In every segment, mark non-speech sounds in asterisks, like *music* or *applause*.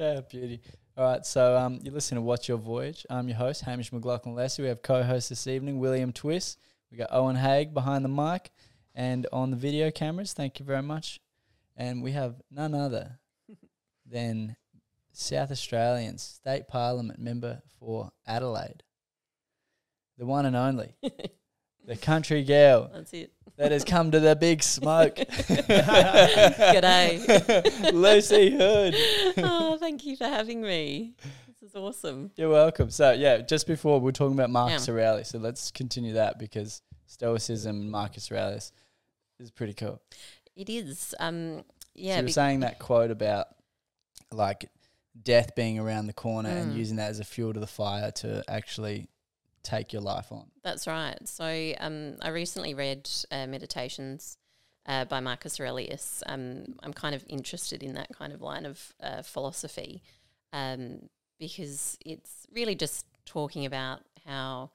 Yeah, *laughs* beauty. All right, so um, you're listening to What's Your Voyage. I'm your host, Hamish McLaughlin Leslie. We have co-host this evening, William Twist. We got Owen Haig behind the mic and on the video cameras. Thank you very much. And we have none other *laughs* than South Australian State Parliament member for Adelaide, the one and only, *laughs* the country girl That's it. that has come to the big smoke. G'day. Lucy Hood. Thank you for having me. This is awesome. You're welcome. So yeah, just before we are talking about Marcus Yeah. Aurelius, so let's continue that because Stoicism and Marcus Aurelius is pretty cool. It is. Um, so yeah, you were saying that quote about like death being around the corner and Mm. using that as a fuel to the fire to actually take your life on. that's right. So um, I recently read uh, Meditations uh, by Marcus Aurelius. Um, I'm kind of interested in that kind of line of uh, philosophy um, because it's really just talking about how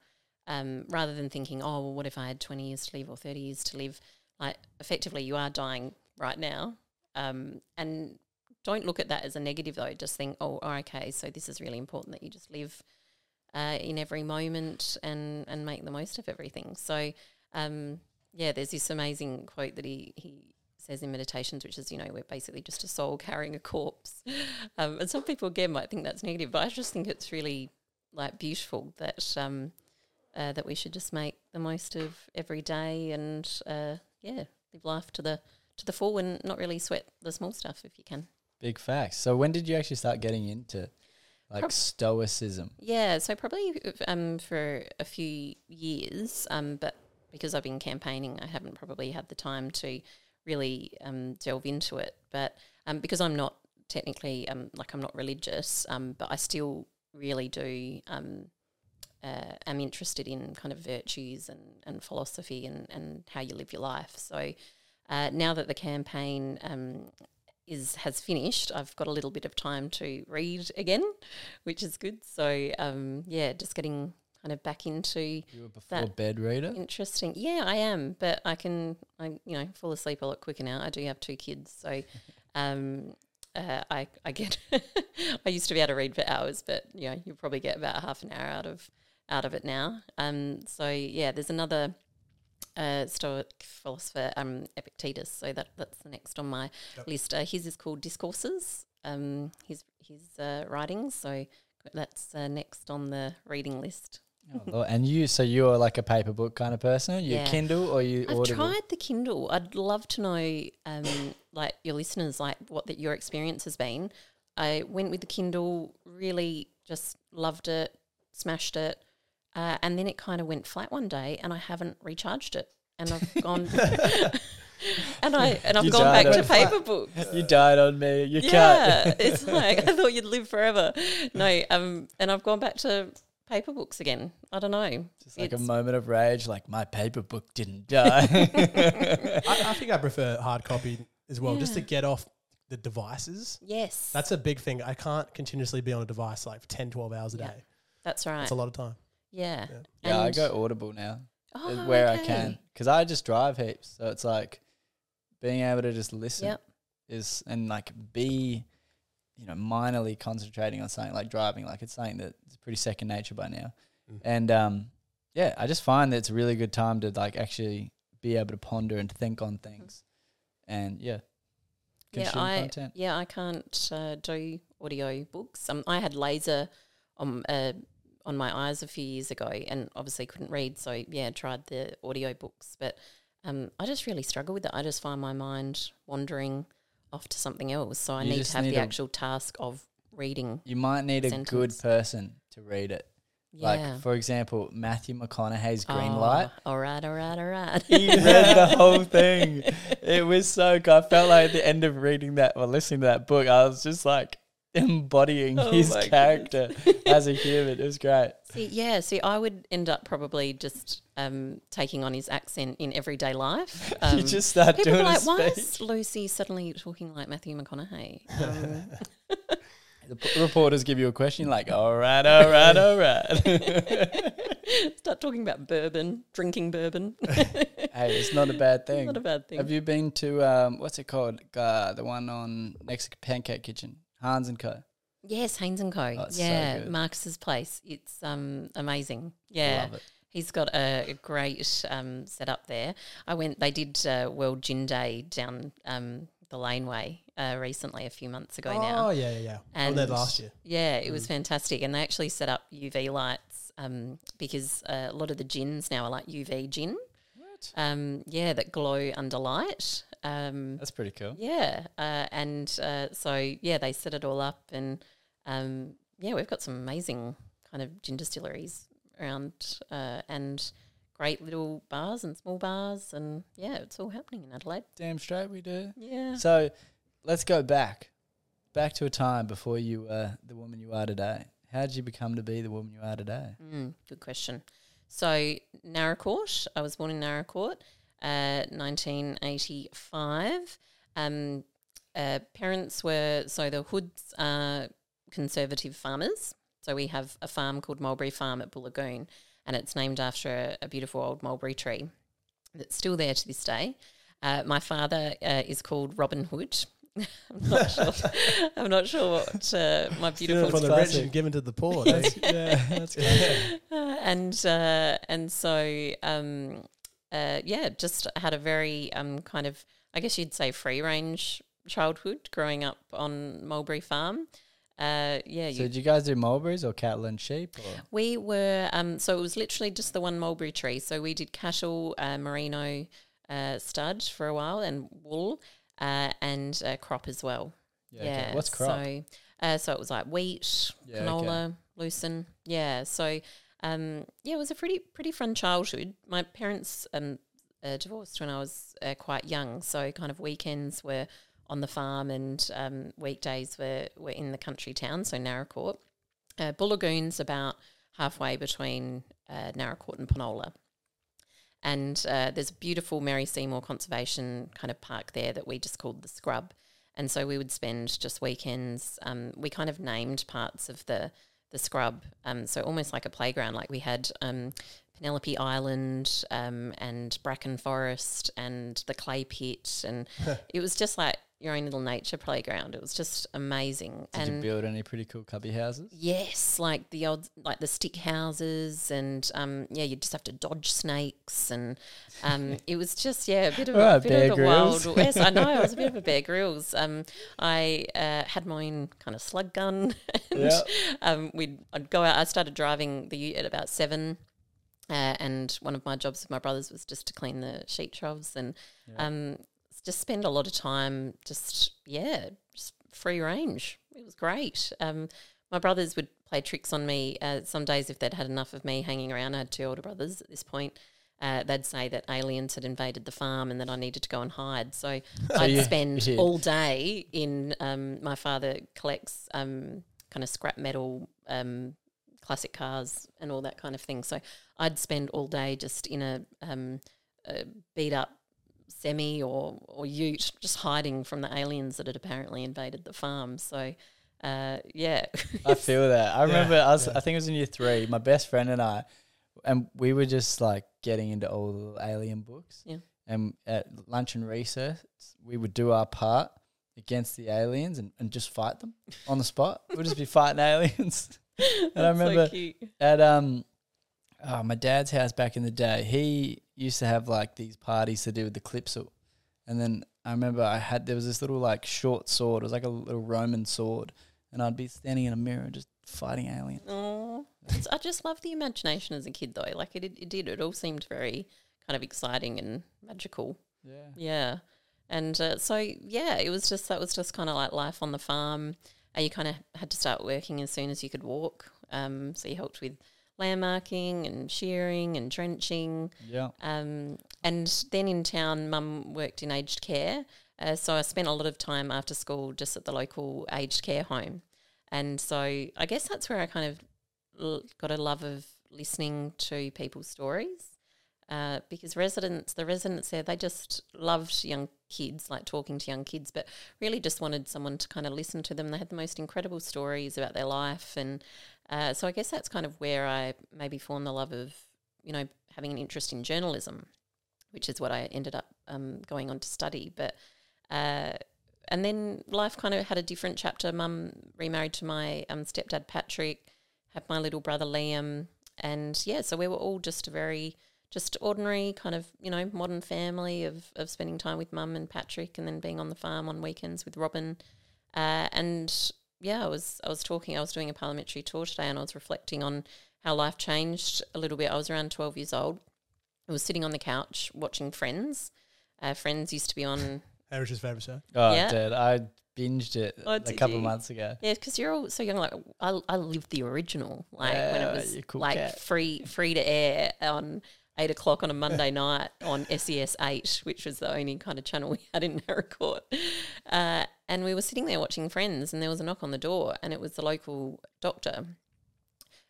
um, rather than thinking, oh, well, what if I had 20 years to live or 30 years to live, like effectively you are dying right now. Um, and don't look at that as a negative though. Just think, oh, oh, okay, so this is really important that you just live uh, in every moment and and make the most of everything. So, um, yeah, there's this amazing quote that he he says in meditations, which is, you know, we're basically just a soul carrying a corpse. *laughs* Um, and some people again might think that's negative, but I just think it's really like beautiful that um, uh, that we should just make the most of every day and uh, yeah, live life to the to the full and not really sweat the small stuff if you can. Big facts. So when did you actually start getting into like Prob- stoicism? Yeah, so probably um, for a few years, um, but because I've been campaigning, I haven't probably had the time to really um, delve into it. But um, because I'm not technically, um, like I'm not religious, um, but I still really do, um, uh, am interested in kind of virtues and, and philosophy and, and how you live your life. So uh, now that the campaign um, is has finished, I've got a little bit of time to read again *laughs* which is good. So yeah, just getting kind of back into You were before That- bed reader? interesting. Yeah, I am, but I can I you know fall asleep a lot quicker now. I do have two kids, so *laughs* um, uh, I I get *laughs* I used to be able to read for hours, but you know you probably get about half an hour out of out of it now. Um, so yeah, there's another. Uh, Stoic philosopher um, Epictetus, so that that's the next on my list. Uh, his is called Discourses. Um, his his uh, writings, so that's uh, next on the reading list. Oh, and you, so you're like a paper book kind of person? You Yeah. Kindle or you I've Audible? tried the Kindle. I'd love to know, um, like your listeners, like what that your experience has been. I went with the Kindle, really just loved it, smashed it, uh, and then it kind of went flat one day, and I haven't recharged it, and I've gone. *laughs* And I and I've You gone back to paper books. *laughs* You died on me. You yeah, can't. it's *laughs* like I thought you'd live forever. No, um, and I've gone back to paper books again. I don't know. Just like a moment of rage, like my paper book didn't die. *laughs* I, I think I prefer hard copy as well, just to get off the devices. Yes, That's a big thing. I can't continuously be on a device like for 10, 12 hours a Yeah. day. that's right. That's a lot of time. Yeah. Yeah. yeah, I go Audible now. Uh, oh, is where I can because I just drive heaps. So it's like being able to just listen Yep. is and like be, you know, minorly concentrating on something like driving. Like it's something that's pretty second nature by now. Mm. And um, yeah, I just find that it's a really good time to like actually be able to ponder and think on things, and yeah, Yeah, I content. yeah I can't uh, do audio books. Um, I had laser on uh, on my eyes a few years ago, and obviously couldn't read. So yeah, tried the audio books, but um, I just really struggle with it. I just find my mind wandering off to something else. So I You need to have need the a- actual task of reading. You might need a good person to read it. Yeah. Like for example, Matthew McConaughey's Green Oh, Light. All right, all right, all right. he read the *laughs* whole thing. It was so good. I felt like at the end of reading that or listening to that book, I was just like embodying *laughs* Oh his character as a human. It was great. See, yeah, see, I would end up probably just um, taking on his accent in everyday life. *laughs* Um, you just start people are doing like, why is Lucy suddenly talking like Matthew McConaughey? Um, *laughs* The p- reporters give you a question like, all right, all right, all right. start talking about bourbon, drinking bourbon. hey, it's not a bad thing. Not a bad thing. Have you been to um, what's it called? Uh, the one on next Pancake Kitchen, Hains and Co. Yes, Hains and Co. Oh, so yeah, good. Marcus's place. It's um amazing. Yeah, he's got a, a great um setup there. I went. They did uh, World Gin Day down um the laneway uh, recently, a few months ago now. Oh yeah, yeah, yeah. I was last year. Yeah, it Mm. was fantastic, and they actually set up UV lights um, because uh, a lot of the gins now are like UV gin. What? Um, yeah, that glow under light. Um, That's pretty cool. yeah, uh, and uh, so yeah, they set it all up, and um, yeah, we've got some amazing kind of gin distilleries around, uh, and great little bars and small bars, and yeah, it's all happening in Adelaide. Damn straight we do. Yeah. So let's go back, back to a time before you were the woman you are today. How did you become to be the woman you are today? Mm, good question. So Naracoorte, I was born in Naracoorte, uh, 1985. Um, uh, parents were so the Hoods are conservative farmers. So we have a farm called Mulberry Farm at Bool Lagoon, and it's named after a, a beautiful old mulberry tree that's still there to this day. Uh, my father uh, is called Robin Hood. *laughs* I'm not sure. *laughs* I'm not sure what uh, my beautiful for the rich and given to the poor. eh? *laughs* yeah, that's good. uh, and uh, and so um, uh, yeah, just had a very um, kind of I guess you'd say free range childhood growing up on Mulberry Farm. Uh, yeah, So you, did you guys do mulberries or cattle and sheep? Or? we were um, so it was literally just the one mulberry tree. So we did cattle, uh, merino uh, stud for a while, and wool, uh, and uh, crop as well. Yeah. okay. What's crop? So, uh, so it was like wheat, Yeah, okay. canola, lucerne. Yeah. So, um, yeah, it was a pretty pretty fun childhood. My parents um, uh, divorced when I was uh, quite young, so kind of weekends were on the farm and um, weekdays were were in the country town. So Naracoorte, uh, Bool Lagoon's about halfway between uh, Naracoorte and Penola. And uh, there's a beautiful Mary Seymour Conservation kind of park there that we just called the Scrub. And so we would spend just weekends. Um, we kind of named parts of the the scrub, um, so almost like a playground. Like we had um, Penelope Island um, and Bracken Forest and the clay pit, and *laughs* it was just like your own little nature playground. It was just amazing. Did and you build any pretty cool cubby houses? Yes, like the old, like the stick houses, and um, yeah, you just have to dodge snakes, and um, *laughs* it was just yeah, a bit of Right, a bit Bear of a wild west. *laughs* I know, I was a bit of a *laughs* Bear Grylls. Um, I uh, had my own kind of slug gun, and Yeah. um, we'd I'd go out. I started driving the at about seven. Uh, and one of my jobs with my brothers was just to clean the sheep troughs and um, just spend a lot of time just yeah just free range it was great um, my brothers would play tricks on me uh, some days if they'd had enough of me hanging around i had two older brothers at this point uh, they'd say that aliens had invaded the farm and that I needed to go and hide. So, *laughs* I'd you- spend did. all day in. Um, my father collects um, kind of scrap metal, um, classic cars, and all that kind of thing. So, I'd spend all day just in a, um, a beat up semi or, or ute, just hiding from the aliens that had apparently invaded the farm. So, uh, yeah. I feel *laughs* that. I Yeah, remember I was yeah. I think it was in year three, my best friend and I and we were just like getting into all the alien books. Yeah. And at lunch and recess we would do our part against the aliens and, and just fight them on the spot. We'd just be *laughs* fighting aliens. and I That's so remember cute. at um oh, my dad's house back in the day, he used to have like these parties to do with the Clipsal. And then I remember I had there was this little like short sword. It was like a little Roman sword, and I'd be standing in a mirror just fighting aliens. Oh, I just love the imagination as a kid, though. Like it, it did. It all seemed very kind of exciting and magical. Yeah. Yeah, and uh, so yeah, it was just that was just kind of like life on the farm. Uh, you kind of had to start working as soon as you could walk. Um, so you helped with lamb marking and shearing and drenching. Yeah. Um, and then in town, mum worked in aged care. Uh, so I spent a lot of time after school just at the local aged care home. And so I guess that's where I kind of l- got a love of listening to people's stories. Uh, because residents, the residents there, they just loved young kids, like talking to young kids, but really just wanted someone to kind of listen to them. They had the most incredible stories about their life. And uh, so I guess that's kind of where I maybe formed the love of, you know, having an interest in journalism, which is what I ended up um, going on to study. But uh, and then life kind of had a different chapter. Mum remarried to my um, stepdad Patrick, had my little brother Liam, and yeah, so we were all just a very just ordinary kind of you know modern family of of spending time with mum and Patrick, and then being on the farm on weekends with Robin, uh, and yeah, I was I was talking. I was doing a parliamentary tour today, and I was reflecting on how life changed a little bit. I was around twelve years old. I was sitting on the couch watching Friends. Uh, Friends used to be on. *laughs* Hamish's favourite show. Oh, Yeah. dude, I binged it Oh, a couple you? months ago. Yeah, because you're all so young. Like I, I lived the original, like when it was cool like cat. free, free to air on eight o'clock on a Monday night on SES eight, which was the only kind of channel *laughs* we had in Naracoorte. Uh, and we were sitting there watching Friends, and there was a knock on the door, and it was the local doctor.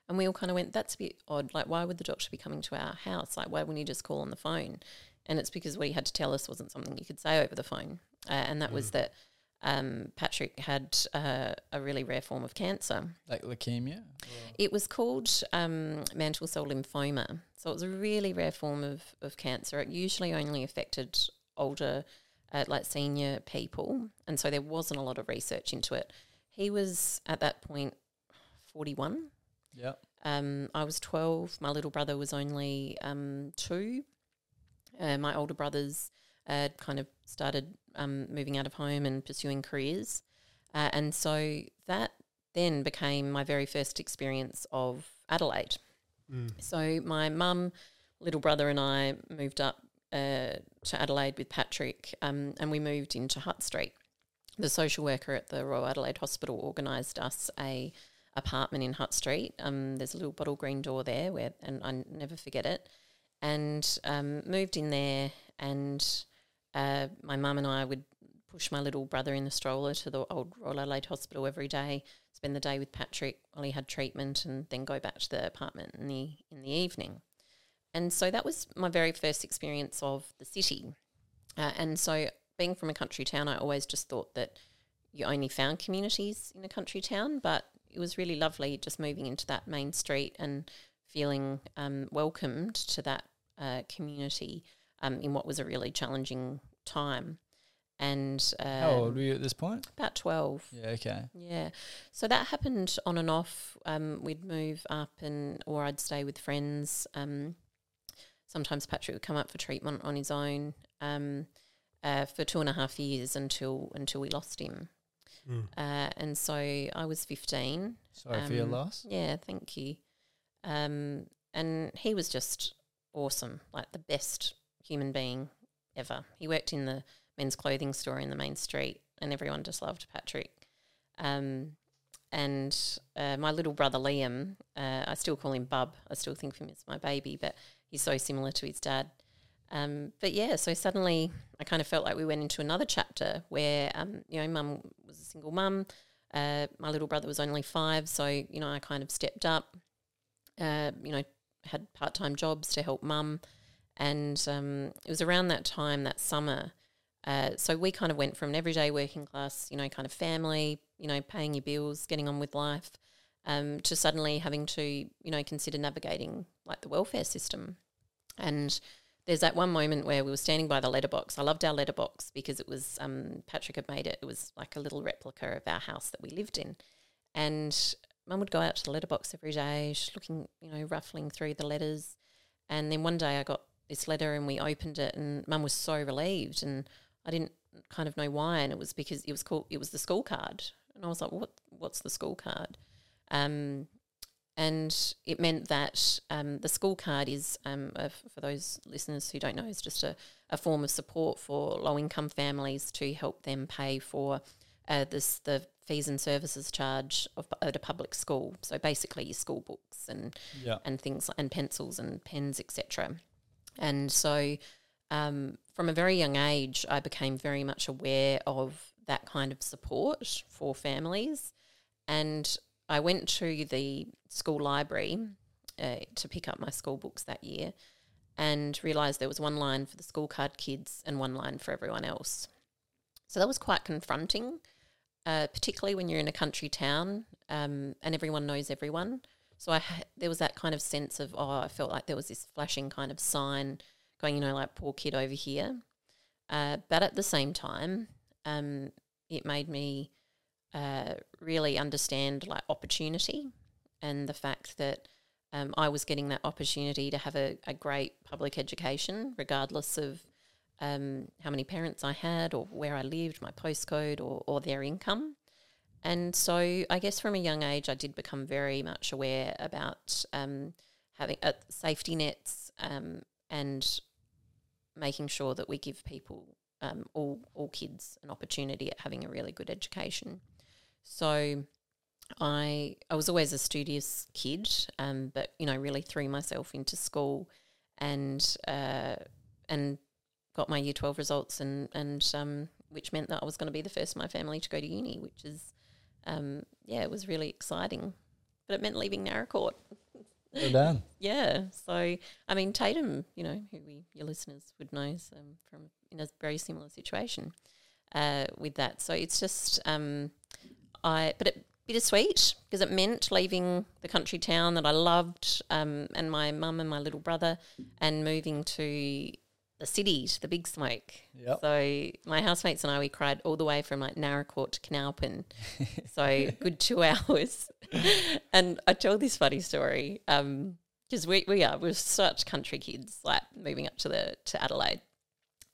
And we all kind of went, "That's a bit odd. Like, why would the doctor be coming to our house? Like, why wouldn't he just call on the phone?" And it's because what he had to tell us wasn't something you could say over the phone, uh, and that was that um, Patrick had uh, a really rare form of cancer. Like leukemia. It was called um, mantle cell lymphoma. So it was a really rare form of, of cancer. It usually only affected older, uh, like senior people. And so there wasn't a lot of research into it. He was at that point 41. Yeah. Um, I was 12. My little brother was only um, two. Uh, my older brothers uh, kind of started um, moving out of home and pursuing careers. Uh, and so that then became my very first experience of Adelaide. So my mum, little brother, and I moved up uh, to Adelaide with Patrick, um, and we moved into Hutt Street. The social worker at the Royal Adelaide Hospital organised us a apartment in Hutt Street. Um, there's a little bottle green door there, where and I never forget it. And um, moved in there, and uh, my mum and I would push my little brother in the stroller to the old Royal Adelaide Hospital every day, spend the day with Patrick while he had treatment, and then go back to the apartment in the in the evening. And so that was my very first experience of the city. Uh, and so, being from a country town, I always just thought that you only found communities in a country town, but it was really lovely just moving into that main street and feeling um, welcomed to that uh, community um, in what was a really challenging time. And uh, How old were you at this point? about 12. Yeah. Okay. Yeah. So that happened on and off. Um, we'd move up and or I'd stay with friends. Um, sometimes Patrick would come up for treatment on his own um, uh, for two and a half years until until we lost him. Uh, and so I was 15. Sorry for your Um, loss. Yeah, thank you. Um, and he was just awesome, like the best human being ever. He worked in the men's clothing store in the main street, and everyone just loved Patrick. Um, and uh, my little brother Liam, uh, I still call him Bub. I still think of him as my baby, but he's so similar to his dad. Um, but yeah, so suddenly I kind of felt like we went into another chapter where, um, you know, mum was a single mum. Uh, my little brother was only five, so, you know, I kind of stepped up, uh, you know, had part time jobs to help mum. And um, it was around that time, that summer. Uh, so we kind of went from an everyday working class, you know, kind of family, you know, paying your bills, getting on with life, um, to suddenly having to, you know, consider navigating like the welfare system. And there's that one moment where we were standing by the letterbox. I loved our letterbox because it was um, Patrick had made it. It was like a little replica of our house that we lived in, and Mum would go out to the letterbox every day. She's looking, you know, ruffling through the letters, and then one day I got this letter and we opened it, and Mum was so relieved, and I didn't kind of know why, and it was because it was called it was the school card, and I was like, what What's the school card? Um, and it meant that um, the school card is, um, f- for those listeners who don't know, is just a, a form of support for low income families to help them pay for uh, this the fees and services charge of, at a public school. So basically, your school books and Yeah. and things and pencils and pens, etc. And so, um, from a very young age, I became very much aware of that kind of support for families, and I went to the school library uh, to pick up my school books that year, and realised there was one line for the school card kids and one line for everyone else. So that was quite confronting, uh, particularly when you're in a country town um, and everyone knows everyone. So I there was that kind of sense of oh, I felt like there was this flashing kind of sign going, you know, like poor kid over here. Uh, but at the same time, um, it made me uh, really understand like opportunity and the fact that um, I was getting that opportunity to have a, a great public education, regardless of um, how many parents I had or where I lived, my postcode or, or their income. And so I guess from a young age, I did become very much aware about um, having uh, safety nets um, and making sure that we give people, um, all, all kids, an opportunity at having a really good education. So I I was always a studious kid, um, but you know really threw myself into school, and uh, and got my Year Twelve results, and and um, which meant that I was going to be the first in my family to go to uni, which is um, yeah, it was really exciting, but it meant leaving Naracoorte. Well done. *laughs* Yeah, so I mean Tatum, you know, who we your listeners would know um, from in a very similar situation uh, with that. So it's just um, I, but it bittersweet because it meant leaving the country town that I loved um, and my mum and my little brother and moving to the city, to the big smoke. Yep. So my housemates and I, we cried all the way from like Naracoorte to Coonalpyn. *laughs* so good two hours. and I told this funny story um, because we, we are, we're such country kids, like moving up to the to Adelaide.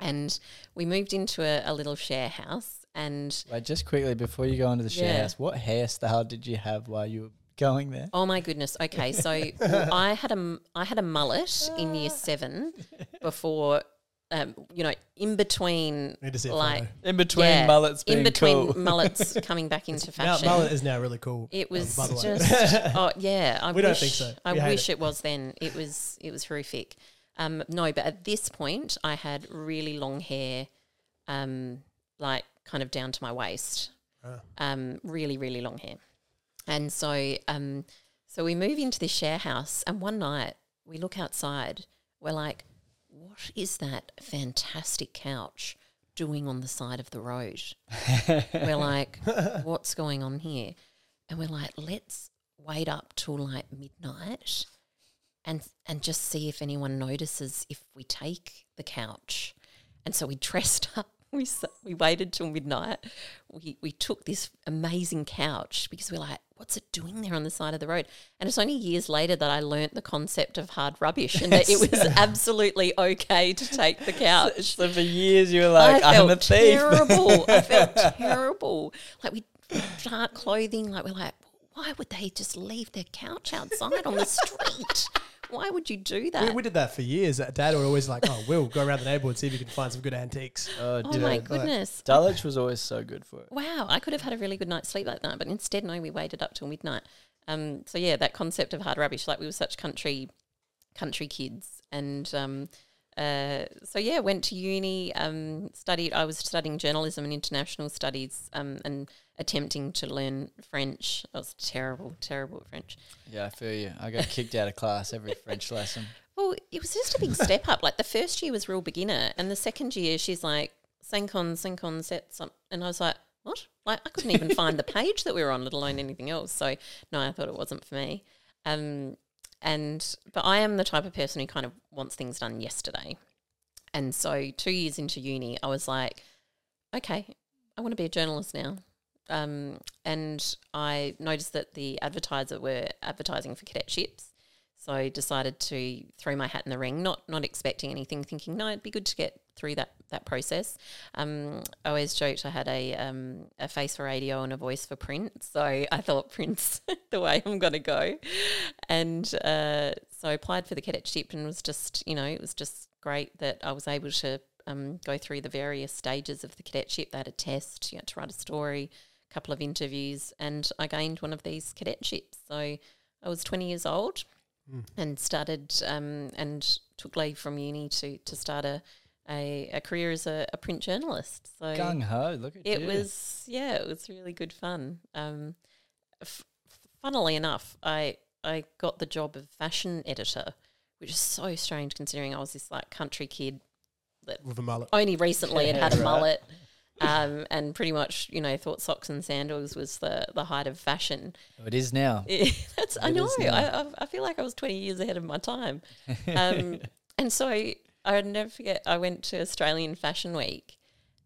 And we moved into a, a little share house and Wait, just quickly before you go into the share Yeah. house, what hairstyle did you have while you were going there? Oh my goodness. Okay, so I had a m- I had a mullet in year seven before, um, you know, in between Need to see a like photo. In between yeah, mullets being in between cool. mullets *laughs* coming back into Now, fashion. mullet is now really cool. It um, was by the way. just *laughs* oh yeah. I We wish, don't think so. I We hate wish it. it. was then. It was it was horrific. Um, no, but at this point, I had really long hair, um, like kind of down to my waist. Ah. Um, really really long hair, and so um, so we move into this share house, and one night we look outside. We're like, what is that fantastic couch doing on the side of the road? *laughs* we're like, what's going on here? And we're like, let's wait up till like midnight and and just see if anyone notices if we take the couch. And so we *laughs* dressed up. We we waited till midnight. We we took this amazing couch because we're like, what's it doing there on the side of the road? And it's only years later that I learnt the concept of hard rubbish and that it was absolutely okay to take the *laughs* couch. so for years you were like, I I'm felt a thief. terrible. *laughs* I felt terrible. Like we dark clothing. Like we're like, why would they just leave their couch outside on the street? Why would you do that? we did that for years. Uh, Dad would always like, oh, we'll go around the neighborhood, and see if you can find some good antiques. oh, oh dude. my goodness! Dulwich was always so good for it. Wow, I could have had a really good night's sleep like that, but instead, no, we waited up till midnight. Um, so yeah, that concept of hard rubbish, like we were such country, country kids, and um, uh, so yeah, went to uni, um, studied. I was studying journalism and international studies, um, and attempting to learn French. I was terrible, terrible at French. Yeah, I feel you. I got kicked out of class every French lesson. Well, it was just a big step up. Like the first year was real beginner, and the second year she's like cinq on, cinq on, set some, and I was like, what? Like I couldn't even find the page that we were on, let alone anything else. So no, I thought it wasn't for me. Um, and but I am the type of person who kind of wants things done yesterday, and so two years into uni, I was like, okay, I want to be a journalist now. Um, and I noticed that the advertiser were advertising for cadetships. So I decided to throw my hat in the ring, not not expecting anything, thinking no, it'd be good to get through that that process. Um, I always joked I had a um, a face for radio and a voice for print, so I thought print's *laughs* the way I'm going to go, and uh, so I applied for the cadetship and was just you know it was just great that I was able to um, go through the various stages of the cadetship. They had a test, you had to write a story, couple of interviews, and I gained one of these cadetships. So I was 20 years old and started um, and took leave from uni to to start a a, a career as a, a print journalist. So Gung ho, look at it you. was yeah, it was really good fun. Um, f- funnily enough, I I got the job of fashion editor, which is so strange considering I was this like country kid that with a mullet. only recently had had a Right. mullet. Um, and pretty much, you know, thought socks and sandals was the, the height of fashion. Oh, it is now. *laughs* That's I know. now. I, I I feel like I was twenty years ahead of my time. Um, *laughs* and so I'd never forget. I went to Australian Fashion Week,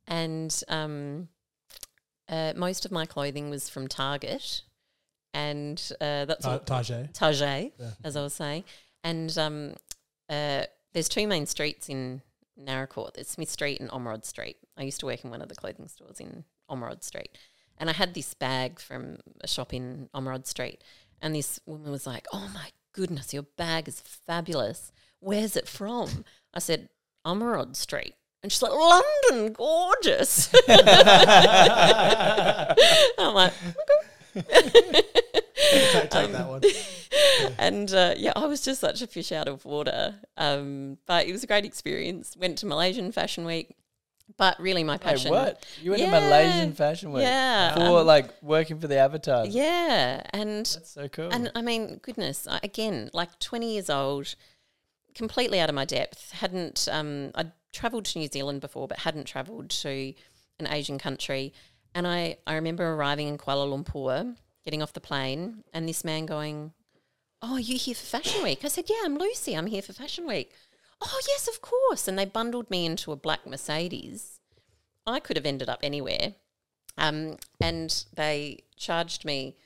and um, uh, most of my clothing was from Target, and uh, that's Ta- what Tajay. Target, Yeah. as I was saying. And um, uh, there's two main streets in Naracoorte. There's Smith Street and Ormerod Street. I used to work in one of the clothing stores in Ormerod Street, and I had this bag from a shop in Ormerod Street, and this woman was like, "Oh my goodness, your bag is fabulous. Where's it from?" I said, "Ormerod Street." And she's like, London, gorgeous. *laughs* I'm like, *laughs* take, take that one. *laughs* and uh, yeah, I was just such a fish out of water. Um, but it was a great experience. Went to Malaysian Fashion Week, but really my Wait, passion. what? You went Yeah. to Malaysian Fashion Week Yeah, for um, like working for the Advertiser. Yeah, and That's so cool. and I mean, goodness, I, again, like twenty years old, completely out of my depth. Hadn't um, I'd travelled to New Zealand before, but hadn't travelled to an Asian country. And I I remember arriving in Kuala Lumpur, getting off the plane, and this man going, "Oh, are you here for Fashion Week?" I said, "Yeah, I'm Lucy. I'm here for Fashion Week." Oh, yes, of course. And they bundled me into a black Mercedes. I could have ended up anywhere. Um, and they charged me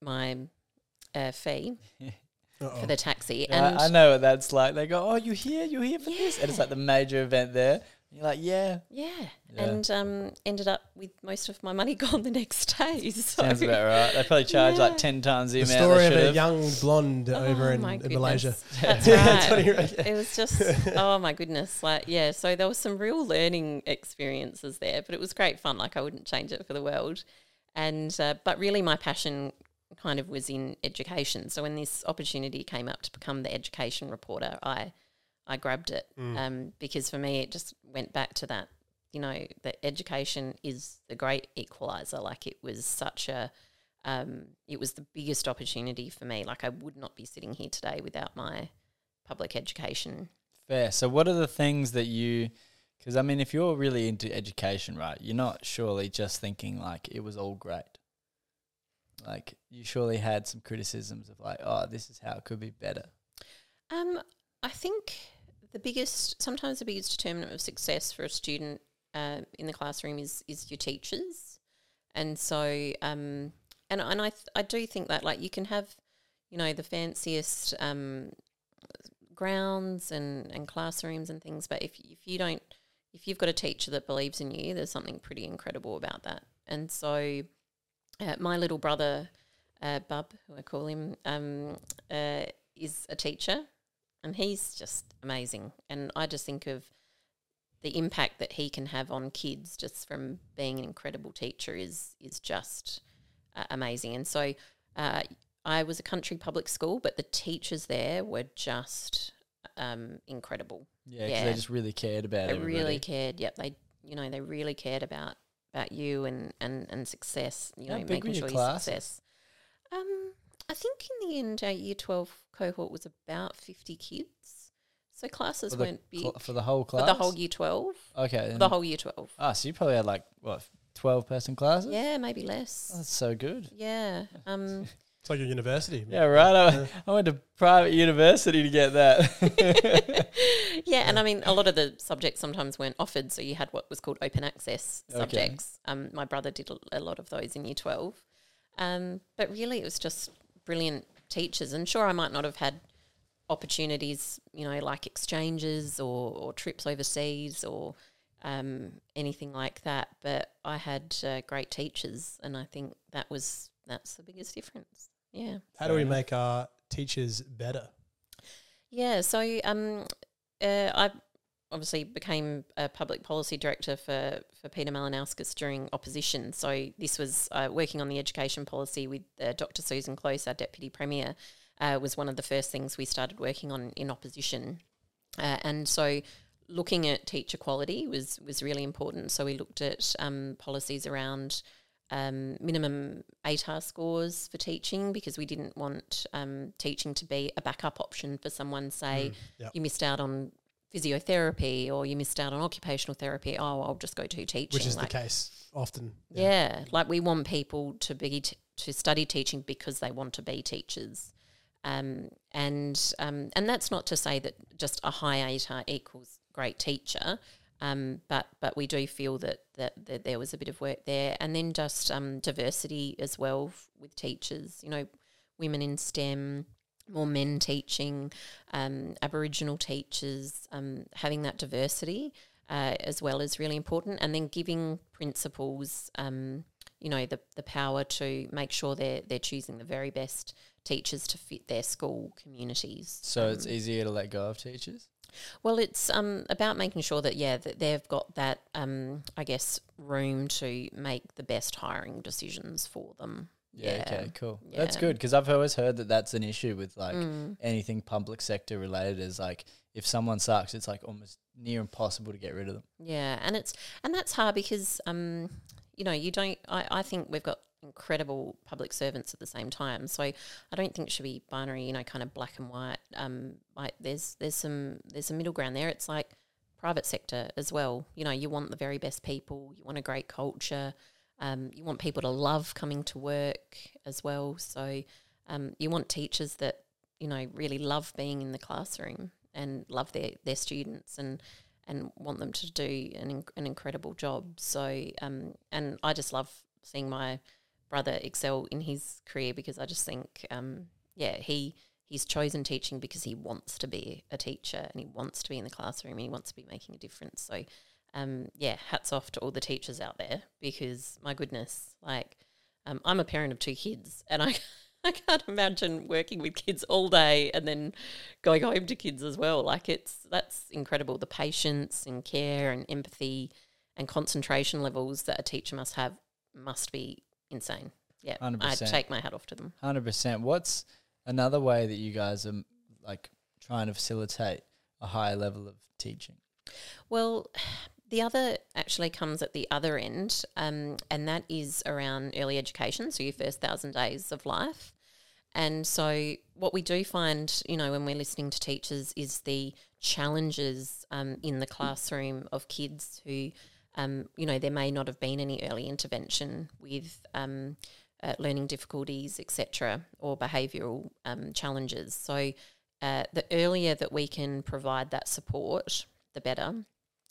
my uh, fee *laughs* Uh-oh. for the taxi. Yeah, and I, I know what that's like. They go, "Oh, you here? You here for this?" And it's like the major event there. And you're like, "Yeah." yeah, Yeah. and um, ended up with most of my money *laughs* gone the next day. *laughs* So. Sounds about right. They probably charge like ten times the, The amount. story they of should a have. young blonde over Oh in, my in Malaysia. goodness. That's *laughs* That's what right. he wrote, yeah. it was just oh my goodness like yeah so there was some real learning experiences there but it was great fun like i wouldn't change it for the world and uh, but really my passion kind of was in education so when this opportunity came up to become the education reporter i i grabbed it um, because for me it just went back to that you know that education is the great equalizer like it was such a um, it was the biggest opportunity for me like i would not be sitting here today without my public education Fair. So, what are the things that you? Because I mean, if you're really into education, right, you're not surely just thinking like it was all great. Like you surely had some criticisms of like, oh, this is how it could be better. Um, I think the biggest, sometimes the biggest determinant of success for a student uh, in the classroom is is your teachers, and so um, and and I th- I do think that like you can have, you know, the fanciest um, grounds and and classrooms and things, but if if you don't, if you've got a teacher that believes in you, there's something pretty incredible about that, and so uh, my little brother, uh, Bub, who I call him, um, uh, is a teacher, and he's just amazing. And I just think of the impact that he can have on kids just from being an incredible teacher is is just uh, amazing. And so uh, I was a country public school, but the teachers there were just um, incredible. Yeah, Yeah. they just really cared about They everybody. really cared. Yep, they you know they really cared about about you and and and success. You How know, making sure you success. Um, I think in the end, our year twelve cohort was about fifty kids. So classes for the, weren't big cl- for the whole class? for the whole year twelve. Okay. For the whole year twelve. Ah, so you probably had like what twelve person classes? Yeah, maybe less. Oh, that's so good. Yeah. Um. *laughs* It's like your university. Yeah, right. I, I went to private university to get that. *laughs* yeah, and I mean, a lot of the subjects sometimes weren't offered, so you had what was called open access Okay. subjects. Um, my brother did a, a lot of those in year 12. Um, but really, it was just brilliant teachers. And sure, I might not have had opportunities, you know, like exchanges or, or trips overseas or um, anything like that, but I had uh, great teachers, and I think that was that's the biggest difference. Yeah. How do we make our teachers better? Yeah, so um, uh, I obviously became a public policy director for, for Peter Malinauskas during opposition. So this was uh, working on the education policy with uh, Dr. Susan Close, our deputy premier, uh, was one of the first things we started working on in opposition. Uh, and so looking at teacher quality was was really important. So we looked at um, policies around um, minimum ATAR scores for teaching because we didn't want um, teaching to be a backup option for someone. Say yep. you missed out on physiotherapy or you missed out on occupational therapy. Oh, I'll just go to teaching. Which is like, the case often. yeah. like we want people to be t- to study teaching because they want to be teachers. Um, and um, and that's not to say that just a high ATAR equals great teacher. Um, but but we do feel that, that that there was a bit of work there, and then just um, diversity as well f- with teachers. You know, women in STEM, more men teaching, um, Aboriginal teachers, um, having that diversity uh, as well is really important, and then giving principals, um, you know, the the power to make sure they're they're choosing the very best teachers to fit their school communities. So it's Um, easier to let go of teachers. well, it's um, about making sure that yeah, that they've got that um, I guess room to make the best hiring decisions for them. Yeah. Yeah. Okay. Cool. That's good because I've always heard that that's an issue with like Mm. anything public sector related. Is like if someone sucks, it's like almost near impossible to get rid of them. Yeah, and it's and that's hard because um, you know, you don't. I, I think we've got incredible public servants at the same time, so I don't think it should be binary. You know, kind of black and white. Um, like there's there's some there's a middle ground there. It's like private sector as well. You know, you want the very best people. You want a great culture. Um, you want people to love coming to work as well. So um, you want teachers that you know really love being in the classroom and love their their students and and want them to do an, an incredible job. So, um, and I just love seeing my brother excel in his career because I just think, um, yeah, he he's chosen teaching because he wants to be a teacher and he wants to be in the classroom and he wants to be making a difference. So, um, yeah, hats off to all the teachers out there because my goodness, like, um, I'm a parent of two kids and I. *laughs* I can't imagine working with kids all day and then going home to kids as well. Like it's that's incredible. The patience and care and empathy and concentration levels that a teacher must have must be insane. Yeah, I 100%. I take my hat off to them. Hundred percent. What's another way that you guys are like trying to facilitate a higher level of teaching? Well, the other actually comes at the other end, um, and that is around early education. So your first thousand days of life. And so, what we do find, you know, when we're listening to teachers, is the challenges um, in the classroom of kids who, um, you know, there may not have been any early intervention with um, uh, learning difficulties, etc., or behavioural um, challenges. So, uh, the earlier that we can provide that support, the better.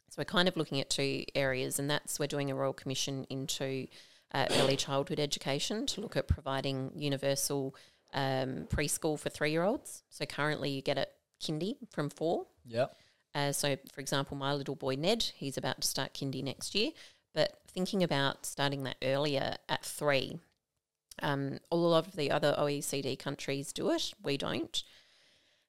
So, we're kind of looking at two areas, and that's we're doing a Royal Commission into uh, early childhood education to look at providing universal um, preschool for three year olds. So, currently you get it kindy from four. Yep. Uh, so, for example, my little boy Ned, he's about to start kindy next year, but thinking about starting that earlier at three. Um, a lot of the other OECD countries do it, we don't.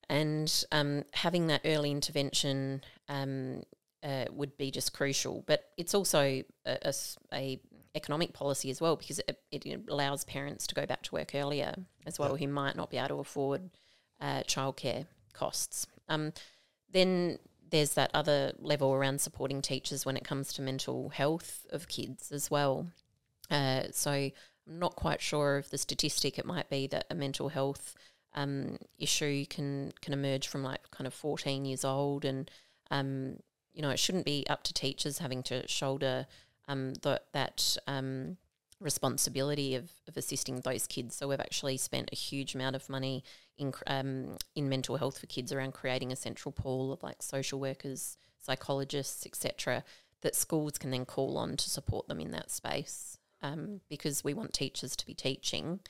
And um, having that early intervention um, uh, would be just crucial. But it's also a, a a economic policy as well because it, it allows parents to go back to work earlier as well who might not be able to afford uh, childcare costs. Um, then there's that other level around supporting teachers when it comes to mental health of kids as well. Uh, so I'm not quite sure of the statistic. It might be that a mental health um, issue can can emerge from like kind of 14 years old, and um, you know it shouldn't be up to teachers having to shoulder um, that um, responsibility of, of assisting those kids. So we've actually spent a huge amount of money in um, in mental health for kids around creating a central pool of like social workers, psychologists, etc. That schools can then call on to support them in that space um, because we want teachers to be teaching.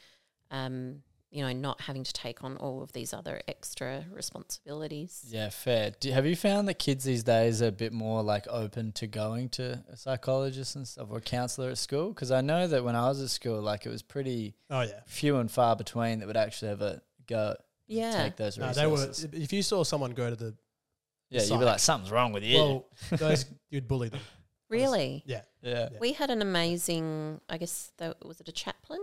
Um, you know, not having to take on all of these other extra responsibilities. Yeah, fair. Do, have you found that kids these days are a bit more like open to going to a psychologist and stuff or a counselor at school? Because I know that when I was at school, like it was pretty Oh yeah. few and far between that would actually ever go Yeah. take those No, resources. they were. If you saw someone go to the yeah, you'd be like, something's wrong with you. well, those you'd bully them. *laughs* Really? Yeah. yeah. Yeah. We had an amazing, I guess, the, was it a chaplain?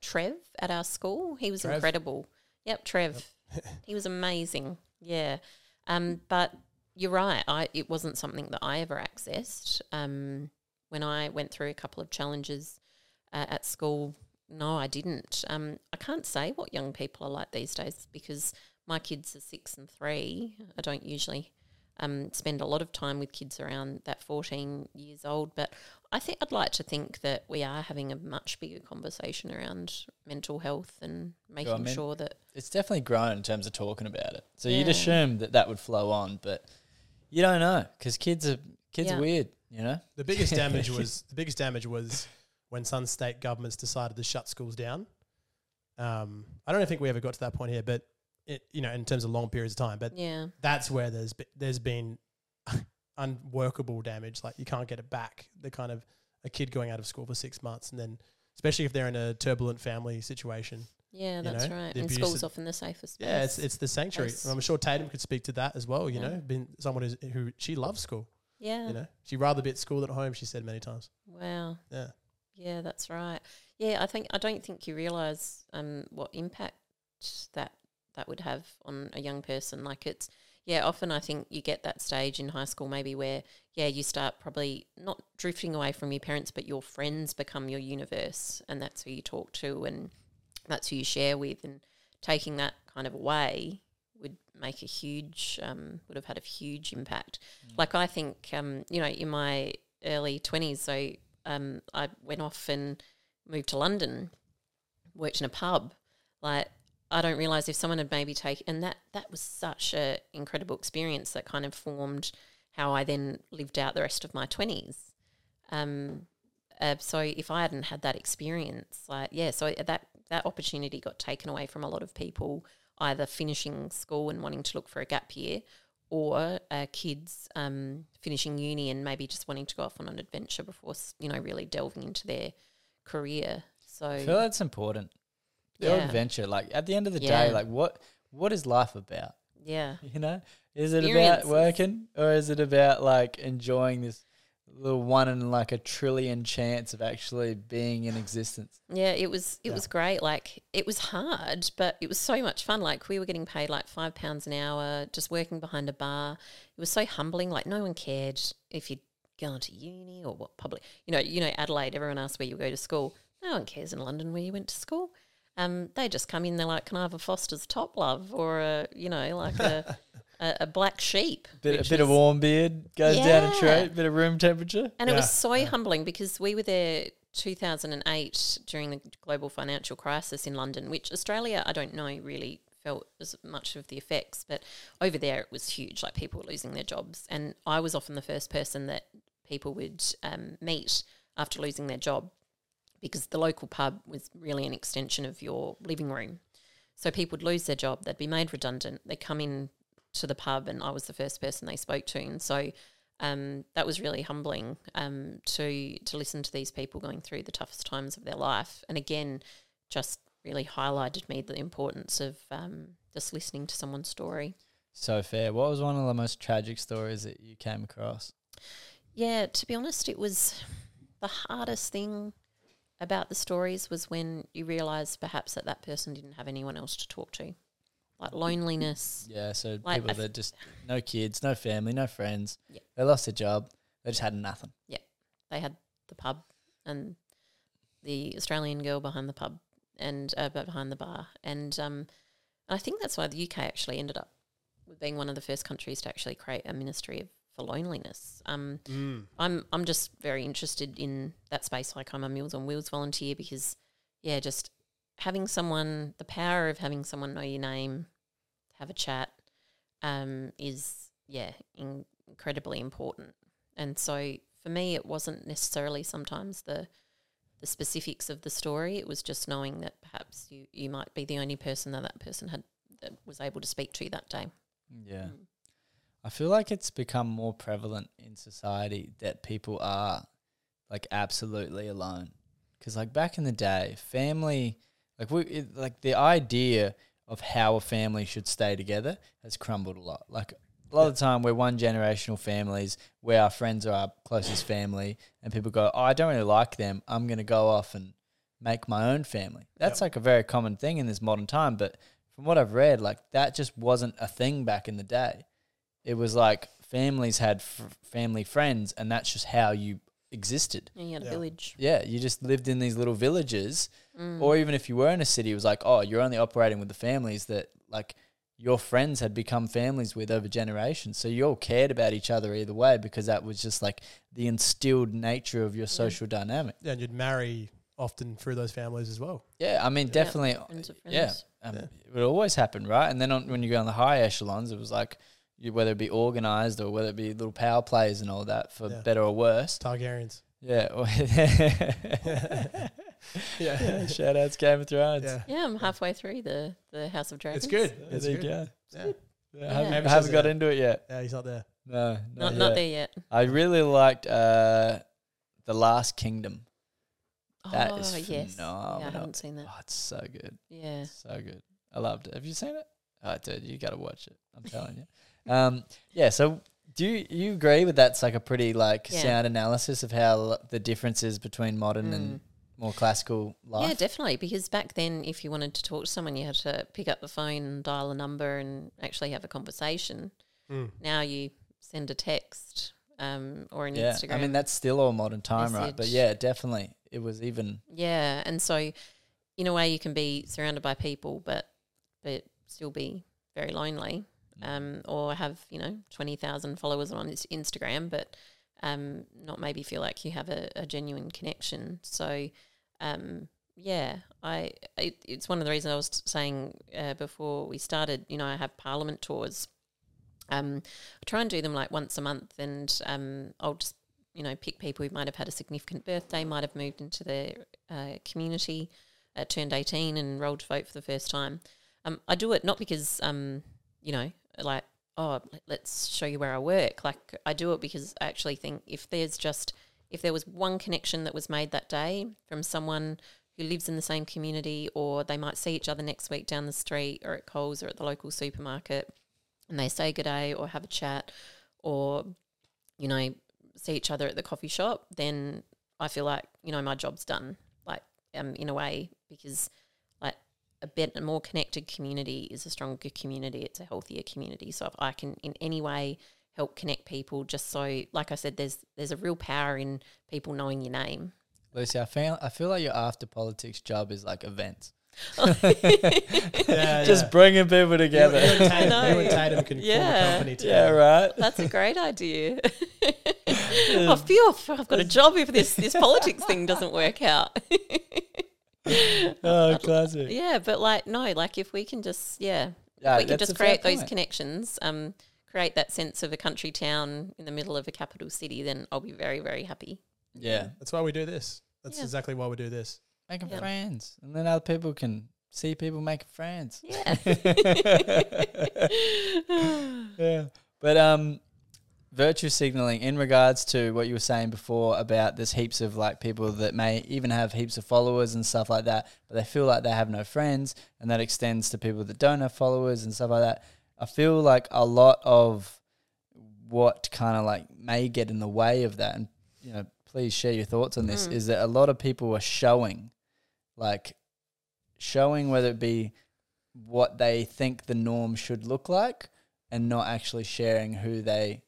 Trev at our school. He was Trev? incredible. Yep, Trev. *laughs* he was amazing. Yeah. Um, but you're right. I it wasn't something that I ever accessed. Um, when I went through a couple of challenges uh, at school, no, I didn't. Um, I can't say what young people are like these days because my kids are six and three. I don't usually um, spend a lot of time with kids around that 14 years old. But I think I'd like to think that we are having a much bigger conversation around mental health and making mean- sure that It's definitely grown in terms of talking about it. So you'd assume that that would flow on, but you don't know because kids are Kids Yeah. are weird, you know. The biggest *laughs* damage was the biggest damage was when some state governments decided to shut schools down. Um, I don't think we ever got to that point here, but it, you know, in terms of long periods of time, but Yeah. that's where there's be, there's been *laughs* unworkable damage. Like you can't get it back. The kind of a kid going out of school for six months, and then especially if they're in a turbulent family situation. Yeah, that's know, right. And school's often the safest. Yeah, it's it's the sanctuary. I'm sure Tatum could speak to that as well. You Yeah. know, been someone who's, who she loves school. yeah. You know, she'd rather be at school than at home. She said many times. Wow. Yeah. Yeah, that's right. Yeah, I think I don't think you realise um, what impact that that would have on a young person. Like it's yeah, often I think you get that stage in high school maybe where yeah you start probably not drifting away from your parents, but your friends become your universe, and that's who you talk to, and that's who you share with, and taking that kind of away would make a huge um, would have had a huge impact. Like I think um, you know in my early twenties, so um, I went off and moved to London, worked in a pub. Like I don't realize if someone had maybe taken, and that that was such an incredible experience that kind of formed how I then lived out the rest of my twenties. Um, uh, so if I hadn't had that experience, like yeah, so that that opportunity got taken away from a lot of people, either finishing school and wanting to look for a gap year, or uh, kids um, finishing uni and maybe just wanting to go off on an adventure before you know really delving into their career. So I feel that's important. The Yeah. adventure, like at the end of the Yeah. day, like what what is life about? yeah, *laughs* You know, is it about working or is it about like enjoying this little one in like a trillion chance of actually being in existence? yeah, it was it Yeah. was great. Like it was hard, but it was so much fun. Like we were getting paid like five pounds an hour, just working behind a bar. It was so humbling. Like no one cared if you'd gone to uni or what public. You know, you know Adelaide. Everyone asks where you go to school. No one cares in London where you went to school. Um, they just come in. They're like, "Can I have a Foster's top love or a you know like a *laughs* a, a black sheep?" Bit, a which bit of warm beard goes down a Yeah. trait, bit of room temperature. And it was so yeah. humbling because we were there 2008 during the global financial crisis in London, which Australia, I don't know, really felt as much of the effects, but over there it was huge. Like people were losing their jobs. And I was often the first person that people would um, meet after losing their job because the local pub was really an extension of your living room. So people would lose their job, they'd be made redundant, they'd come in to the pub, and I was the first person they spoke to. And so um, that was really humbling um, to to listen to these people going through the toughest times of their life. And again, just really highlighted me the importance of um, just listening to someone's story. So fair. What was one of the most tragic stories that you came across? Yeah, to be honest, it was the hardest thing about the stories was when you realise perhaps that that person didn't have anyone else to talk to, like loneliness. Yeah, so Like, people that just no kids, no family, no friends. Yeah. They lost their job. They just had nothing. Yeah, they had the pub and the Australian girl behind the pub and uh, behind the bar, and um, I think that's why the UK actually ended up with being one of the first countries to actually create a ministry of, for loneliness. Um, Mm. I'm I'm just very interested in that space. Like I'm a Meals on Wheels volunteer because, yeah, just having someone, the power of having someone know your name, have a chat, um, is yeah in, incredibly important. And so for me, it wasn't necessarily sometimes the the specifics of the story. It was just knowing that perhaps you you might be the only person that that person had that was able to speak to that day. Yeah. Mm. I feel like it's become more prevalent in society that people are like absolutely alone. Because like back in the day, family, like we, it, like the idea of how a family should stay together has crumbled a lot. Like a lot of the time, we're one generational families where our friends are our closest family, and people go, "Oh, I don't really like them. I'm going to go off and make my own family." That's Yep. like a very common thing in this modern time, but from what I've read, like that just wasn't a thing back in the day. It was like families had f- family friends, and that's just how you existed. And you had a Yeah. village. Yeah, you just lived in these little villages, Mm. or even if you were in a city, it was like, oh, you're only operating with the families that like your friends had become families with over generations. So you all cared about each other either way because that was just like the instilled nature of your social dynamic. Yeah, and you'd marry often through those families as well. Yeah, I mean, Yeah, definitely. friends of Yeah, um, Yeah. it would always happen, right? And then on, when you go on the high echelons, it was like you- whether it be organised or whether it be little power plays and all that, for Yeah. better or worse. Targaryens. Yeah. or- *laughs* *laughs* Yeah. *laughs* Shout outs Game of Thrones. Yeah. Yeah, I'm halfway through the, the House of Dragons. It's good. There It's you good. go. Yeah. Yeah, Yeah. haven't, Hamish haven't got a- into it yet. Yeah, he's not there. No, Not, not, not yet. there yet. I really liked uh, The Last Kingdom. That oh, is yes. phenomenal. Yeah, I haven't seen that. Oh, it's so good. Yeah. So good. I loved it. Have you seen it? Oh, dude, you got to watch it. I'm telling you. Um, yeah. So, do you, you agree with that's like a pretty like Yeah. sound analysis of how l- the differences between modern Mm. and more classical life? Yeah, definitely. Because back then, if you wanted to talk to someone, you had to pick up the phone and dial a number and actually have a conversation. Mm. Now you send a text um, or an Yeah. Instagram. I mean, that's still all modern time, right? But message. yeah, definitely, it was even. yeah, and so in a way, you can be surrounded by people, but but still be very lonely, Mm. Um, or have you know twenty thousand followers on Instagram, but um, not maybe feel like you have a, a genuine connection. So um, yeah, I it, it's one of the reasons I was saying uh, before we started. You know, I have Parliament tours. Um, I try and do them like once a month, and um, I'll just you know pick people who might have had a significant birthday, might have moved into their uh, community, uh, turned eighteen, and rolled to vote for the first time. Um, I do it not because um, you know like oh let- let's show you where I work. Like I do it because I actually think if there's just if there was one connection that was made that day from someone who lives in the same community, or they might see each other next week down the street, or at Coles, or at the local supermarket, and they say good day, or have a chat, or you know see each other at the coffee shop, then I feel like you know my job's done. Like um, in a way, because a better, a more connected community is a stronger community. It's a healthier community. So if I can in any way help connect people, just so like I said, there's there's a real power in people knowing your name. Lucy, I feel I feel like your after politics job is like events. *laughs* Yeah, Just yeah. bringing people together. you and I Tatum, know. you and Tatum can form a Yeah. company yeah, right. That's a great idea. *laughs* I feel I've got a job if this this politics thing doesn't work out. *laughs* *laughs* Oh, classic. yeah, but like no, like if we can just yeah, Yeah, we can just create those point. connections, um, create that sense of a country town in the middle of a capital city, then I'll be very very happy. Yeah, That's why we do this. That's Yeah. exactly why we do this. making Yeah. friends, and then other people can see people making friends. Yeah. *laughs* *laughs* yeah. But um, virtue signaling in regards to what you were saying before about there's heaps of like people that may even have heaps of followers and stuff like that, but they feel like they have no friends, and that extends to people that don't have followers and stuff like that. I feel like a lot of what kind of like may get in the way of that, and you know, please share your thoughts on this, Mm. is that a lot of people are showing, like, showing whether it be what they think the norm should look like and not actually sharing who they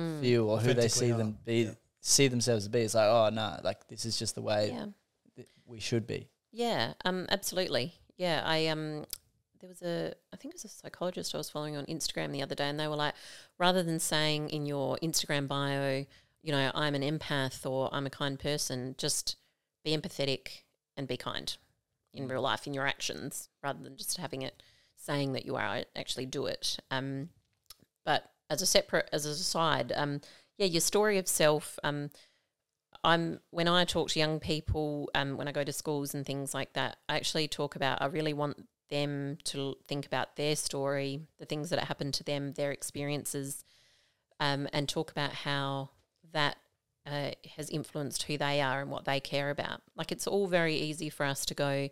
Mm. feel or who they see are. them be Yeah. see themselves to be. It's like, oh no, like this is just the way Yeah. that we should be. Yeah, um, absolutely. Yeah, I um, there was a, I think it was a psychologist I was following on Instagram the other day, and they were like, rather than saying in your Instagram bio, you know, I'm an empath or I'm a kind person, just be empathetic and be kind in real life in your actions, rather than just having it saying that you are. Actually, do it. Um, but as a separate, as a side, um, yeah, your story of self. Um, I'm when I talk to young people, um, when I go to schools and things like that, I actually talk about. I really want them to think about their story, the things that happened to them, their experiences, um, and talk about how that uh, has influenced who they are and what they care about. Like it's all very easy for us to go.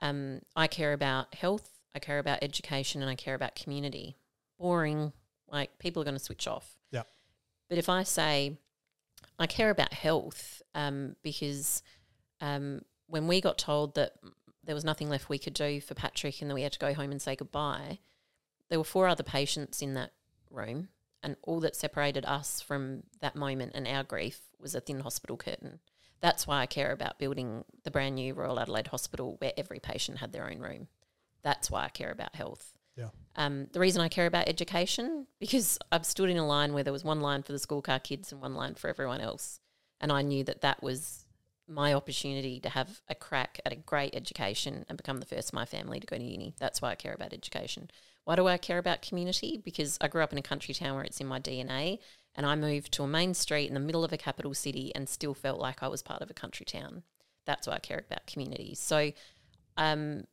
Um, I care about health, I care about education, and I care about community. Boring. Like people are going to switch off. Yeah. But if I say I care about health um, because um, when we got told that there was nothing left we could do for Patrick and that we had to go home and say goodbye, there were four other patients in that room, and all that separated us from that moment and our grief was a thin hospital curtain. That's why I care about building the brand new Royal Adelaide Hospital where every patient had their own room. That's why I care about health. Yeah. Um, the reason I care about education because I've stood in a line where there was one line for the School Card kids and one line for everyone else, and I knew that that was my opportunity to have a crack at a great education and become the first in my family to go to uni. That's why I care about education. Why do I care about community? Because I grew up in a country town where it's in my DNA, and I moved to a main street in the middle of a capital city and still felt like I was part of a country town. That's why I care about community. So, um,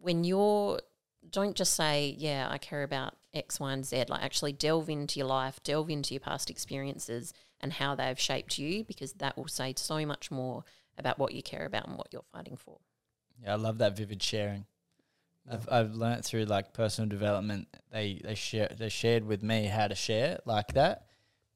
when you're don't just say, yeah, I care about X, Y, and Z. Like actually delve into your life, delve into your past experiences and how they've shaped you, because that will say so much more about what you care about and what you're fighting for. Yeah, I love that vivid sharing. I've I've learnt through like personal development. They they share they shared with me how to share like that,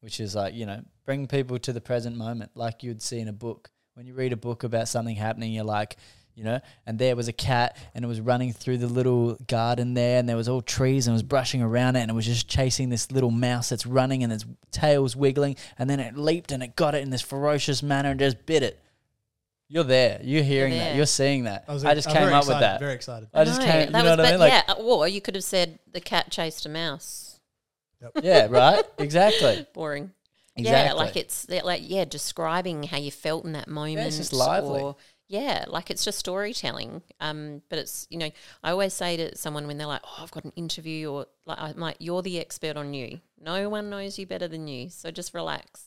which is like you know bring people to the present moment, like you'd see in a book. When you read a book about something happening, you're like, you know, and there was a cat and it was running through the little garden there and there was all trees and it was brushing around it and it was just chasing this little mouse that's running and its tail's wiggling and then it leaped and it got it in this ferocious manner and just bit it. You're there. You're hearing that. there. You're seeing that. I, was, just I'm came very up excited, with that. Very excited. I just No, came, you that know was- what I mean? but Like, yeah, or you could have said the cat chased a mouse. *laughs* yeah, right? Exactly. *laughs* Boring. Exactly. Yeah, like it's like yeah, describing how you felt in that moment. It's just lively. Or, yeah, like it's just storytelling. Um, but it's you know I always say to someone when they're like, oh, I've got an interview, or like I'm like, you're the expert on you. No one knows you better than you. So just relax.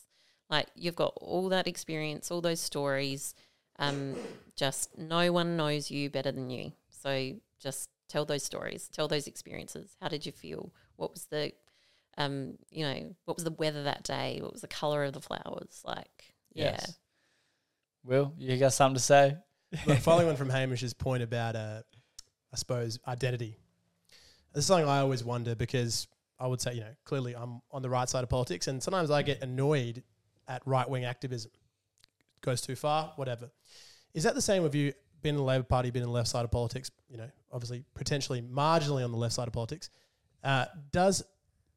Like you've got all that experience, all those stories. Um, just no one knows you better than you. So just tell those stories, tell those experiences. How did you feel? What was the um, you know, what was the weather that day? What was the color of the flowers? Like, yeah. Will, you got something to say? But following on from Hamish's point about, uh, I suppose, identity. This is something I always wonder because I would say, you know, clearly I'm on the right side of politics, and sometimes I get annoyed at right wing activism. Goes too far, whatever. Is that the same with you? Been in the Labor Party, been in the left side of politics. You know, obviously, potentially marginally on the left side of politics. Uh, does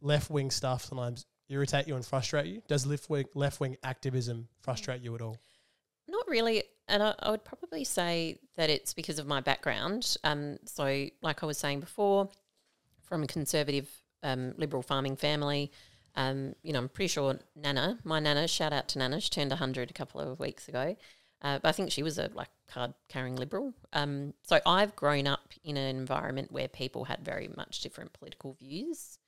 left wing stuff sometimes irritate you and frustrate you? Does left wing left wing activism frustrate you at all? Not really. And I, I would probably say that it's because of my background. Um, so, like I was saying before, from a conservative um, liberal farming family, um, you know, I'm pretty sure Nana, my Nana, shout out to Nana, she turned 100 a couple of weeks ago. Uh, but I think she was a like card carrying liberal. Um, so I've grown up in an environment where people had very much different political views.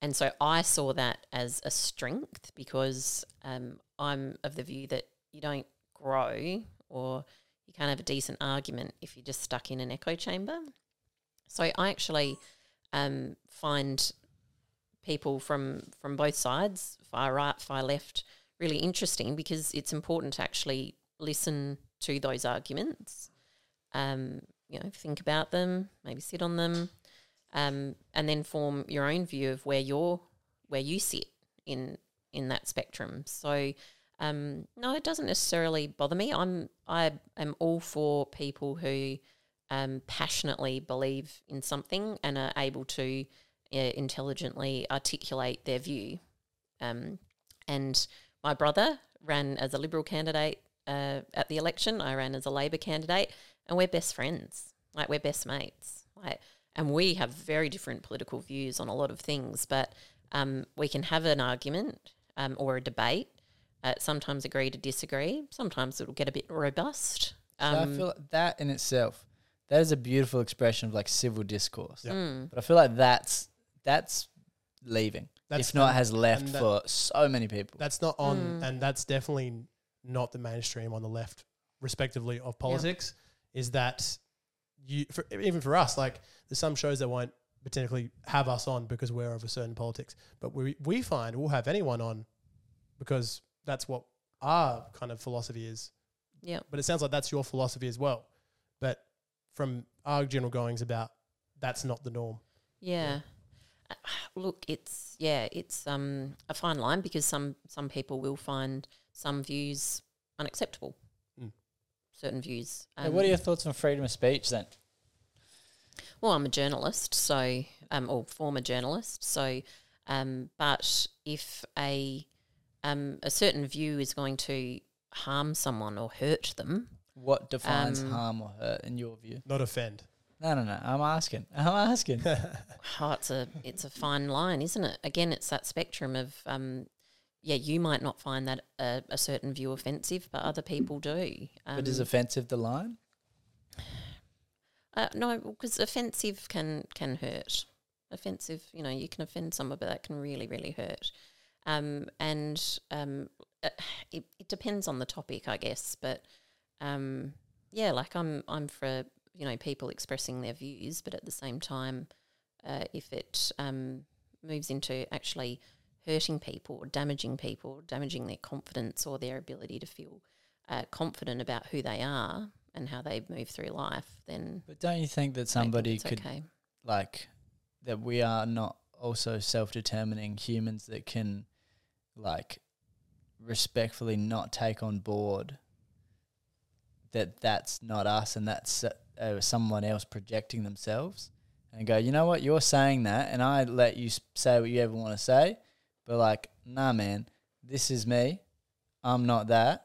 And so I saw that as a strength because um, I'm of the view that you don't grow or you can't have a decent argument if you're just stuck in an echo chamber. So I actually um, find people from from both sides, far right, far left, really interesting because it's important to actually listen to those arguments. Um, you know, think about them, maybe sit on them, um, and then form your own view of where you're where you sit in in that spectrum. So um, no, it doesn't necessarily bother me. I'm I am all for people who um, passionately believe in something and are able to uh, intelligently articulate their view. Um, and my brother ran as a Liberal candidate uh, at the election. I ran as a Labor candidate, and we're best friends. Like we're best mates. Like, and we have very different political views on a lot of things, but um, we can have an argument um, or a debate. Uh, sometimes agree to disagree. Sometimes it'll get a bit robust. So I Um, feel like that in itself, that is a beautiful expression of like civil discourse. Yeah. mm, But I feel like that's that's leaving. That's- if not, and- has left that- for so many people. That's not on, Mm. and that's definitely not the mainstream on the left, respectively, of politics. Is that you, for, even for us, like there's some shows that won't potentially have us on because we're of a certain politics, but we we find we'll have anyone on because that's what our kind of philosophy is. yeah. But it sounds like that's your philosophy as well. But from our general goings about, that's not the norm. Yeah. Uh, *sighs* Look, it's yeah, it's um a fine line because some some people will find some views unacceptable. Mm. Certain views. Hey, Um, what are your thoughts on freedom of speech then? well, I'm a journalist, so um, or former journalist, so um, but if a um a certain view is going to harm someone or hurt them, What defines Um, harm or hurt in your view? Not offend. No, no, no. I'm asking. *laughs* I'm asking. *laughs* oh, it's a it's a fine line, isn't it? Again, it's that spectrum of um, yeah, you might not find that a, a certain view offensive, but other people do. Um, but is offensive the line? uh, no, because offensive can can hurt. offensive. You know, you can offend someone, but that can really, really hurt. Um, and um, uh, it, it depends on the topic, I guess. But um, yeah, like I'm, I'm for you know people expressing their views, but at the same time, uh, if it um, moves into actually hurting people or damaging people, damaging their confidence or their ability to feel uh, confident about who they are and how they move through life, then But don't you think that don't think somebody could okay. like that we are not also self-determining humans that can like respectfully not take on board that that's not us and that's uh, someone else projecting themselves and go you know what? You're saying that and i let you say what you ever want to say but like nah man this is me. I'm not that.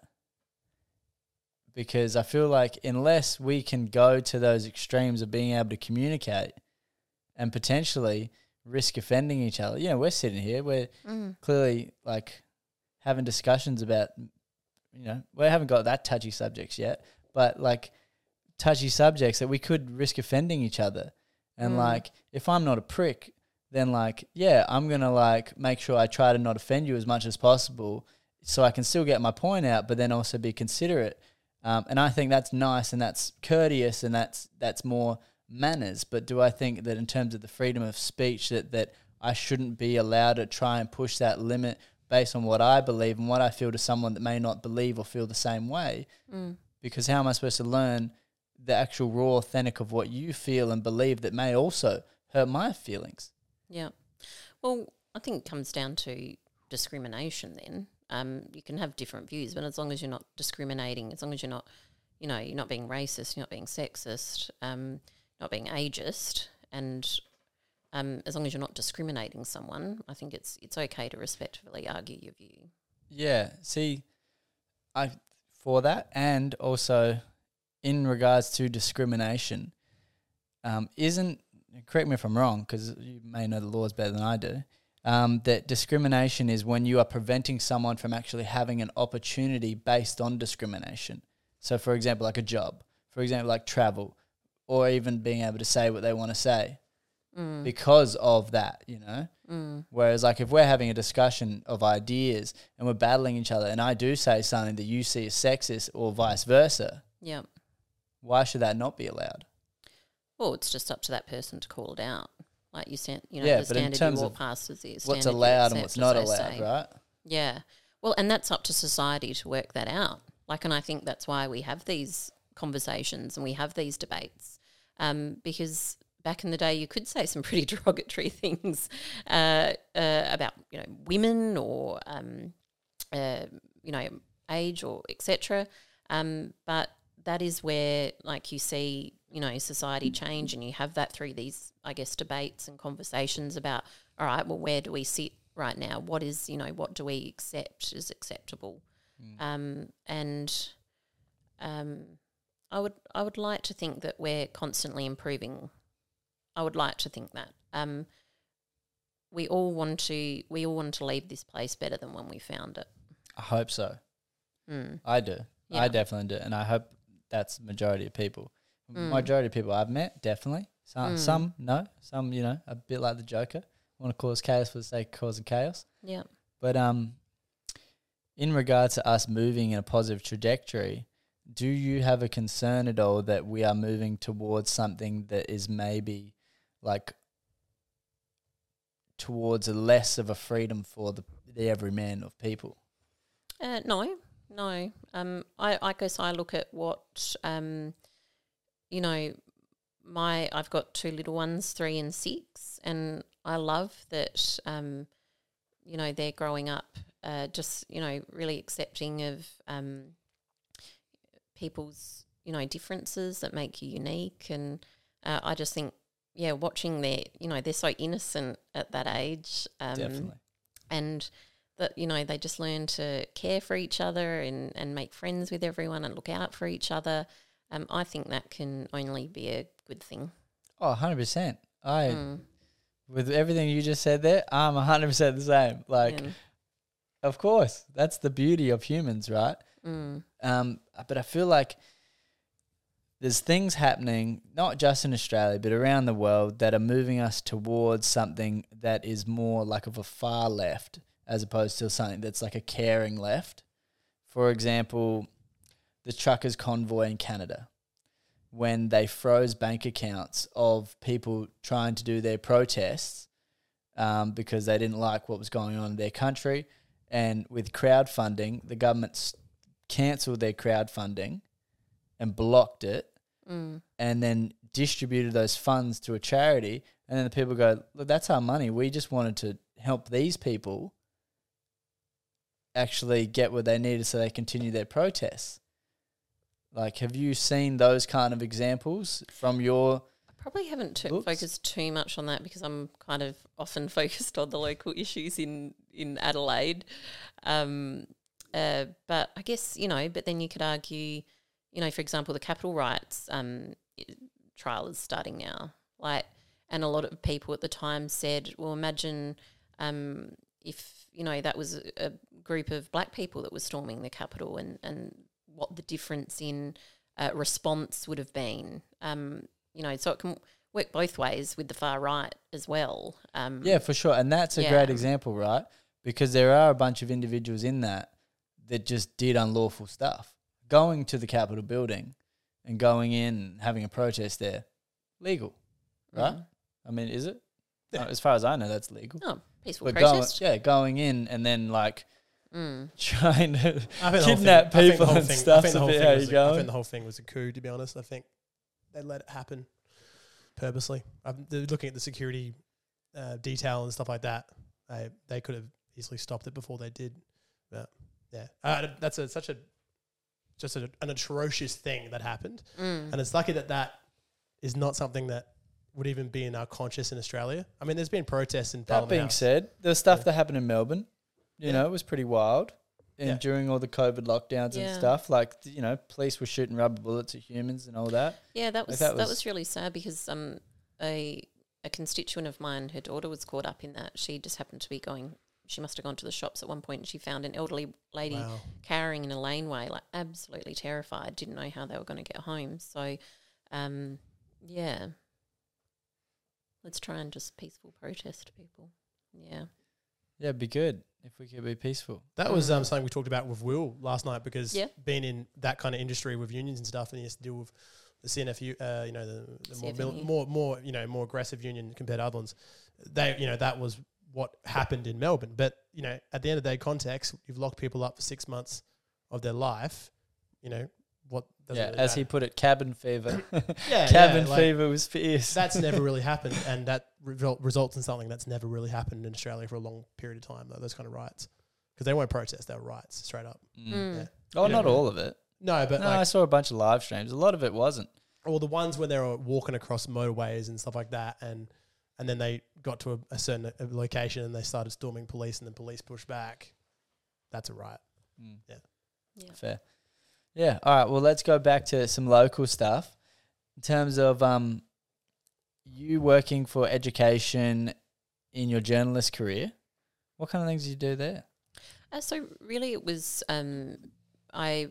Because i feel like unless we can go to those extremes of being able to communicate and potentially risk offending each other. You know, we're sitting here, we're Mm. clearly like having discussions about, you know, we haven't got that touchy subjects yet, but like touchy subjects that we could risk offending each other. And Mm. like, if I'm not a prick, then like, yeah, I'm gonna like make sure I try to not offend you as much as possible, so I can still get my point out, but then also be considerate. Um, and I think that's nice and that's courteous and that's that's more manners. But do I think that in terms of the freedom of speech that that I shouldn't be allowed to try and push that limit based on what I believe and what I feel to someone that may not believe or feel the same way? Mm. Because how am I supposed to learn the actual raw authentic of what you feel and believe that may also hurt my feelings? Yeah. Well, I think it comes down to discrimination then. Um, you can have different views, but as long as you're not discriminating, as long as you're not, you know, you're not being racist, you're not being sexist, um, not being ageist, and um, as long as you're not discriminating someone, I think it's it's okay to respectfully argue your view. Yeah. See, I for that, and also in regards to discrimination, um, isn't correct me if I'm wrong because you may know the laws better than I do. Um, that discrimination is when you are preventing someone from actually having an opportunity based on discrimination. So, for example, like a job, for example, like travel, or even being able to say what they want to say Mm. because of that, you know? Mm. Whereas, like, if we're having a discussion of ideas and we're battling each other, and I do say something that you see as sexist or vice versa, Yeah. why should that not be allowed? Well, it's just up to that person to call it out. Like you stand, you know, Yeah, the but in standard terms you walk of past is the What's allowed and what's not allowed, say. right? Yeah. Well, and that's up to society to work that out. Like, and I think that's why we have these conversations and we have these debates. Um, because back in the day, you could say some *laughs* pretty derogatory things uh, uh, about, you know, women or, um, uh, you know, age or etc. Um, but that is where, like, you see, you know, society change, and you have that through these, I guess, debates and conversations about, all right, well, where do we sit right now? What is, you know, what do we accept is acceptable? Um, and um, I would, I would like to think that we're constantly improving. I would like to think that. Um, we all want to, we all want to leave this place better than when we found it. I hope so. Mm. I do. Yeah. I definitely do. And I hope that's the majority of people. Mm. Majority of people I've met, definitely. Some, Mm. some no. Some, you know, a bit like the Joker, want to cause chaos for the sake of causing chaos. Yeah. But um, in regards to us moving in a positive trajectory, do you have a concern at all that we are moving towards something that is maybe like towards a less of a freedom for the the everyman of people? Uh, no, no. Um, I, I guess I look at what, um, you know, my I've got two little ones, three and six, and I love that, um, you know, they're growing up, uh, just you know, really accepting of um, people's, you know, differences that make you unique, and uh, I just think, yeah, watching their, you know, they're so innocent at that age, um, Definitely. and that you know they just learn to care for each other and and make friends with everyone and look out for each other um, i think that can only be a good thing Oh, 100%. I Mm, with everything you just said there, I'm 100% the same. Like yeah. of course, that's the beauty of humans, right? Mm, Um, but I feel like there's things happening not just in Australia but around the world that are moving us towards something that is more like of a far left as opposed to something that's like a caring left. For example, the truckers convoy in Canada when they froze bank accounts of people trying to do their protests um, because they didn't like what was going on in their country. And with crowdfunding, the government cancelled their crowdfunding and blocked it Mm. and then distributed those funds to a charity. And then the people go, Look, that's our money. We just wanted to help these people actually get what they needed so they continue their protests. Like, have you seen those kind of examples from your. I probably haven't t- focused too much on that because I'm kind of often *laughs* focused on the local issues in in Adelaide. Um, uh, but I guess you know. But then you could argue, you know, for example, the Capitol riots um, trial is starting now. Like, and a lot of people at the time said, "Well, imagine um, if you know that was a, group of black people that was storming the Capitol, and and what the difference in uh, response would have been." Um, you know, so it can work both ways with the far right as well. Um, Yeah, for sure. And that's a Yeah. great example, right? Because there are a bunch of individuals in that that just did unlawful stuff. Going to the Capitol building and going in and having a protest there, legal, right? Mhm. I mean, is it? Yeah. Uh, As far as I know, that's legal. Oh, peaceful But going, protest. yeah, going in and then like Mm. trying to I think the thing- kidnap I think the people whole and thing- I stuff. think the a whole thing was a- I think the whole thing was a coup. To be honest, I think they let it happen purposely. I'm they're looking at the security uh, detail and stuff like that. They they could have easily stopped it before they did. But yeah, uh, that's a, such a just a, an atrocious thing that happened, Mm. and it's lucky that that is not something that would even be in our conscious in Australia. I mean, there's been protests in That being House. said, the stuff Yeah. that happened in Melbourne, you Yeah. know, it was pretty wild. And Yeah. during all the COVID lockdowns and stuff, like you know, police were shooting rubber bullets at humans and all that. Yeah, that Like, was that that was- was, really sad because um a a constituent of mine, her daughter was caught up in that. She just happened to be going. She must have gone to the shops at one point, and she found an elderly lady Wow. cowering in a laneway, like absolutely terrified. Didn't know how they were going to get home. So, um, yeah, let's try and just peaceful protest people. Yeah. Yeah, it'd be good if we could be peaceful. That was um, Mm. something we talked about with Will last night because Yeah. being in that kind of industry with unions and stuff, and he has to deal with the CFMEU, uh, you know, the, the more, mil- more, more, you know, more aggressive union compared to other ones. They, you know, that was what happened in Melbourne. But you know, at the end of the day, context, you've locked people up for six months of their life. You know what? doesn't yeah, really as he put it, cabin fever. *laughs* *laughs* yeah, cabin yeah, like, fever was fierce. That's never really *laughs* happened, and that result, results in something that's never really happened in Australia for a long period of time. Though those kind of riots, because they won't protest, they're riots straight up. Mm. Mm. Yeah. Oh, You not know. all of it. No, but no, like I saw a bunch of live streams. A lot of it wasn't. or the ones when they were walking across motorways and stuff like that, and and then they got to a, a certain uh location and they started storming police, and then police pushed back. That's a riot. Mm. Yeah. Fair. Yeah. All right. Well, let's go back to some local stuff. In terms of um, you working for education in your journalist career, what kind of things do you do there? Uh, so really, it was um, I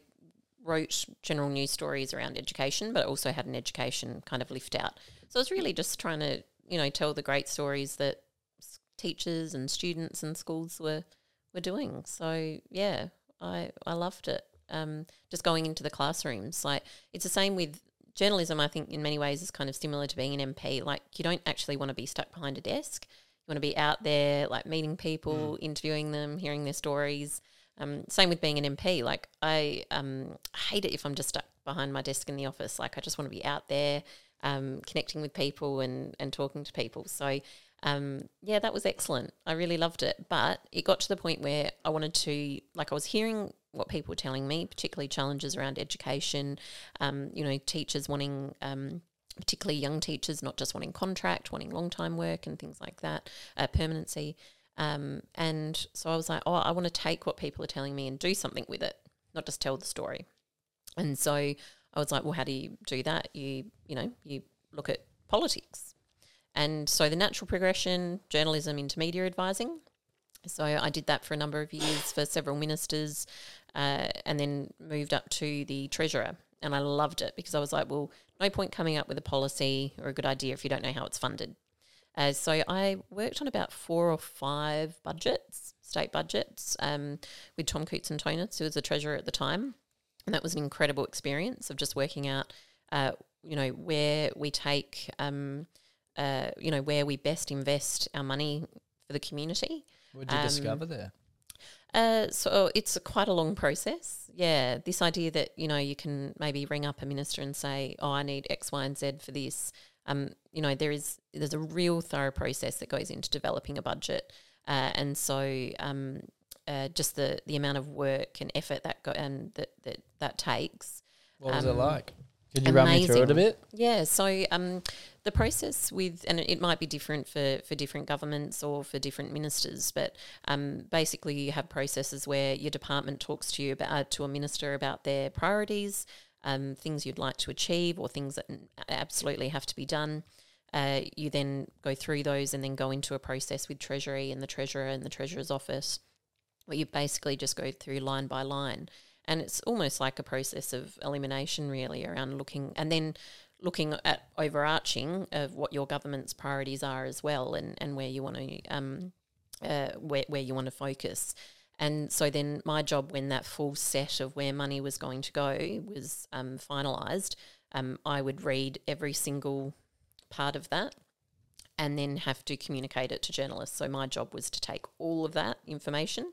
wrote general news stories around education, but I also had an education kind of lift out. So I was really just trying to, you know, tell the great stories that teachers and students and schools were were doing. So yeah, I I loved it. Um, just going into the classrooms, like it's the same with journalism. I think in many ways is kind of similar to being an MP. Like you don't actually want to be stuck behind a desk. You want to be out there, like meeting people, interviewing them, hearing their stories. Um, same with being an MP. Like I um, hate it if I'm just stuck behind my desk in the office. Like I just want to be out there, um, connecting with people and and talking to people. So um, yeah, that was excellent. I really loved it. But it got to the point where I wanted to, like, I was hearing what people were telling me, particularly challenges around education. Um, you know, teachers wanting. Um, particularly young teachers not just wanting contract, wanting long time work and things like that, uh, permanency. Um, and so I was like, oh, I want to take what people are telling me and do something with it, not just tell the story. And so I was like, well, how do you do that? You, you know, you look at politics. And so the natural progression, journalism into media advising. So I did that for a number of years for several ministers, uh, and then moved up to the treasurer and I loved it because I was like, well, no point coming up with a policy or a good idea if you don't know how it's funded. Uh, so I worked on about four or five budgets, state budgets, um, with Tom Koutsantonis, who was the treasurer at the time, and that was an incredible experience of just working out, uh, you know, where we take, um, uh, you know, where we best invest our money for the community. What did you Um, discover there? Uh, so it's a quite a long process. Yeah, this idea that you know you can maybe ring up a minister and say, "Oh, I need X, Y, and Z for this." Um, you know, there is there's a real thorough process that goes into developing a budget, uh, and so um, uh, just the the amount of work and effort that go and that that that takes. What was it um, like? Could you run me through it a amazing. bit? Yeah, so um, the process with, and it might be different for, for different governments or for different ministers, but um, basically you have processes where your department talks to you about uh, to a minister about their priorities, um, things you'd like to achieve, or things that absolutely have to be done. Uh, you then go through those and then go into a process with Treasury and the Treasurer and the Treasurer's office, where you basically just go through line by line. And it's almost like a process of elimination, really, around looking and then looking at overarching of what your government's priorities are as well, and, and where you want to um, uh, where where you want to focus. And so then my job, when that full set of where money was going to go was um, finalised, um, I would read every single part of that and then have to communicate it to journalists. So my job was to take all of that information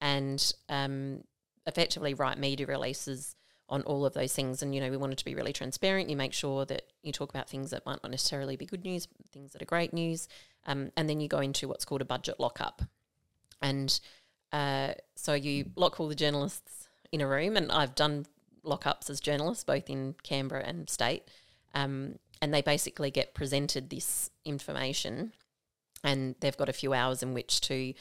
and um, effectively write media releases on all of those things. And, you know, we wanted to be really transparent. You make sure that you talk about things that might not necessarily be good news, things that are great news. Um, and then you go into what's called a budget lockup. And uh, so you lock all the journalists in a room. And I've done lockups as journalists, both in Canberra and state. Um, and they basically get presented this information and they've got a few hours in which to,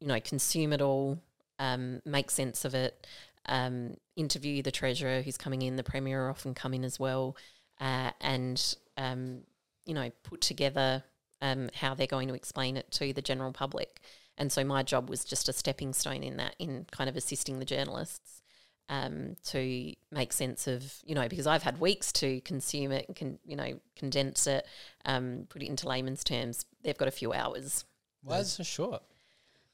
you know, consume it all, um, make sense of it, um, interview the treasurer who's coming in, the premier often come in as well, uh, and um, you know put together um, how they're going to explain it to the general public. And so my job was just a stepping stone in that, in kind of assisting the journalists um, to make sense of, you know, because I've had weeks to consume it, and can you know condense it, um, put it into layman's terms. They've got a few hours. Why is it so short?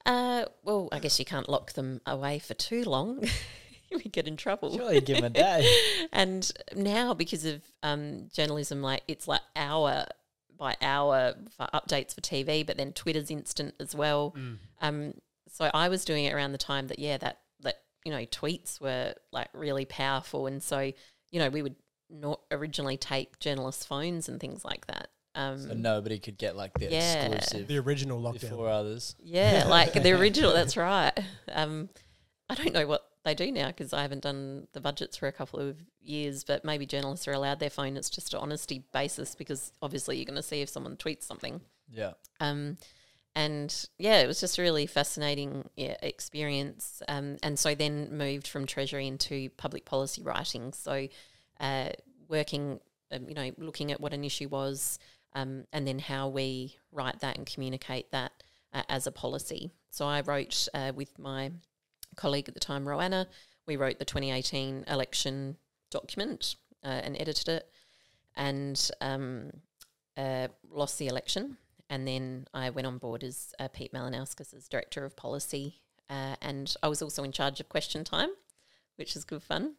Uh, well, I guess you can't lock them away for too long. *laughs* we get in trouble. Surely give them a day. *laughs* and now because of um, journalism, like it's like hour by hour for updates for TV, but then Twitter's instant as well. Um, so I was doing it around the time that yeah, that that you know tweets were like really powerful, and so you know we would not originally take journalists' phones and things like that. Um, So nobody could get like the Yeah. exclusive The original lockdown. before others. Yeah, *laughs* like the original. That's right. Um, I don't know what they do now because I haven't done the budgets for a couple of years. But maybe journalists are allowed their phone. It's just an honesty basis because obviously you're going to see if someone tweets something. Yeah. Um, and yeah, it was just a really fascinating yeah, experience. Um, and so then moved from Treasury into public policy writing. So uh, working, um, you know, looking at what an issue was, um, and then how we write that and communicate that uh, as a policy. So I wrote uh, with my colleague at the time, Roanna. We wrote the 2018 election document uh, and edited it, and um, uh, lost the election. And then I went on board as uh, Pete Malinauskas as Director of Policy. Uh, and I was also in charge of question time, which is good fun.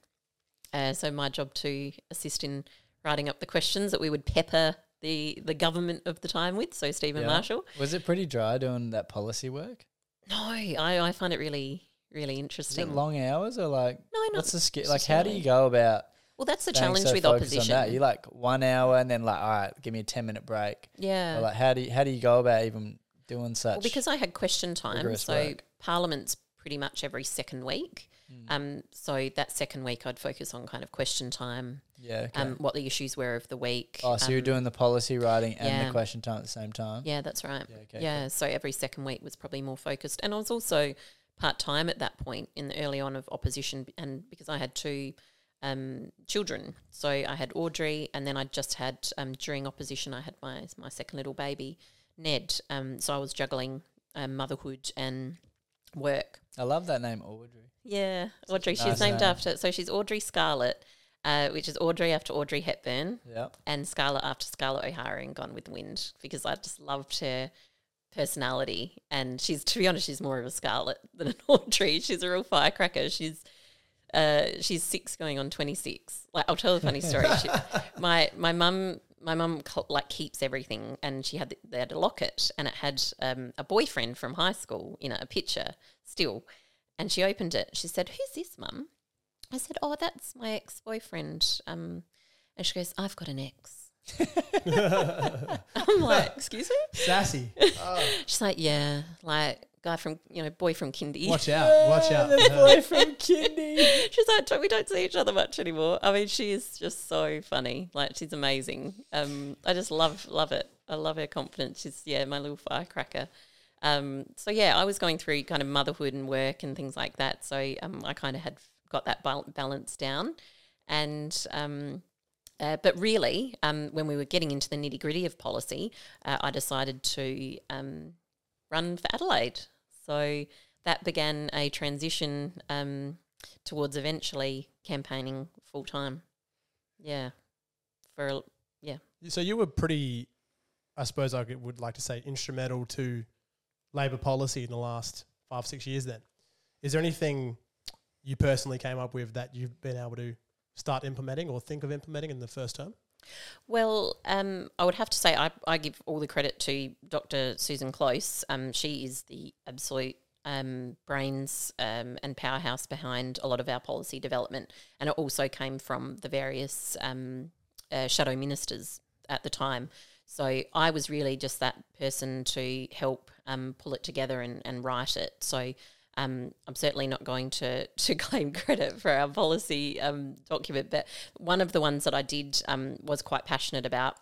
So my job to assist in writing up the questions that we would pepper the, the government of the time with. So Steven Yeah. Marshall. Was it pretty dry doing that policy work? No, I, I find it really, really Is interesting. it long hours or like No, not what's the skill? Like, how do you go about? Well, that's the challenge so with opposition. You like one hour and then like, all right, give me a ten minute break. yeah. Or like, how do you, how do you go about even doing such? Well, because I had question time, so work. Parliament's pretty much every second week. Mm. Um, so that second week, I'd focus on kind of question time, yeah. Okay. um, what the issues were of the week. oh, so you're um, doing the policy writing and yeah. the question time at the same time. Yeah, that's right. Yeah. Okay. yeah, cool. so every second week was probably more focused, and I was also part time at that point in the early on of opposition, and because I had two um, children, so I had Audrey, and then I just had um, during opposition, I had my my second little baby, Ned. Um, so I was juggling um, motherhood and work. I love that name, Audrey. Yeah, Audrey. nice she's named name. after. So she's Audrey Scarlett. uh, which is Audrey after Audrey Hepburn Yeah. and Scarlett after Scarlett O'Hara in Gone with the Wind because I just loved her personality. And she's, to be honest, she's more of a Scarlett *laughs* than an Audrey. She's a real firecracker. She's uh, she's six going on 26. Like, I'll tell a funny story. She, *laughs* my my mum my mum like keeps everything, and she had they had a locket, and it had um, a boyfriend from high school in it, a picture still. And she opened it. She said, "Who's this, mum?" I said, "Oh, that's my ex boyfriend." Um, and she goes, "I've got an ex." *laughs* *laughs* I'm like, "Excuse me?" Sassy. She's like, "Yeah, like guy from you know boy from kindy." Watch out. *laughs* Watch out. The boy from Kindy. *laughs* She's like, we don't see each other much anymore. I mean, she is just so funny. Like, she's amazing. Um, I just love, love it. I love her confidence. She's, yeah, my little firecracker. Um, so yeah, I was going through kind of motherhood and work and things like that. So um, I kind of had got that balance down, and um, uh, but really, um, when we were getting into the nitty gritty of policy, uh, I decided to um, run for Adelaide. So that began a transition um, towards eventually campaigning full time. Yeah, for yeah. So you were pretty, I suppose I would like to say, instrumental to Labor policy in the last five, six years then. Is there anything you personally came up with that you've been able to start implementing or think of implementing in the first term? Well, um, I would have to say I, I give all the credit to Dr. Susan Close. Um, she is the absolute um, brains um, and powerhouse behind a lot of our policy development, and it also came from the various um, uh, shadow ministers at the time. So I was really just that person to help um, pull it together and, and write it. So um, I'm certainly not going to *laughs* to claim credit for our policy um, document, but one of the ones that I did um, was quite passionate about.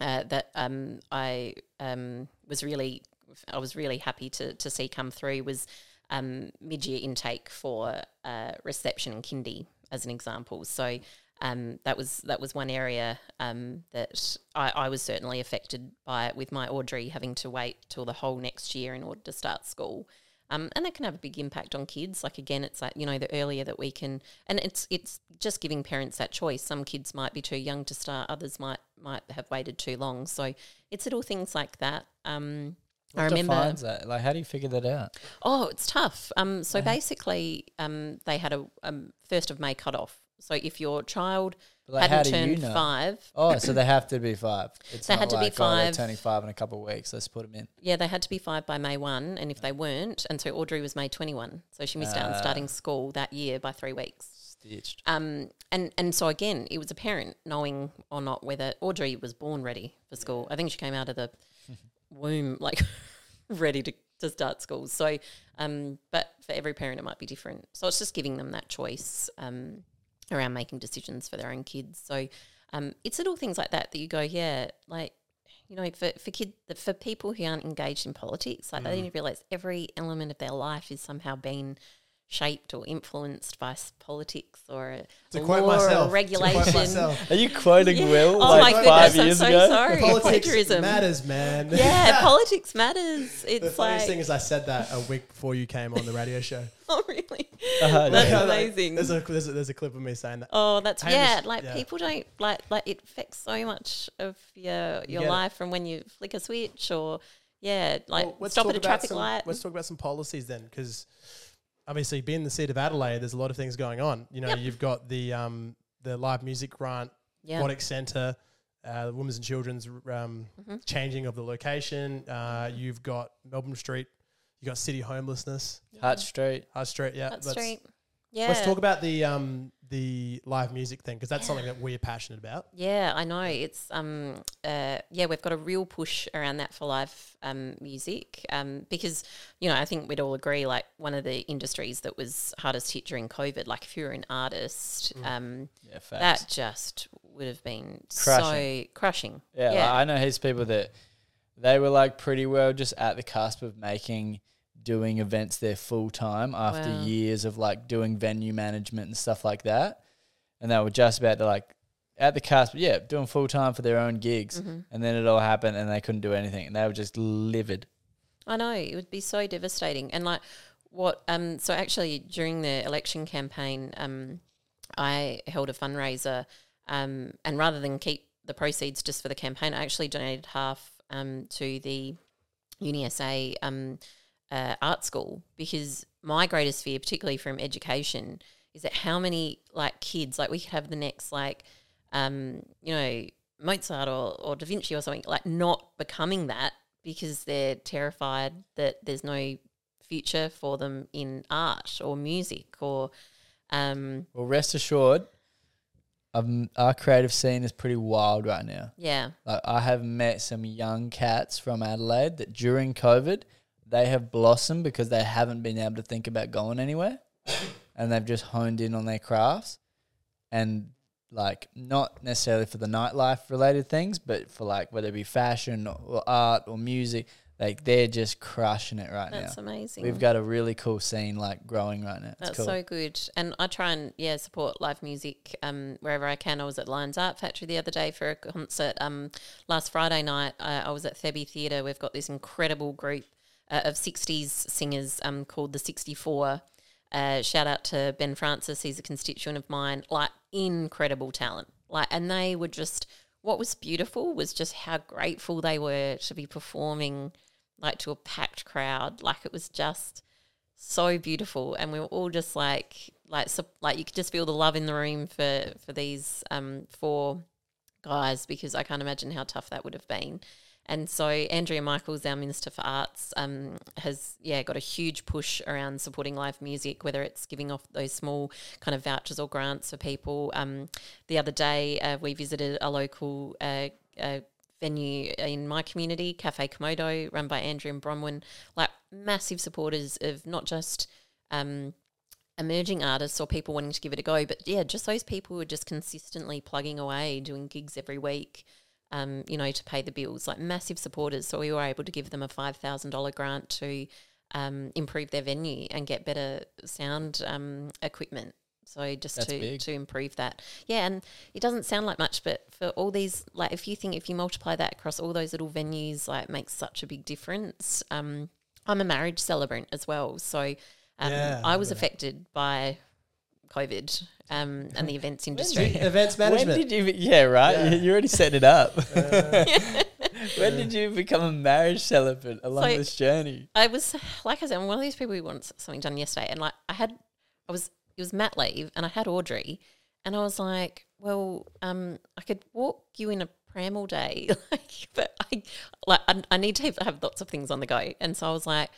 Uh, that um, I um, was really, I was really happy to to see come through was um, mid year intake for uh, reception and kindy as an example. So um, that was that was one area um, that I, I was certainly affected by it with my Audrey having to wait till the whole next year in order to start school. Um, and that can have a big impact on kids. Like again, it's like you know the earlier that we can, and it's it's just giving parents that choice. Some kids might be too young to start, others might might have waited too long. So it's little things like that. Um, I What remember. defines that? Like, how do you figure that out? Oh, it's tough. Um, so basically, um, they had a um, first of May cutoff. So if your child like, hadn't do you turned know? five, Oh, so they have to be five. It's They had to be like, oh, they're five. turning five in a couple of weeks. Let's put them in. yeah, they had to be five by May one, and if they weren't, and so Audrey was May twenty one, so she missed out on Ah. starting school that year by three weeks. Stitched. Um, and and so again, it was apparent knowing or not whether Audrey was born ready for school. I think she came out of the *laughs* womb like *laughs* ready to, to start school. So, um, but for every parent, it might be different. So it's just giving them that choice um, around making decisions for their own kids. So um, it's little things like that that you go, yeah, like. You know, for for kid, for people who aren't engaged in politics, like they need to realize every element of their life is somehow being shaped or influenced by politics or a To a quote law myself. or to quote regulation. myself, Are you quoting Yeah. Will Oh like my five goodness, I'm years so ago? sorry. Politics Plagiarism. matters, man. Yeah, *laughs* politics matters. The It's funniest like, thing is I said that a week before you came on the radio show. *laughs* oh really? Uh, That's yeah. amazing. There's a, there's a there's a clip of me saying that. Oh, that's Hamish- yeah. Like yeah. people don't like like it affects so much of your your get life from when you flick a switch or yeah, like Well, stop at a traffic some, light. Let's talk about some policies then, because obviously, being the seat of Adelaide, there's a lot of things going on. You know, Yep. you've got the um, the live music grant, yeah, aquatic centre, uh, the women's and children's um, Mhm. changing of the location. Uh, you've got Melbourne Street. You have got city homelessness, Hutt Street. Hutt Street. Yeah, That's let's, street. Yeah, let's talk about the um, the live music thing because that's something that we're passionate about. Yeah, I know. It's um uh yeah, we've got a real push around that for live um music. Um because, you know, I think we'd all agree like one of the industries that was hardest hit during COVID, like if you're an artist, Mm. um Yeah, facts. that just would have been Crushing. so crushing. Yeah, Yeah. Like, I know heaps of people that they were like pretty well just at the cusp of making doing events there full time after Wow. years of like doing venue management and stuff like that. And they were just about to like at the cusp, yeah, doing full time for their own gigs. Mhm. And then it all happened and they couldn't do anything. And they were just livid. I know it would be so devastating. And like what um so actually during the election campaign um I held a fundraiser, um, and rather than keep the proceeds just for the campaign, I actually donated half um, to the UniSA um, uh, art school because my greatest fear, particularly from education, is that how many like kids, like we could have the next like, um, you know, Mozart or, or Da Vinci or something, like not becoming that because they're terrified that there's no future for them in art or music or um, Well, rest assured, um, our creative scene is pretty wild right now. yeah Like I have met some young cats from Adelaide that during COVID they have blossomed because they haven't been able to think about going anywhere, and they've just honed in on their crafts, and like not necessarily for the nightlife related things, but for like whether it be fashion or art or music, like they're just crushing it right that's now. That's amazing We've got a really cool scene like growing right now. It's That's cool. so good. And I try and yeah support live music um, wherever I can. I was at Lion Arts Factory the other day for a concert. Um, last Friday night uh, I was at Thebby Theatre. We've got this incredible group uh, of '60s singers um, called the '64. Uh, shout out to Ben Francis. He's a constituent of mine. Like incredible talent. Like and they were just what was beautiful was just how grateful they were to be performing like to a packed crowd. Like it was just so beautiful and we were all just like like so, like you could just feel the love in the room for for these um four guys because I can't imagine how tough that would have been. And so Andrea Michaels, our Minister for Arts, um, has yeah got a huge push around supporting live music, whether it's giving off those small kind of vouchers or grants for people. Um, the other day uh, we visited a local uh, uh, venue in my community, Cafe Komodo, run by Andrew and Bronwyn, like massive supporters of not just um, emerging artists or people wanting to give it a go, but yeah, just those people who are just consistently plugging away, doing gigs every week, um, you know, to pay the bills, like massive supporters. So we were able to give them a $5,000 grant to um, improve their venue and get better sound um, equipment. So just That's to, big. to improve that. Yeah, and it doesn't sound like much, but for all these, like if you think, if you multiply that across all those little venues, like it makes such a big difference. Um, I'm a marriage celebrant as well. So um, Yeah, I was affected by COVID um, and the events industry. Events When management. did you? Yeah, right. Yeah. You, you already set it up. Uh, *laughs* when did you become a marriage celebrant along So- this journey? I was like I said, I'm one of these people who wants something done yesterday, and like I had, I was it was mat leave, and I had Audrey, and I was like, well, um, I could walk you in a pram all day, *laughs* like, but I like I, I need to have, have lots of things on the go, and so I was like,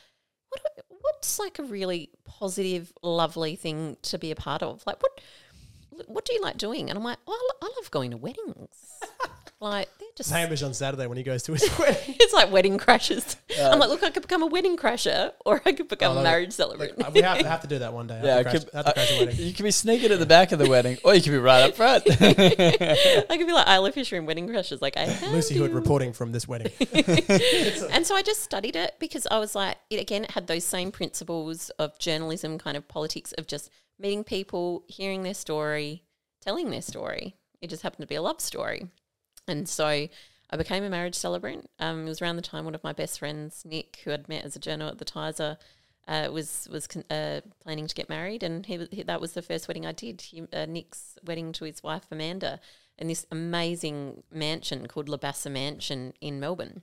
what do I- what's like a really positive, lovely thing to be a part of? Like what what do you like doing? And I'm like, lo- I love going to weddings. *laughs* like they're just Hamish on Saturday when he goes to his *laughs* wedding. *laughs* it's like wedding crashes. I'm like, look, I could become a wedding crasher or I could become Oh, a marriage celebrant. Look, we have to, have to do that one day. I Yeah, have I to crash, I have to crash a uh, wedding. you could be sneaking at the back of the wedding, or you could be right up front. *laughs* I could be like Isla Fisher in Wedding Crashers, like I have Lucy Hood reporting from this wedding. And so I just studied it because I was like, it again, it had those same principles of journalism, kind of politics of just meeting people, hearing their story, telling their story. It just happened to be a love story. And so I became a marriage celebrant. Um, it was around the time one of my best friends, Nick, who I'd met as a journal at the Tizer, uh, was was con- uh, planning to get married, and he, he that was the first wedding I did. He, uh, Nick's wedding to his wife Amanda, in this amazing mansion called Labassa Mansion in Melbourne.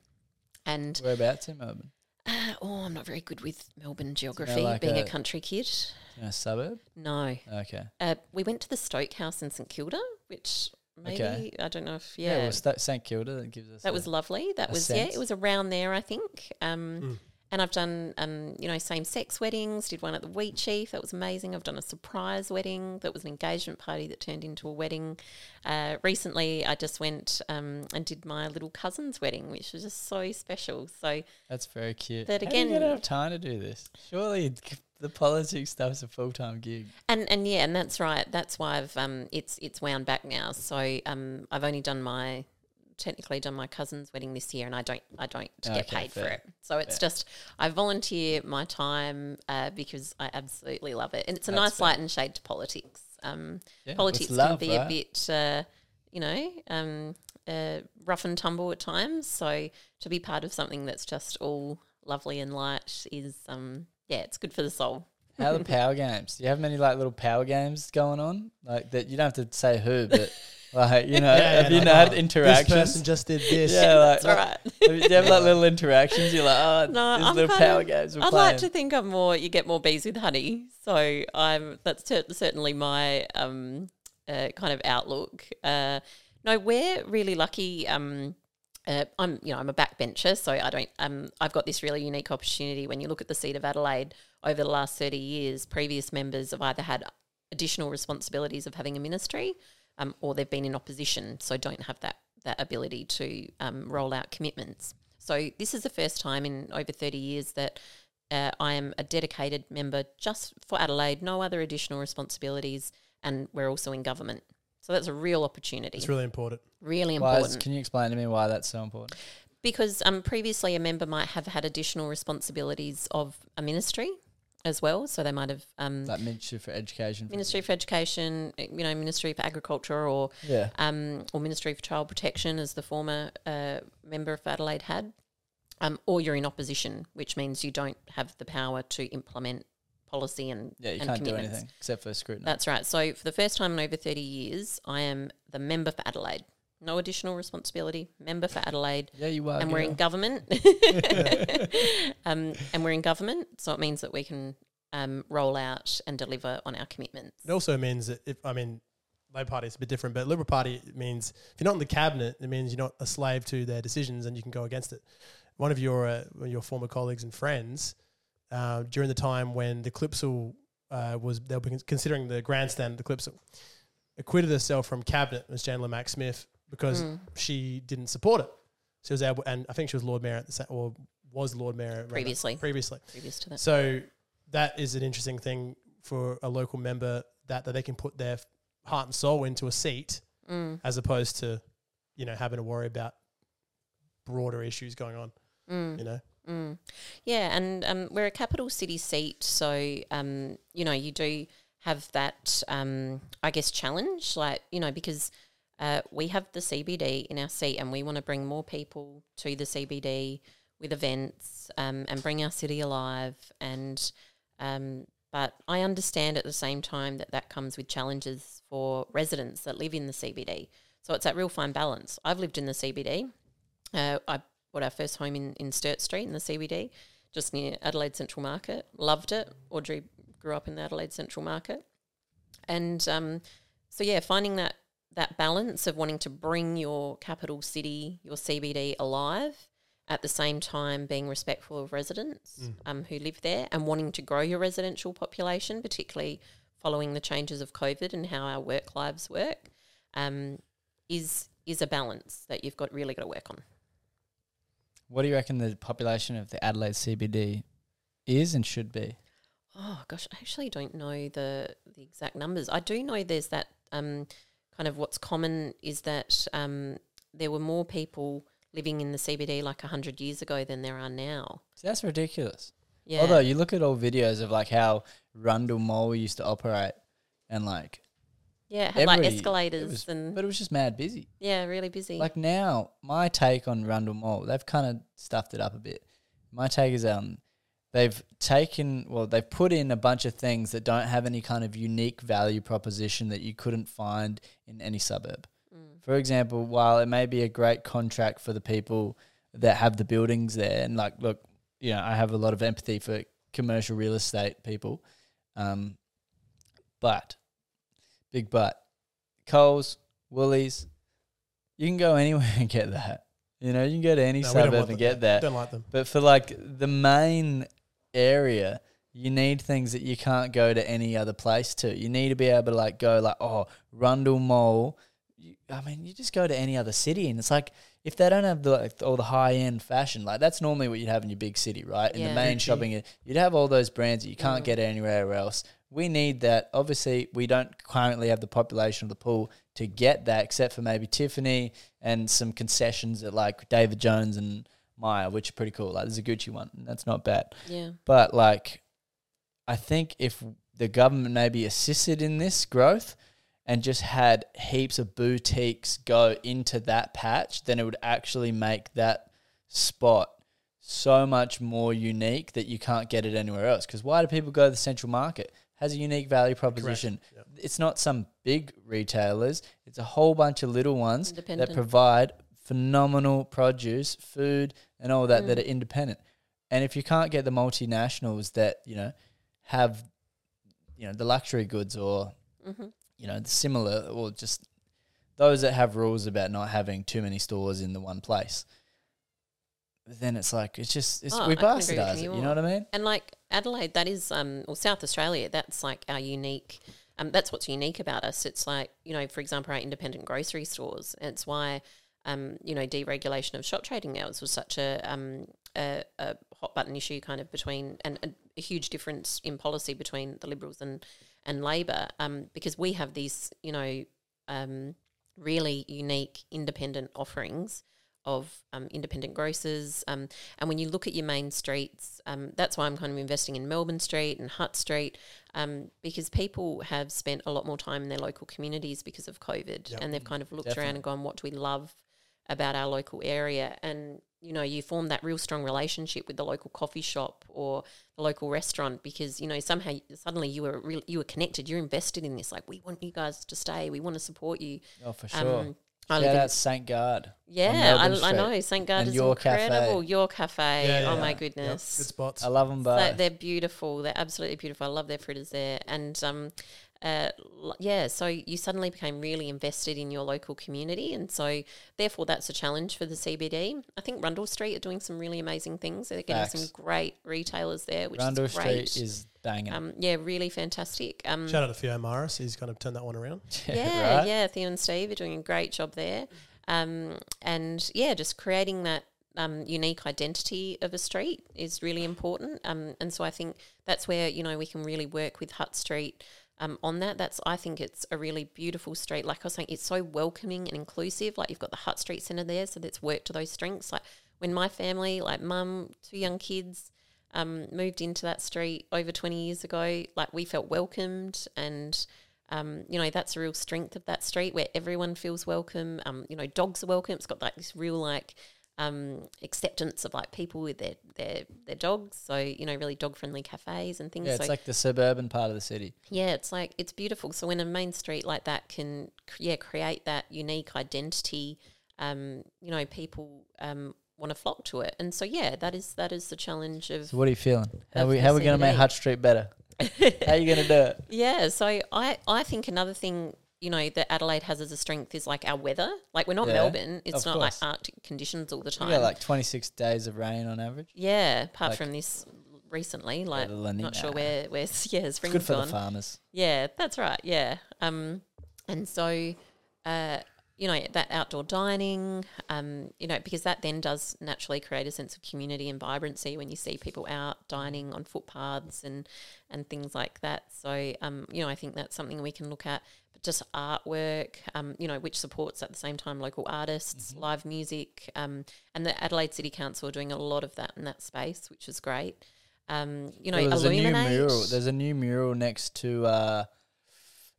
And Whereabouts in Melbourne? uh, oh, I'm not very good with Melbourne geography, like being a, a- country kid. In a suburb? No, Okay. uh, we went to the Stokehouse in St Kilda, which maybe Okay. I don't know if Yeah, yeah, well, St. St Kilda that gives us that a- was lovely. That a was yeah, it was around there, I think. Um, Mm. And I've done um, you know same sex weddings. Did one at the Wheatsheaf. That was amazing. I've done a surprise wedding. That was an engagement party that turned into a wedding. Uh, recently, I just went um, and did my little cousin's wedding, which was just so special. So That's very cute. That How do you get again- enough time to do this? Surely the politics stuff's a full time gig. And and yeah, and that's right. That's why I've um it's it's wound back now. So um I've only done my technically done my cousin's wedding this year, and I don't I don't get paid for it. So it's just I volunteer my time uh, because I absolutely love it, and it's a That's nice fair. light and shade to politics. Um, Yeah, politics love, can be right? a bit. Uh, you know, um, uh, rough and tumble at times. So to be part of something that's just all lovely and light is, um, yeah, it's good for the soul. How are the *laughs* power games? Do you have many like little power games going on? Like that you don't have to say who, but like you know, *laughs* Yeah, have yeah, you like, had oh, This person just did *laughs* this. Yeah, like- That's all right. Have you, do you have like little interactions? You're like, oh, No, these I'm little kind power of- games we're I'd playing. like to think I'm more. You get more bees with honey, so I'm. That's cer- certainly my um, uh, kind of outlook. Uh, no, we're really lucky. Um, uh, I'm, you know, I'm a backbencher, so I don't. Um, I've got this really unique opportunity. When you look at the seat of Adelaide over the last thirty years, previous members have either had additional responsibilities of having a ministry, um, or they've been in opposition, so don't have that that ability to um, roll out commitments. So this is the first time in over 30 years that uh, I am a dedicated member just for Adelaide, no other additional responsibilities, and we're also in government. So that's a real opportunity, It's really important. really Why is, important. can you explain to me why that's so important? because um, previously a member might have had additional responsibilities of a ministry as well. So they might have um, Like Ministry for Education. for Ministry for Education, you know, Ministry for Agriculture, or Yeah. um, or Ministry for Child Protection, as the former uh, member of Adelaide had, um, or you're in opposition, which means you don't have the power to implement policy and Yeah, you and can't do anything except for scrutiny. That's right. So for the first time in over 30 years, I am the member for Adelaide. No additional responsibility. Member for Adelaide. *laughs* yeah, you are. and we're in government. *laughs* *laughs* um, and we're in government, so it means that we can um, roll out and deliver on our commitments. It also means that if I mean, Labor Party is a bit different, but Liberal Party means if you're not in the cabinet, it means you're not a slave to their decisions and you can go against it. One of your uh, your former colleagues and friends uh, during the time when the Clipsal uh, was they were considering the grandstand the Clipsal acquitted herself from cabinet was Jane Lomax-Smith because Mm. she didn't support it. She was able, and I think she was Lord Mayor at the sa- or was Lord Mayor rather, Previously. Previously, Previous to that. so that is an interesting thing for a local member that, that they can put their heart and soul into a seat Mm, as opposed to, you know, having to worry about broader issues going on, mm. you know. Mm. Yeah, and um, we're a capital city seat, so um, you know you do have that, um, I guess, challenge, like you know, because uh, we have the CBD in our seat, and we want to bring more people to the CBD with events um, and bring our city alive. And um, but I understand at the same time that that comes with challenges for residents that live in the CBD. So it's that real fine balance. I've lived in the CBD. Uh, I bought our first home in, in Sturt Street in the CBD, just near Adelaide Central Market. Loved it. Audrey grew up in the Adelaide Central Market. And um, so, yeah, finding that, that balance of wanting to bring your capital city, your CBD alive, at the same time being respectful of residents um, who live there and wanting to grow your residential population, particularly following the changes of COVID and how our work lives work, um, is is a balance that you've got really got to work on. What do you reckon the population of the Adelaide CBD is and should be? Oh gosh, I actually don't know the the exact numbers. I do know there's that um, kind of what's common is that um, there were more people living in the CBD like hundred years ago than there are now. See, that's ridiculous. Yeah, Although you look at old videos of like how Rundle Mall used to operate, and like, yeah, it had like every- escalators was- and but it was just mad busy. yeah, really busy. Like now, my take on Rundle Mall, they've kind of stuffed it up a bit. My take is um, they've taken well, they've put in a bunch of things that don't have any kind of unique value proposition that you couldn't find in any suburb. Mm. For example, while it may be a great contract for the people that have the buildings there, and like, look, you know, I have a lot of empathy for commercial real estate people, um, but big Butt, Coles, Woolies, you can go *laughs* anywhere and get that. You know, you can go to any No, suburb and them. get that. Don't like them. But for like the main area, you need things that you can't go to any other place to. You need to be able to like go like, oh, Rundle Mall. You, I mean, you just go to any other city, and it's like if they don't have the like, all the high end fashion, like that's normally what you'd have in your big city, right? In the Yeah. main shopping, you'd have all those brands that you can't Mm. get anywhere else. We need that. Obviously, we don't currently have the population of the pool to get that, except for maybe Tiffany and some concessions at like David Jones and Myer, which are pretty cool. Like there's a Gucci one, and that's not bad. yeah, But like, I think if the government maybe assisted in this growth and just had heaps of boutiques go into that patch, then it would actually make that spot so much more unique that you can't get it anywhere else. Because why do people go to the central market? Has a unique value proposition. Yep. It's not some big retailers. It's a whole bunch of little ones that provide phenomenal produce, food, and all that that Mm. are independent. And if you can't get the multinationals that you know have, you know, the luxury goods or hmm you know the similar or just those that have rules about not having too many stores in the one place, then it's like it's just it's, Oh, we bastardize it. you You know what I mean? And like Adelaide, that is, um, or South Australia, that's like our unique. Um, that's what's unique about us. It's like you know, for example, our independent grocery stores. It's why, um, you know, deregulation of shop trading hours was such a um a, a hot button issue, kind of between and, and a huge difference in policy between the Liberals and and Labor, um, because we have these, you know, um, really unique independent offerings of um, independent grocers. Um, and when you look at your main streets, um, that's why I'm kind of investing in Melbourne Street and Hutt Street, um, because people have spent a lot more time in their local communities because of COVID, Yep. and they've kind of looked Definitely. around and gone, "What do we love about our local area?" And you know, you form that real strong relationship with the local coffee shop or the local restaurant because you know somehow suddenly you were real, you were connected. You're invested in this. Like, we want you guys to stay. We want to support you. Oh, for sure. I Shout out St. Gard. yeah, I, I know. St. Gard And is Your Cafe. incredible. Your cafe. Yeah, oh yeah. my Yep, goodness. good spots. I love them So both. they're beautiful. They're absolutely beautiful. I love their fritters there. And um, uh, yeah, so you suddenly became really invested in your local community, and so therefore that's a challenge for the CBD. I think Rundle Street are doing some really amazing things. They're getting some great retailers there, which Rundle is great. Street is banging. um, yeah, really fantastic. Um, Shout out to Theo Morris. He's kind of turned that one around. *laughs* yeah, right? yeah. Theo and Steve are doing a great job there. Um, and yeah, just creating that um, unique identity of a street is really important. Um, and so I think that's where you know we can really work with Hutt Street. Um, on that, that's I think it's a really beautiful street. Like I was saying, it's so welcoming and inclusive. Like you've got the Hutt Street Centre there, so that's worked to those strengths. Like when my family, like mum, two young kids, um, moved into that street over 20 years ago, like we felt welcomed and um, you know, that's a real strength of that street where everyone feels welcome. Um, you know, dogs are welcome. It's got like this real like um, acceptance of like people with their, their their dogs. So, you know, really dog friendly cafes and things. Yeah, so it's like the suburban part of the city. yeah, it's like it's beautiful. So when a main street like that can, yeah, create that unique identity, um, you know, people um, want to flock to it. And so yeah, that is that is the challenge of So what are you feeling? How we how we going to make CBD. Hutt Street better? *laughs* how are you going to do it? yeah. So I I think another thing you know that Adelaide has as a strength is like our weather. Like we're not Yeah, Melbourne. It's not course. like Arctic conditions all the time. Yeah, like 26 days of rain on average. yeah, apart like- from this recently, like not sure where where *laughs* yeah spring's good for gone. the farmers. Yeah, that's right. Yeah. Um, and so, uh, you know, that outdoor dining, um, you know, because that then does naturally create a sense of community and vibrancy when you see people out dining on footpaths and and things like that. So, um, you know, I think that's something we can look at. Just artwork, um, you know, which supports at the same time local artists, Mm-hmm. live music, um, and the Adelaide City Council are doing a lot of that in that space, which is great. Um, you know, Well, there's a new mural. There's a new mural next to uh,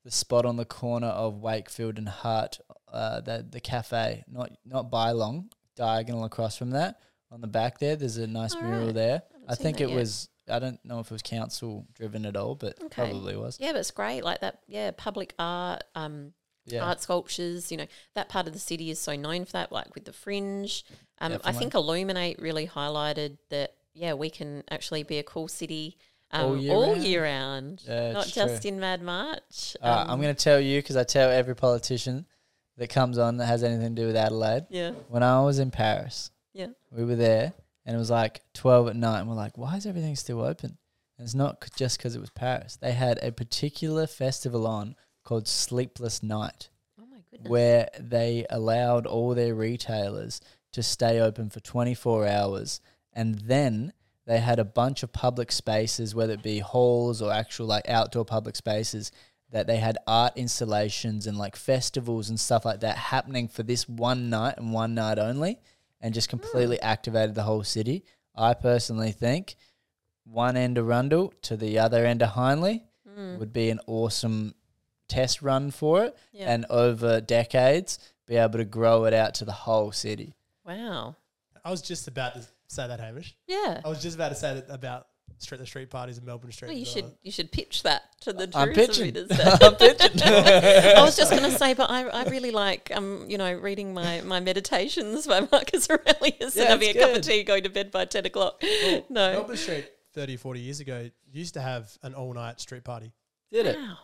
the spot on the corner of Wakefield and Hutt. Uh, the the cafe, not not by long, diagonal across from that. On the back there, there's a nice All mural right. there. Haven't I think it yet. was. I don't know if it was council driven at all, but Okay. probably was. Yeah, but it's great. Like that, yeah, public art, um, Yeah. art sculptures. You know, that part of the city is so known for that. Like with the fringe, um, I think Illuminate really highlighted that. Yeah, we can actually be a cool city um, All all, year year, round? round, Yeah, not just true. in Mad March. Right, I'm Um, going to tell you because I tell every politician that comes on that has anything to do with Adelaide. Yeah, When I was in Paris, yeah. we were there and it was like 12 at night and we're like why is everything still open? And it's not c- just because it was paris. They had a particular festival on called sleepless night Oh my goodness. where they allowed all their retailers to stay open for 24 hours and then they had a bunch of public spaces whether it be halls or actual like outdoor public spaces that they had art installations and like festivals and stuff like that happening for this one night and one night only and just completely activated the whole city i personally think one end of rundle to the other end of hindley Mm, would be an awesome test run for it yeah. and over decades be able to grow it out to the whole city. wow. I was just about to say that, Hamish. Yeah. I was just about to say that about street the street parties in Melbourne Street. Well, you should you should pitch that to the I'm tourism pitching. minister. *laughs* I'm pitching. *laughs* I was just going to say, but I, I really like um you know reading my, my meditations by Marcus Aurelius Yeah, and having a it's cup of tea, going to bed by ten o'clock. *laughs* no, Melbourne Street 30, 40 years ago used to have an all night street party. Did it? Wow.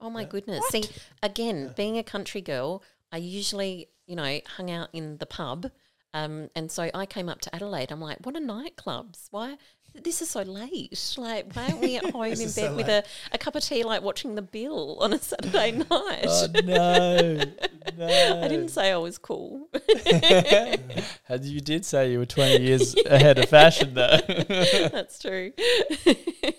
Oh my Yeah. goodness. See, again, being a country girl, I usually, you know, hung out in the pub. Um, and so I came up to Adelaide. I'm like, what are nightclubs? Why? This is so late. Like, why aren't we at *laughs* home in bed so with a, a cup of tea, like watching the bill on a Saturday *laughs* night? Oh no, no! *laughs* I didn't say I was cool. Had you did say you were twenty years ahead of fashion, though. That's true.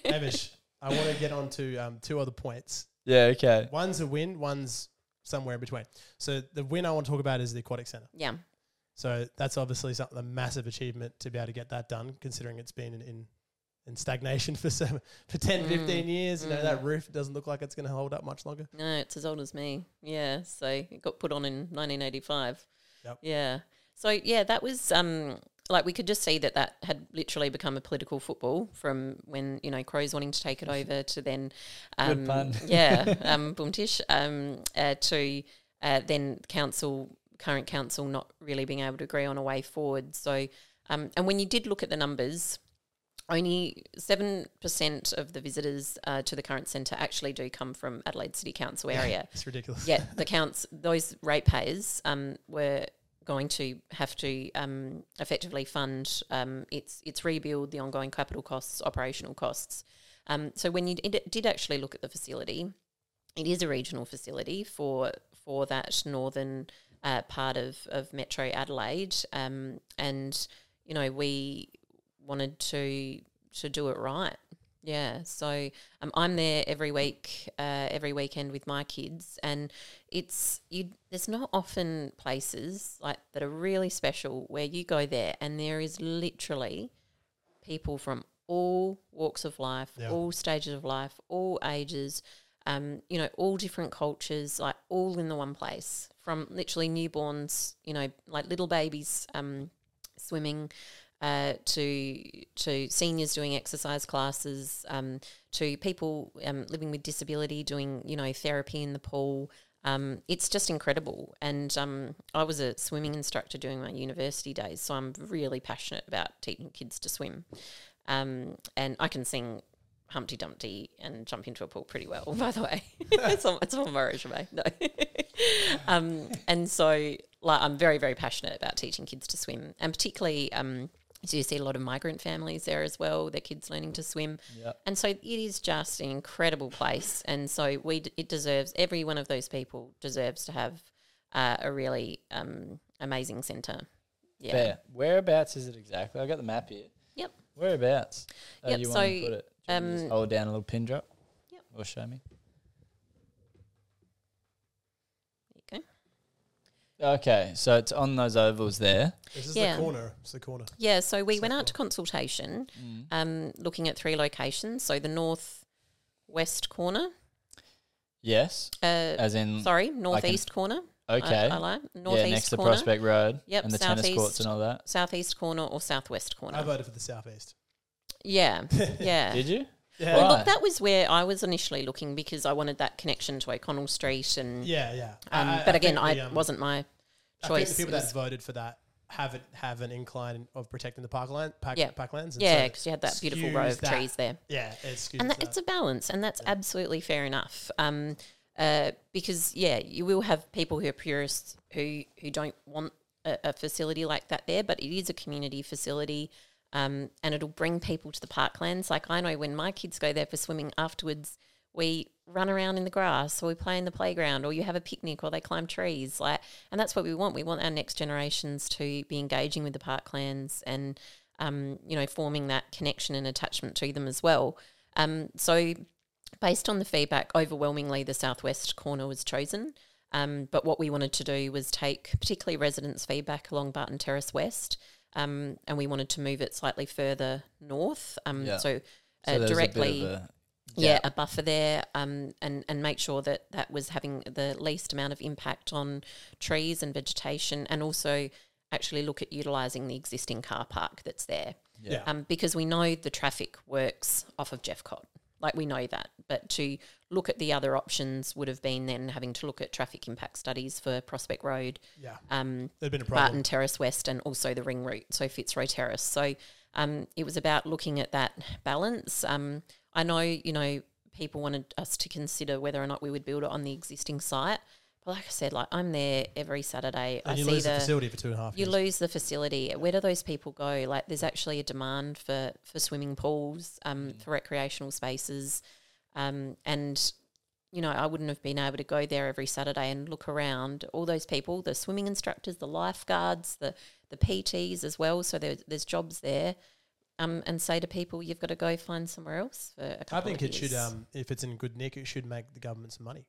Hamish, I want to get on to um, two other points. yeah. Okay. One's a win, one's somewhere in between. So the win I want to talk about is the aquatic centre. yeah. So that's obviously something a massive achievement to be able to get that done, considering it's been in in, in stagnation *laughs* for some, for 10, Mm, 15 years. You know, that mm. roof doesn't look like it's going to hold up much longer. No, it's as old as me. Yeah. So it got put on in 1985. Yep. Yeah. So yeah, that was um like we could just see that that had literally become a political football from when you know Crows wanting to take it over to then *laughs* Good um, pun. yeah *laughs* um boomtish um uh, to uh, then council current council not really being able to agree on a way forward. So um and when you did look at the numbers. Only seven percent of the visitors uh, to the current centre actually do come from Adelaide City Council area It's ridiculous. Yeah, *laughs* the counts those ratepayers um, were going to have to um, effectively fund um, its its rebuild, the ongoing capital costs, operational costs. Um, so when you did, did actually look at the facility, it is a regional facility for for that northern uh, part of, of Metro Adelaide, um, and you know we wanted to to do it right. Yeah, so um, I'm there every week, uh, every weekend with my kids, and it's you. There's not often places like that are really special where you go there and there is literally people from all walks of life, Yeah. all stages of life, all ages, um, you know, all different cultures, like all in the one place. From literally newborns, you know, like little babies um, swimming, uh, to to seniors doing exercise classes, um, to people um, living with disability doing you know therapy in the pool. Um, it's just incredible. And um, I was a swimming instructor during my university days, so I'm really passionate about teaching kids to swim. Um, and I can sing Humpty Dumpty and jump into a pool pretty well, *laughs* by the way. *laughs* it's, on, it's on my resume. No. *laughs* *laughs* um, and so like, I'm very, very passionate about teaching kids to swim, and particularly. Um, so you see a lot of migrant families there as well, their kids learning to swim. Yep. And so it is just an incredible place. And so we d- it deserves, every one of those people deserves to have uh, a really um, amazing centre. Yeah. Fair. Whereabouts is it exactly? I got the map here. Yep. Whereabouts? Uh, Yep, so, want to put it? Do you want me to just um, hold down a little pin drop. Yep. Or show me. There you go. Okay, so it's on those ovals there. This is Yeah. the corner. It's the corner. Yeah, so we So went out to consultation, Mm. um, looking at three locations. So the north west corner, Yes, uh, as in sorry, northeast corner. I- okay, I, like northeast yeah, next to corner, Prospect Road. Yep, and the tennis courts southeast. and all that. southeast corner, or southwest corner. I voted for the southeast. yeah, *laughs* yeah. Did you? Yeah. Well, Right. look, that was where I was initially looking because I wanted that connection to O'Connell Street, and yeah, yeah. um, I- but I again, I the, um, wasn't my I think choice. the people that voted for that have it have an incline of protecting the parkland, park, Yeah. parklands. and yeah, so because you had that beautiful row of that. trees there. Yeah, it and that, that. it's a balance, and that's absolutely fair enough. Um, uh, because yeah, you will have people who are purists who who don't want a, a facility like that there, but it is a community facility, um, and it'll bring people to the parklands. Like I know when my kids go there for swimming afterwards, we run around in the grass, or we play in the playground, or you have a picnic, or they climb trees. Like, and that's what we want. We want our next generations to be engaging with the parklands and um, you know, forming that connection and attachment to them as well. Um, so, based on the feedback, overwhelmingly the southwest corner was chosen. Um, but what we wanted to do was take particularly residents' feedback along Barton Terrace West, um, and we wanted to move it slightly further north. Um, Yeah. So, So uh, there's directly a a yeah, a buffer there, um, and and make sure that that was having the least amount of impact on trees and vegetation, and also actually look at utilising the existing car park that's there. Yeah. Um, because we know the traffic works off of Jeffcott. Like we know that. But to look at the other options would have been then having to look at traffic impact studies for Prospect Road, Yeah. um, There'd been a problem. Barton Terrace West, and also the ring route, so Fitzroy Terrace. So um, it was about looking at that balance. Um, I know, you know, people wanted us to consider whether or not we would build it on the existing site. But like I said, like I'm there every Saturday. And I you see lose the the facility for two and a half you years. lose the facility. Where do those people go? Like, there's actually a demand for for swimming pools, um, Mm. for recreational spaces, um, and you know, I wouldn't have been able to go there every Saturday and look around. All those people, the swimming instructors, the lifeguards, the the PTs as well. So there's there's jobs there. Um, and say to people, you've got to go find somewhere else for a couple I think it should, um, if it's in good nick, it should make the government some money.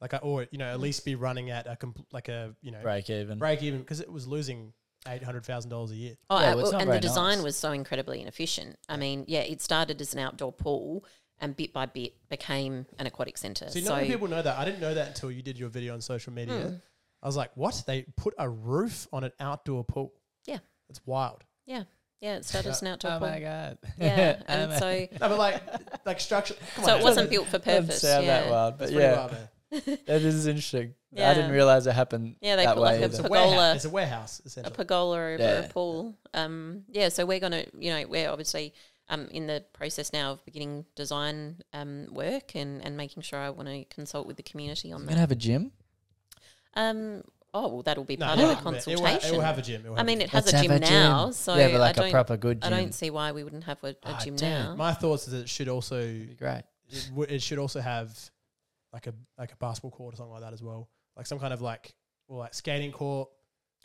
Like, I, or you know, at least be running at a compl- like a you know Break even. break even because it was losing eight hundred thousand dollars a year. Oh, Yeah, well, it's well, not and the very design nice. was so incredibly inefficient. I mean, yeah, it started as an outdoor pool and bit by bit became an aquatic centre. See, So, not many people know that. I didn't know that until you did your video on social media. Hmm. I was like, what? They put a roof on an outdoor pool? Yeah. it's wild. yeah, yeah, it started as an outdoor *laughs* pool. Oh my god. Yeah, *laughs* Oh and so No, but like, like structure. Come so on, it wasn't built for Doesn't purpose. sound yeah. that wild, but That's pretty yeah, wild, man. *laughs* that is interesting. I didn't realize it happened. Yeah, they that put like way a either. It's a pergola, warehouse. It's a warehouse, a pergola over Yeah. a pool. Um, yeah, so we're gonna, you know, we're obviously um in the process now of beginning design um work and and making sure I want to consult with the community on I'm gonna have a gym. Um, oh well, that'll be No, part yeah, of the it will- consultation. It will have a gym. It will I mean, it has Let's a have gym now, so yeah, but like I a don't, proper good I don't see why we wouldn't have a, a Ah, gym damn. now. My thoughts is that it should also be great. it, w- it should also have like a like a basketball court or something like that as well, like some kind of like well like skating court.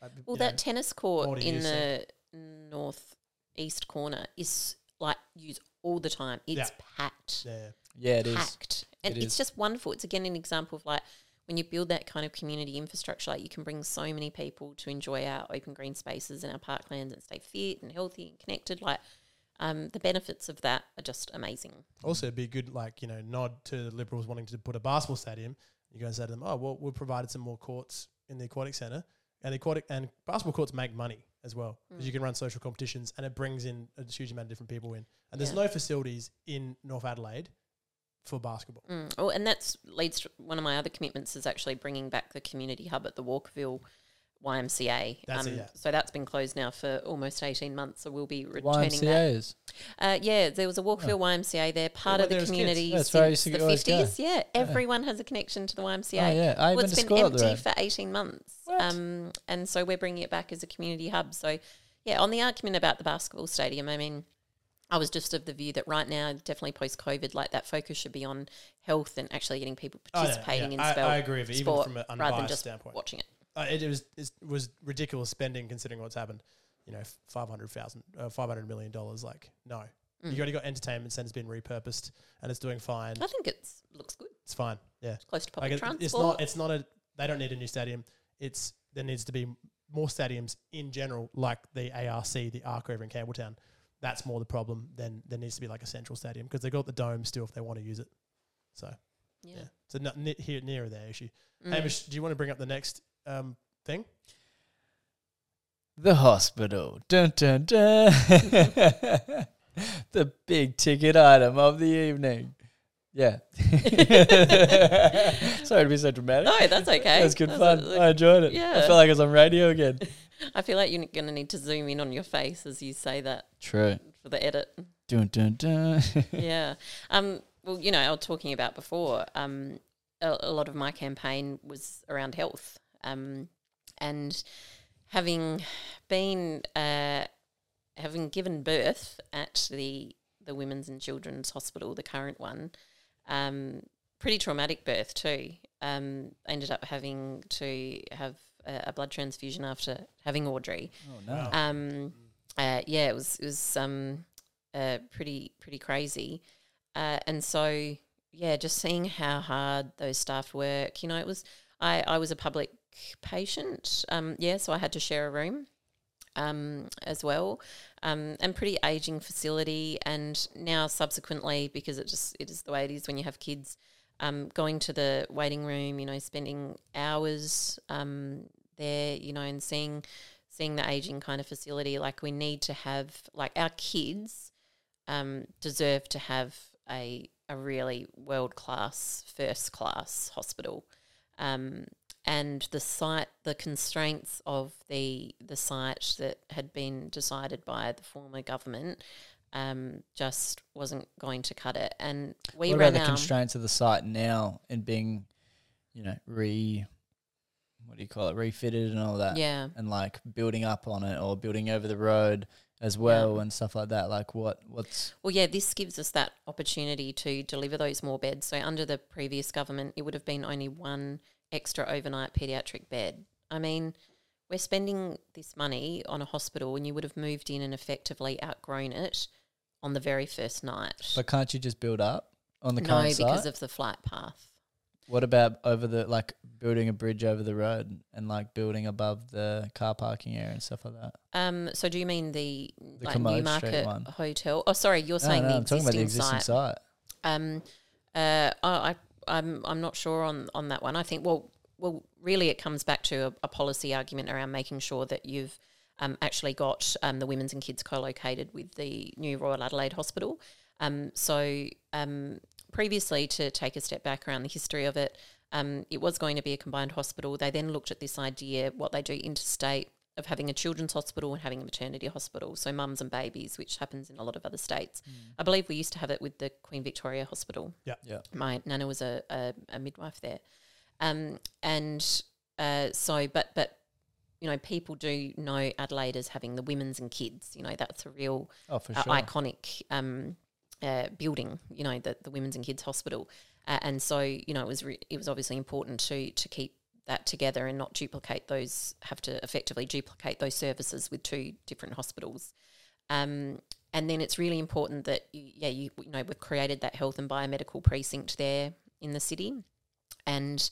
like, Well, that know. tennis court in the north east corner is like used all the time. It's Yeah. packed, yeah, Yeah, it is. packed, and It it's is. just wonderful. It's again an example of like when you build that kind of community infrastructure, like you can bring so many people to enjoy our open green spaces and our parklands and stay fit and healthy and connected. Like um, the benefits of that are just amazing. Also, it'd be a good like you know nod to the Liberals wanting to put a basketball stadium. You go and say to them, "Oh, well, we've provided some more courts in the aquatic centre, and the aquatic and basketball courts make money as well because you can run social competitions, and it brings in a huge amount of different people in. And there's Yeah. no facilities in North Adelaide for basketball. Mm. Oh, and that's leads to one of my other commitments is actually bringing back the community hub at the Walkerville YMCA. That's it, yeah. So that's been closed now for almost eighteen months. So we'll be returning that. YMCA's. Uh, yeah, there was a Walkerville YMCA there, part Yeah, of the community That's I since the always go. fifties. Yeah, everyone has a connection to the YMCA. Oh yeah, I well, it's been school up the empty for eighteen months, um, and so we're bringing it back as a community hub. So, yeah, on the argument about the basketball stadium, I mean, I was just of the view that right now, definitely post COVID, like that focus should be on health and actually getting people Oh, yeah, participating yeah. in I- sport. I agree with you, even from an rather than just standpoint. watching it. Uh, it, it was it was ridiculous spending considering what's happened. You know, five hundred thousand, uh, five hundred million dollars. Like, no, Mm. you already got entertainment centers being repurposed, and it's doing fine. I think it's looks good. It's fine. Yeah, It's close to Like public it- transport. it's not. It's not a. They don't need a new stadium. It's there needs to be more stadiums in general, like the ARC, the Arc over in Campbelltown. That's more the problem than there needs to be like a central stadium because they got the dome still if they want to use it. So yeah. yeah, so not ni- here nearer their issue. Mm. Hamish, do you want to bring up the next um, thing? The hospital. Dun dun dun. *laughs* the big ticket item of the evening. Yeah. *laughs* Sorry to be so dramatic. No, that's okay. It was good That's fun. I enjoyed it. Yeah. I yeah. felt like I was on radio again. *laughs* I feel like you're going to need to zoom in on your face as you say that True. for the edit. Dun dun dun. yeah. Um, well, you know, I was talking about before. Um, a, a lot of my campaign was around health. Um, and having been, uh, having given birth at the the Women's and Children's Hospital, the current one, um, pretty traumatic birth too. Um, I ended up having to have a, a blood transfusion after having Audrey. oh no. Um, uh, yeah, it was it was um, uh, pretty pretty crazy, uh, and so yeah, just seeing how hard those staff work. You know, it was I I was a public patient. Um, yeah, so I had to share a room. Um, as well, um, and pretty aging facility, and now subsequently because it just it is the way it is when you have kids, um, going to the waiting room, you know, spending hours um, there, you know, and seeing seeing the aging kind of facility. Like we need to have like our kids um, deserve to have a a really world class, first class hospital. Um, and the site, the constraints of the the site that had been decided by the former government, um, just wasn't going to cut it. And we what ran about the constraints of the site now and being, you know, re, what do you call it, refitted and all that, yeah. and like building up on it or building over the road as well and stuff like that. Like what, what's Well, yeah, this gives us that opportunity to deliver those more beds. So under the previous government, it would have been only one extra overnight paediatric bed. I mean, we're spending this money on a hospital, and you would have moved in and effectively outgrown it on the very first night. But can't you just build up on the car? no, current because site? of the flight path. what about over the like building a bridge over the road and like building above the car parking area and stuff like that? Um, so do you mean the, The like Commode Newmarket one. hotel? Oh, sorry, you're No, saying no, the I'm talking about the existing existing site. site. Um, uh, I, I, I'm, I'm not sure on, on that one. I think, well, well, really, it comes back to a, a policy argument around making sure that you've um, actually got um, the women's and kids co-located with the new Royal Adelaide Hospital. Um, so um, previously, to take a step back around the history of it, um, it was going to be a combined hospital. They then looked at this idea, what they do interstate, of having a children's hospital and having a maternity hospital, so mums and babies, which happens in a lot of other states. I believe we used to have it with the Queen Victoria Hospital. Yeah. My nana was a, a, a midwife there, um, and uh, so but but you know people do know Adelaide as having the women's and kids. You know that's a real Oh, for uh, sure. iconic um, uh, building. You know the the women's and kids hospital, uh, and so you know it was re- it was obviously important to to keep that together and not duplicate those have to effectively duplicate those services with two different hospitals. Um, and then it's really important that you, yeah you you know we've created that health and biomedical precinct there in the city, and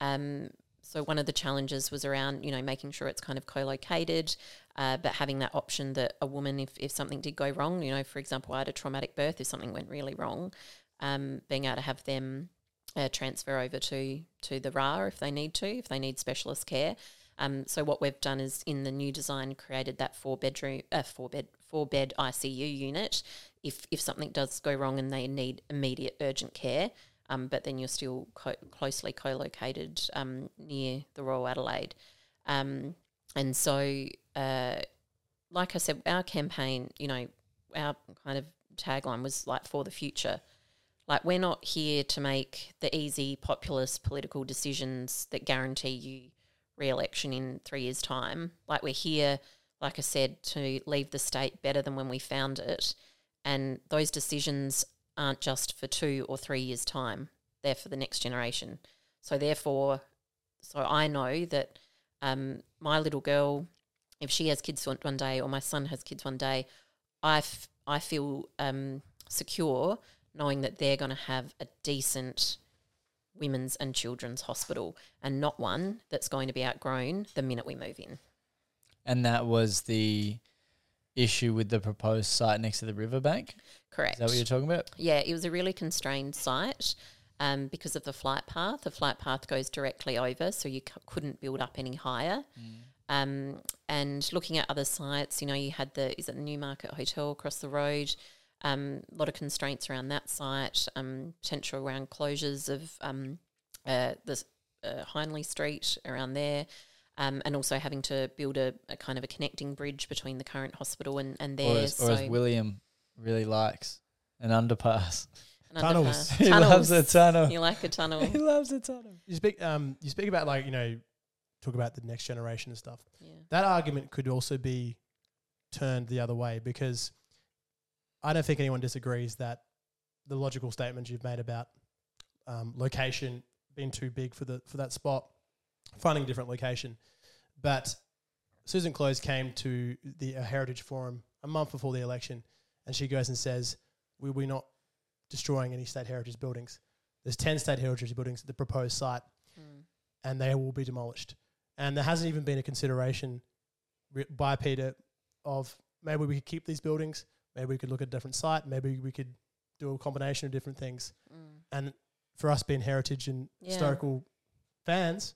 um, so one of the challenges was around you know making sure it's kind of co-located, uh, but having that option that a woman if if something did go wrong, you know for example I had a traumatic birth if something went really wrong, um, being able to have them uh, transfer over to to the RA if they need to if they need specialist care. Um, so what we've done is in the new design created that four bedroom, uh, four bed, four bed ICU unit. If if something does go wrong and they need immediate urgent care, um, but then you're still co- closely co-located um, near the Royal Adelaide, um, and so uh, like I said, our campaign, you know, our kind of tagline was like for the future. Like we're not here to make the easy populist political decisions that guarantee you re-election in three years' time. Like we're here, like I said, to leave the state better than when we found it. And those decisions aren't just for two or three years' time; they're for the next generation. So therefore, so I know that um, my little girl, if she has kids one, one day, or my son has kids one day, I, f- I feel um, secure knowing that they're going to have a decent women's and children's hospital and not one that's going to be outgrown the minute we move in. And that was the issue with the proposed site next to the riverbank. Correct. Is that what you're talking about? Yeah, it was a really constrained site um, because of the flight path. The flight path goes directly over, so you c- couldn't build up any higher. Um, and looking at other sites, you know, you had the is it the Newmarket Hotel across the road. Um, a lot of constraints around that site. Um, potential around closures of um, uh, the uh, Hindley Street around there. Um, and also having to build a, a kind of a connecting bridge between the current hospital and, and Or there. as, or as William really likes, an underpass. *laughs* an Tunnels. underpass. *laughs* he loves a tunnel. You like a tunnel? *laughs* he loves a tunnel. You speak um you speak about like, you know, talk about the next generation and stuff. yeah. That argument could also be turned the other way because I don't think anyone disagrees that the logical statements you've made about um, location being too big for the for that spot, finding a different location. But Susan Close came to the uh, Heritage Forum a month before the election, and she goes and says, "We we're not destroying any state heritage buildings. There's ten state heritage buildings at the proposed site, Mm. and they will be demolished. And there hasn't even been a consideration by Peter of maybe we could keep these buildings, maybe we could look at a different site, maybe we could do a combination of different things. Mm. And for us being heritage and Yeah. historical fans,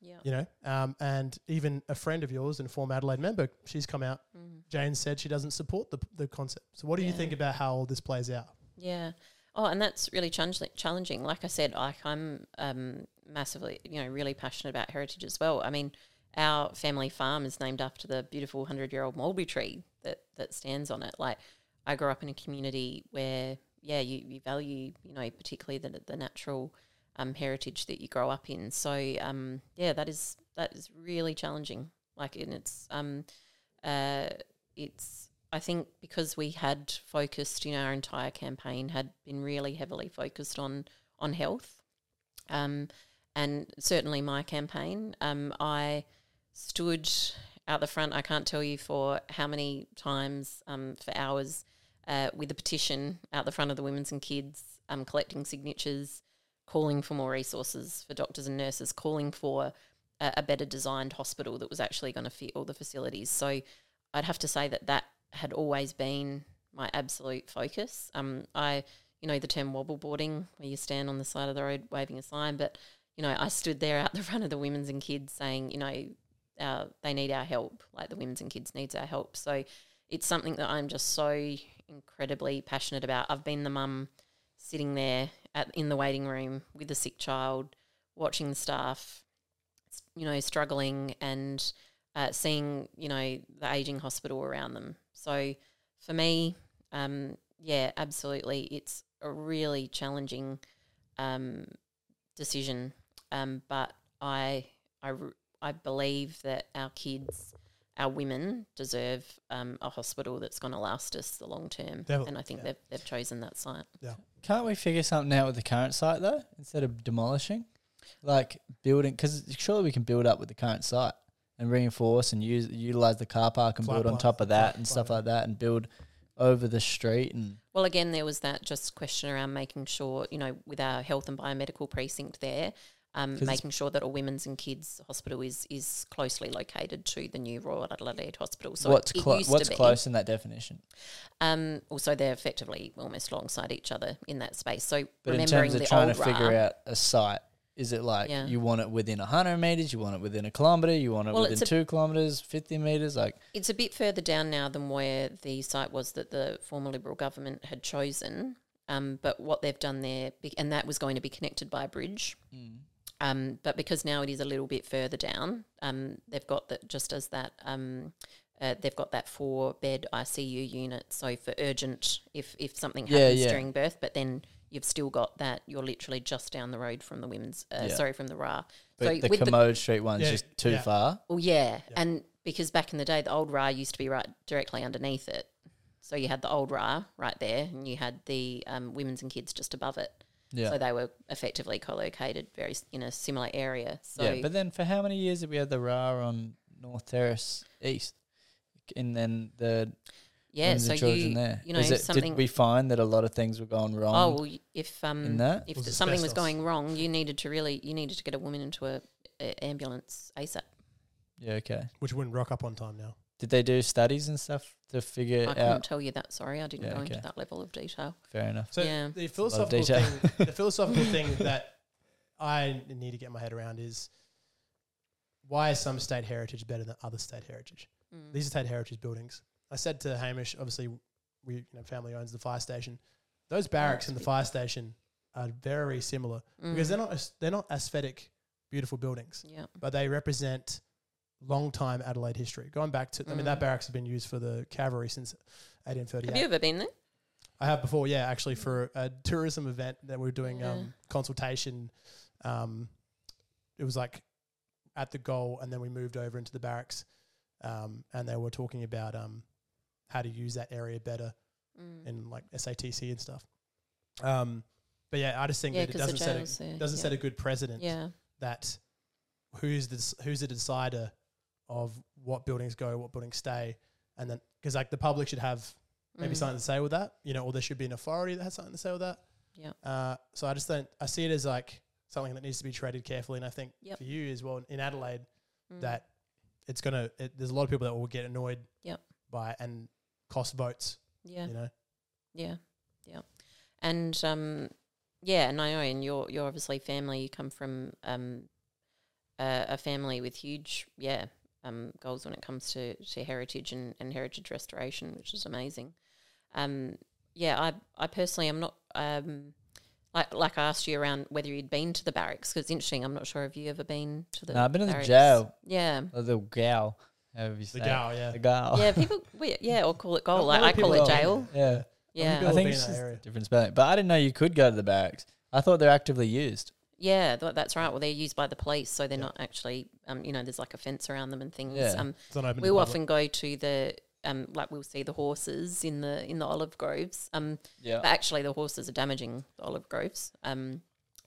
Yeah. You know, um, and even a friend of yours and former Adelaide member, she's come out. Mm. Jane said she doesn't support the the concept. So, what do you think about how all this plays out? Yeah. Oh, and that's really challenging. Challenging. Like I said, like I'm um, massively, you know, really passionate about heritage as well. I mean, our family farm is named after the beautiful hundred-year-old mulberry tree that that stands on it. Like, I grew up in a community where, yeah, you, you value, you know, particularly the the natural um, heritage that you grow up in. So, um, yeah, that is that is really challenging. Like, and it's um, uh, it's I think because we had focused, you know, our entire campaign had been really heavily focused on on health, um, and certainly my campaign, um, I stood out the front. I can't tell you for how many times, um, for hours, uh, with a petition out the front of the Women's and Kids, um, collecting signatures, calling for more resources for doctors and nurses, calling for a, a better designed hospital that was actually going to fit all the facilities. So I'd have to say that that had always been my absolute focus. Um, I, you know, the term wobble boarding, where you stand on the side of the road waving a sign, but you know, I stood there out the front of the women's and kids saying, you know, uh, they need our help, like the women's and kids needs our help. So it's something that I'm just so incredibly passionate about. I've been the mum sitting there at in the waiting room with a sick child, watching the staff, you know, struggling and uh, seeing you know the aging hospital around them. So for me, um, yeah, absolutely, it's a really challenging um, decision, um, but I I I believe that our kids. Our women deserve um, a hospital that's going to last us the long term, Definitely, and I think yeah. they've they've chosen that site. Yeah. Can't we figure something out with the current site though, instead of demolishing, like building? Because surely we can build up with the current site and reinforce and use utilize the car park and Fly build on top of that fly- and stuff by. like that and build over the street and Well, again, there was that just question around making sure, you know, with our health and biomedical precinct there, um, making sure that a women's and kids hospital is is closely located to the new Royal Adelaide Hospital. So what's it, it clo- used what's to be. close in that definition? Um, also, they're effectively almost alongside each other in that space. So But in terms of trying to figure RA, out a site, is it like Yeah. you want it within hundred meters, you want it within a kilometer, you want it Well, within a- two kilometers, fifty meters? Like, It's a bit further down now than where the site was that the former Liberal government had chosen. Um, but what they've done there, and that was going to be connected by a bridge. Um, but because now it is a little bit further down, um, they've got that just as that. Um, uh, they've got that four bed ICU unit, so for urgent if if something Yeah, happens yeah. during birth. But then you've still got that. You're literally just down the road from the women's. Uh, Yeah. Sorry, from the RA. but so the with the Commode Street one's Yeah, just too yeah. far. well, yeah. And because back in the day, the old RA used to be right directly underneath it. So you had the old RA right there, and you had the um, women's and kids just above it. Yeah. So they were effectively co-located very in a similar area. So yeah, but then for how many years did we have the RA on North Terrace East? And then the yeah, so and children you there. you know it, something. did we find that a lot of things were going wrong? oh, well, if um in that? if Was something was going wrong, you needed to really you needed to get a woman into a, a ambulance ASAP. yeah, okay. Which wouldn't rock up on time now. Did they do studies and stuff to figure out? I it couldn't tell you that. Sorry, I didn't Yeah, go okay. into that level of detail. Fair enough. So Yeah. the philosophical thing, *laughs* the philosophical thing that I need to get my head around is why is some state heritage better than other state heritage? Mm. These are state heritage buildings. I said to Hamish, obviously, we you know, family owns the fire station. Those barracks that's and the fire station are very similar because Mm. they're not they're not aesthetic, beautiful buildings, yeah. but they represent long time Adelaide history. Going back to, I mean, that Mm. barracks has been used for the cavalry since 1838. Have you ever been there? I have before, yeah, actually for a tourism event that we were doing Yeah. um, consultation. Um, it was like at the goal, and then we moved over into the barracks, um, and they were talking about um, how to use that area better Mm. in like SATC and stuff. Um, but yeah, I just think Yeah, that it 'cause the doesn't set jail's a, there, doesn't yeah. set a good precedent Yeah. that who's the s- who's the decider of what buildings go, what buildings stay, and then because like the public should have maybe Mm. something to say with that, you know, or there should be an authority that has something to say with that. Yeah. Uh, so I just don't. I see it as like something that needs to be treated carefully, and I think Yep. for you as well in Adelaide Mm. that it's gonna. It, there's a lot of people that will get annoyed. Yep. By and cost votes. Yeah. You know. Yeah, yeah, and um, yeah, and I know, and you're you're obviously family. You come from um, a, a family with huge, yeah, um, goals when it comes to, to heritage and, and heritage restoration, which is amazing. Um, yeah, I I personally am not um, like like I asked you around whether you'd been to the barracks because it's interesting. I'm not sure if you ever been to the. No, I've been in the barracks. jail. Yeah, A little gal. However you say The it. gal, yeah. The gal. yeah. *laughs* People, we, yeah, or call it goal. Not Like many I call people it are. jail. Yeah. Yeah, I think been it's in that just area. different spelling. But I didn't know you could go to the barracks. I thought they're actively used. Yeah, th- that's right. Well, they're used by the police, so they're not actually, um, you know, there's like a fence around them and things. Yeah. Um, It's not open we'll often go to the um, like we'll see the horses in the in the olive groves. Um, Yeah. but actually the horses are damaging the olive groves. Um,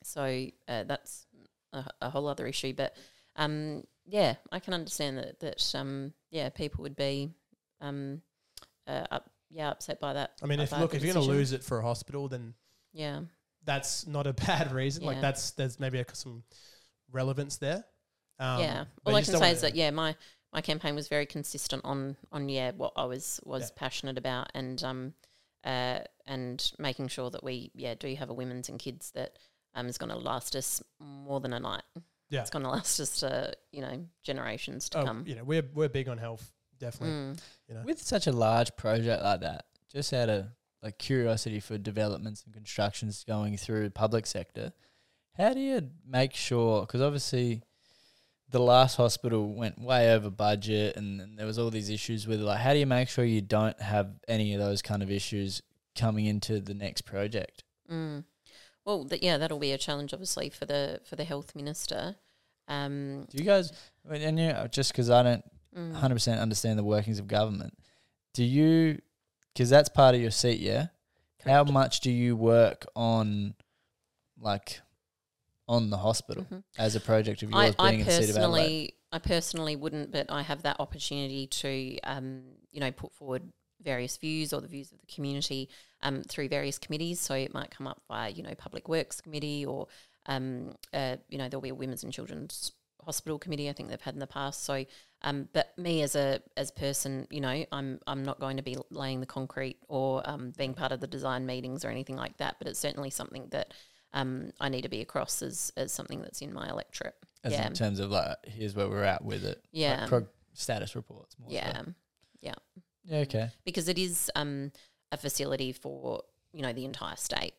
so uh, that's a, a whole other issue. But um, yeah, I can understand that that um, yeah, people would be um, uh, up, yeah, upset by that. I mean, if that look, if you're going to lose it for a hospital, then yeah, that's not a *laughs* bad reason. Like that's there's maybe a, some relevance there. Um, yeah. All I can say is that yeah, my my campaign was very consistent on on yeah what I was was Yeah. passionate about and um uh and making sure that we yeah do have a women's and kids that um is going to last us more than a night. Yeah. it's going to last us to you know generations to oh, come. you know, we're we're big on health, definitely. Mm. You know, With such a large project like that, just out of like curiosity for developments and constructions going through public sector, how do you make sure? Because obviously, the last hospital went way over budget, and, and there was all these issues with. Like, how do you make sure you don't have any of those kind of issues coming into the next project? Mm. Well, th- yeah, that'll be a challenge, obviously, for the for the health minister. Um, Do you guys? I mean, and you know, just because I don't mm. hundred percent understand the workings of government. Do you? Because that's part of your seat, yeah. How much do you work on, like, on the hospital Mhm. as a project of I, yours I being in the seat of Adelaide? I personally wouldn't, but I have that opportunity to, um, you know, put forward various views or the views of the community um, through various committees. So it might come up via, you know, Public Works Committee or, um, uh, you know, there'll be a Women's and Children's Hospital Committee. I think they've had in the past. So, um, but me as a as person, you know, I'm I'm not going to be laying the concrete or um, being part of the design meetings or anything like that. But it's certainly something that um, I need to be across as as something that's in my electorate. As yeah. in terms of like, here's where we're at with it. Like Yeah. prog- status reports. More so. Yeah, Yeah. Okay. because it is um, a facility for you know the entire state,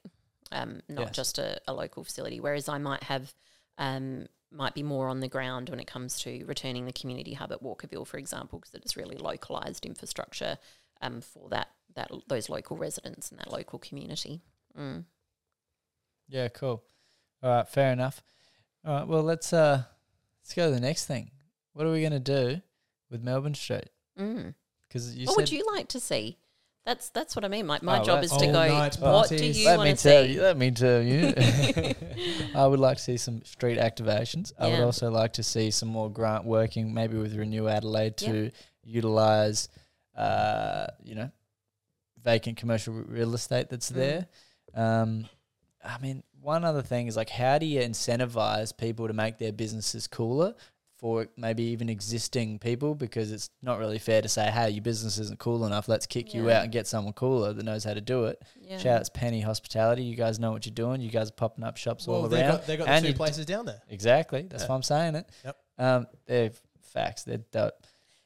um, not Yes. just a, a local facility. Whereas I might have um, might be more on the ground when it comes to returning the community hub at Walkerville, for example, because it is really localized infrastructure um, for that that those local residents and that local community. Mm. Yeah. Cool. All right. Fair enough. All right. Well, let's uh, let's go to the next thing. What are we gonna do with Melbourne Street? Mm. Because you what would you like to see? That's that's what I mean. My, my Oh, job is to go. All-night What do you let want me to tell see? you. Let me tell you. *laughs* *laughs* I would like to see some street activations. I would also like to see some more grant working, maybe with Renew Adelaide to utilize, uh, you know, vacant commercial r- real estate that's Mm. there. Um, I mean, one other thing is like, how do you incentivize people to make their businesses cooler? For maybe even existing people, because it's not really fair to say, "Hey, your business isn't cool enough. Let's kick you out and get someone cooler that knows how to do it." Yeah. Shout out to Penny Hospitality. You guys know what you're doing. You guys are popping up shops all well, they around. got they got And the two you- places down there. Exactly. That's Yeah. why I'm saying it. Yep. Um, they're facts. They're dope.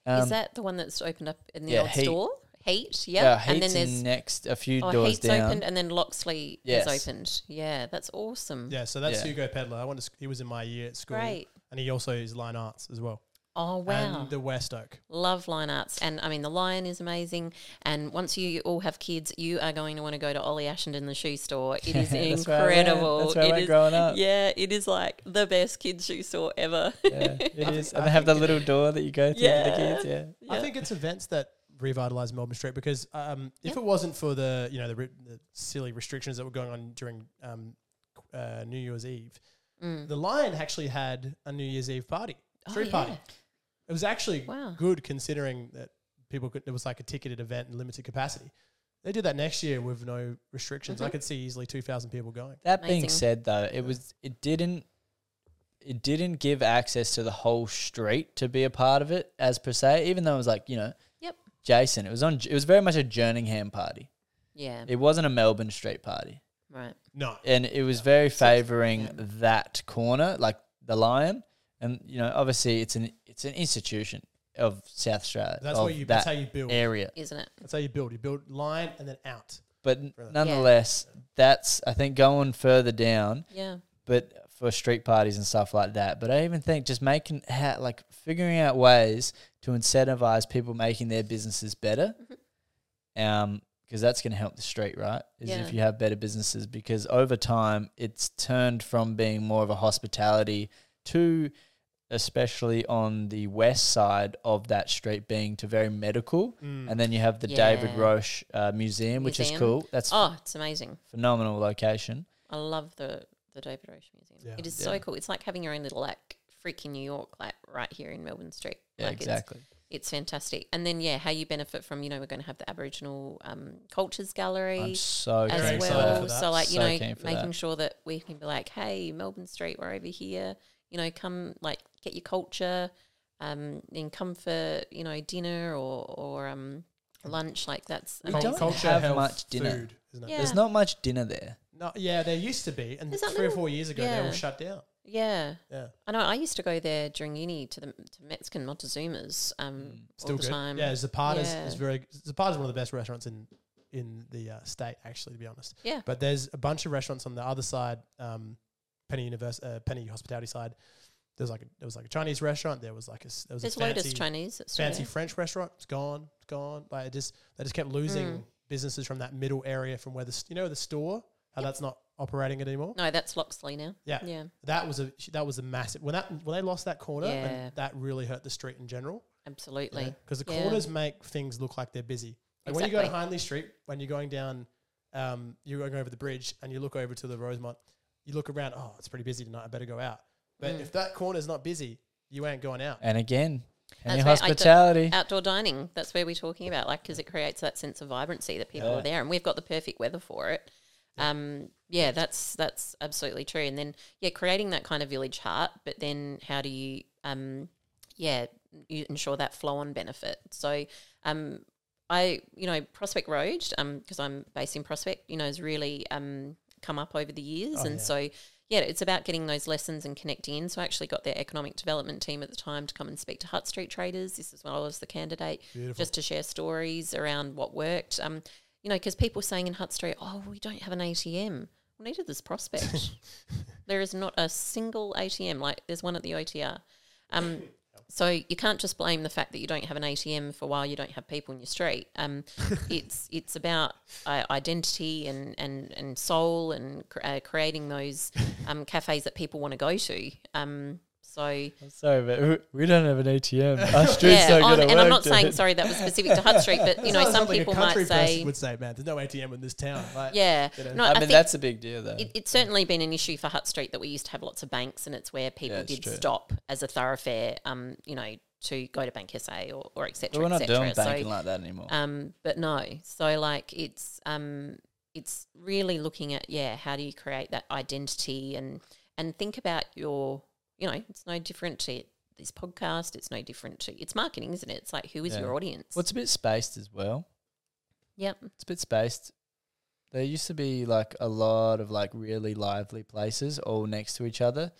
Um, is that the one that's opened up in the yeah, old Heat. store? Heat, yeah, yeah. and then there's next a few oh, doors Heat's down. opened, and then Loxley Yes. is opened. Yeah, that's awesome. Yeah, so that's Yeah. Hugo Pedler. I went to, sc- he was in my year at school, Great. And he also is Lion Arts as well, Oh wow, and the West Oak. love Lion Arts, and I mean the lion is amazing. And once you all have kids, you are going to want to go to Ollie Ashenden the shoe store. It *laughs* is That's where I went. incredible. That's where I It went is- growing up. Yeah, it is like the best kids shoe store ever. Yeah, it *laughs* is. And they have the little door that you go through Yeah. for the kids. Yeah. I think it's events that revitalize Melbourne Street because um, if Yeah. it wasn't for the you know the, ri- the silly restrictions that were going on during um, uh, New Year's Eve, Mm. the Lion actually had a New Year's Eve party, Oh, street yeah. party. It was actually Wow. good considering that people could. It was like a ticketed event and limited capacity. They did that next year with no restrictions. I Mhm. could see easily two thousand people going. That being said, though, it was it didn't it didn't give access to the whole street to be a part of it as per se. Even though it was like you know, Yep. Jason. It was on. It was very much a Jerningham party. Yeah, It wasn't a Melbourne Street party. Right. No, and it was very favouring that corner, like the lion, and you know, obviously, it's an it's an institution of South Australia. That's of what you. that That's how you build. area. isn't it? That's how you build. You build line and then out. But n- Really? nonetheless, that's I think going further down. Yeah. But for street parties and stuff like that. But I even think just making ha- like figuring out ways to incentivize people making their businesses better. Um, because that's going to help the street, right? Is Yeah. if you have better businesses. Because over time, it's turned from being more of a hospitality to, especially on the west side of that street, being to very medical. Mm. And then you have the David Roche uh, Museum, which is cool. That's Oh, it's amazing. phenomenal location. I love the the David Roche Museum. Yeah. It is Yeah. so cool. It's like having your own little like freak in New York, like right here in Melbourne Street. Yeah, like exactly. It's, it's fantastic. And then yeah, how you benefit from you know we're going to have the Aboriginal um, Cultures Gallery. I'm so as Very keen for excited well. for. So like you So know, making that. sure that we can be like, hey, Melbourne Street, we're over here. You know, come like get your culture, um, and come for you know dinner or or um lunch. Like that's We Cul- amazing. don't culture, have health, much dinner. food, isn't it? Yeah. There's not much dinner there. No, yeah, there used to be, and There's that three or four years ago they yeah. all shut down. Yeah, Yeah, I know. I used to go there during uni to the to Mexican Montezuma's um Mm. still all the good. time. Yeah, Zapata's Yeah. is very. Zapata's one of the best restaurants in in the uh, state, actually, to be honest. Yeah. But there's a bunch of restaurants on the other side, um, Penny Univers- uh, Penny Hospitality side. There's like a, there was like a Chinese restaurant. There was like a there was There's a fancy, Lotus Chinese. Fancy. French restaurant. It's gone. It's gone. Like it just they just kept losing Mm. businesses from that middle area from where the you know the store how that's not operating it anymore. No, that's Loxley now. Yeah. Yeah, That was a that was a massive when that when they lost that corner Yeah. and that really hurt the street in general. absolutely. Because the Yeah. corners make things look like they're busy. Like when you go to Hindley Street, when you're going down, um, you're going over the bridge and you look over to the Rosemont, you look around, oh, it's pretty busy tonight. I better go out. But Mm. if that corner's not busy, you ain't going out. And again, any That's don't- hospitality. Outdoor dining. That's where we're talking about, like, because it creates that sense of vibrancy that people Yeah. are there, and we've got the perfect weather for it. Um, yeah, that's that's absolutely true. And then yeah, creating that kind of village heart, but then how do you um, yeah, you ensure that flow on benefit? So um, I you know Prospect Road um because I'm based in Prospect, you know, has really um come up over the years, Oh, and yeah. so yeah, it's about getting those lessons and connecting in. So I actually got their economic development team at the time to come and speak to Hutt Street traders. This is when I was the candidate Beautiful. just to share stories around what worked. Um, you know, because people saying in Hutt Street, "Oh, we don't have an ATM." Well, this Prospect. *laughs* there is not a single ATM. Like there's one at the OTR. Um, *coughs* so you can't just blame the fact that you don't have an ATM for why you don't have people in your street. Um, *laughs* it's it's about uh, identity and, and, and soul and cr- uh, creating those um, cafes that people want to go to. Um, so I'm sorry, but we- we don't have an ATM. *laughs* Our street's yeah, not on, going to and I'm not dude. saying sorry that was specific to Hutt Street, but you know sounds some like a people country might say person would say, "Man, there's no ATM in this town." Like, yeah. you know. No, I, I, mean, that's a big deal, though. it, it's certainly been an issue for Hutt Street that we used to have lots of banks, and it's where people it's did true. stop as a thoroughfare, um, you know, to go to Bank SA or, or et but cetera, we're not et doing cetera. banking So, like that anymore. um, but no, so like it's um, it's really looking at yeah, how do you create that identity and and think about your, you know, it's no different to this podcast. It's no different to it's marketing, isn't it? It's like who is Yeah. your audience? well, it's a bit spaced as well. yep. It's a bit spaced. There used to be like a lot of like really lively places all next to each other.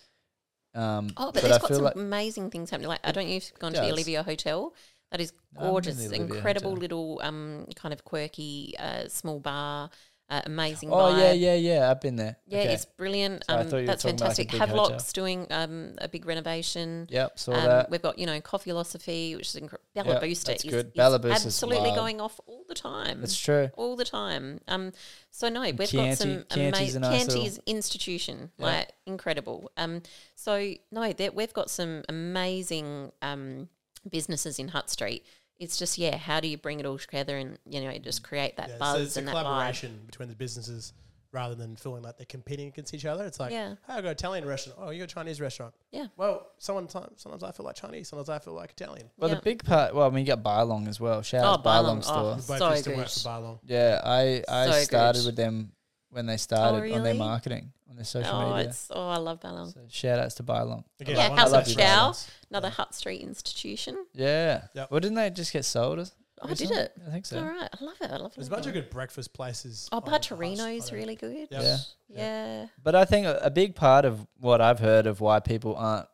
Um, Oh, but, I there's got feel some like amazing things happening. Like I don't know if you've gone to the. Olivia Hotel. That is No, I haven't been to gorgeous, incredible Hotel. little um kind of quirky uh, small bar, uh, amazing. oh vibe. yeah, yeah, yeah. I've been there. Yeah, Okay. it's brilliant. I Um, thought you were that's talking about, like, a fantastic. Havelock's doing um, a big renovation. Yep, saw Um, that. we've got you know Coffee Philosophy, which is incredible. Bella Yeah, Booster that's is, good. is Bella Booster's absolutely wild. going off all the time. That's true. all the time. Um, so no, we've Chianti- got some amazing. nice Chianti's institution, Yeah. like incredible. Um, so no, there- we've got some amazing um businesses in Hutt Street. It's just yeah, how do you bring it all together and you know just mm. create that Yeah, so buzz it's a and that vibe? collaboration between the businesses rather than feeling like they're competing against each other. It's like, Yeah. hey, I got an Italian restaurant. Oh, you got a Chinese restaurant. Yeah. Well, sometimes sometimes I feel like Chinese. Sometimes I feel like Italian. Well, Yeah. the big part. Well, I mean, you got Bylong as well. Shout Oh, out to Bylong Bylong, store. oh. Both So used to work good. for Yeah, I I So started good. with them when they started oh, on their marketing on their social oh, media. it's oh, I love Ballon. So shout outs to Bylong. Again, Yeah, House of Chow. Another Yeah. Hutt Street institution. Yeah. Yep. Well, didn't they just get sold? As, Oh, or did it? I think so. All right, I love it. I love it. There's a bunch of good breakfast places. Oh, on Hut- Bartorino's really good. Yep. Yeah. Yeah. But I think a, a big part of what I've heard of why people aren't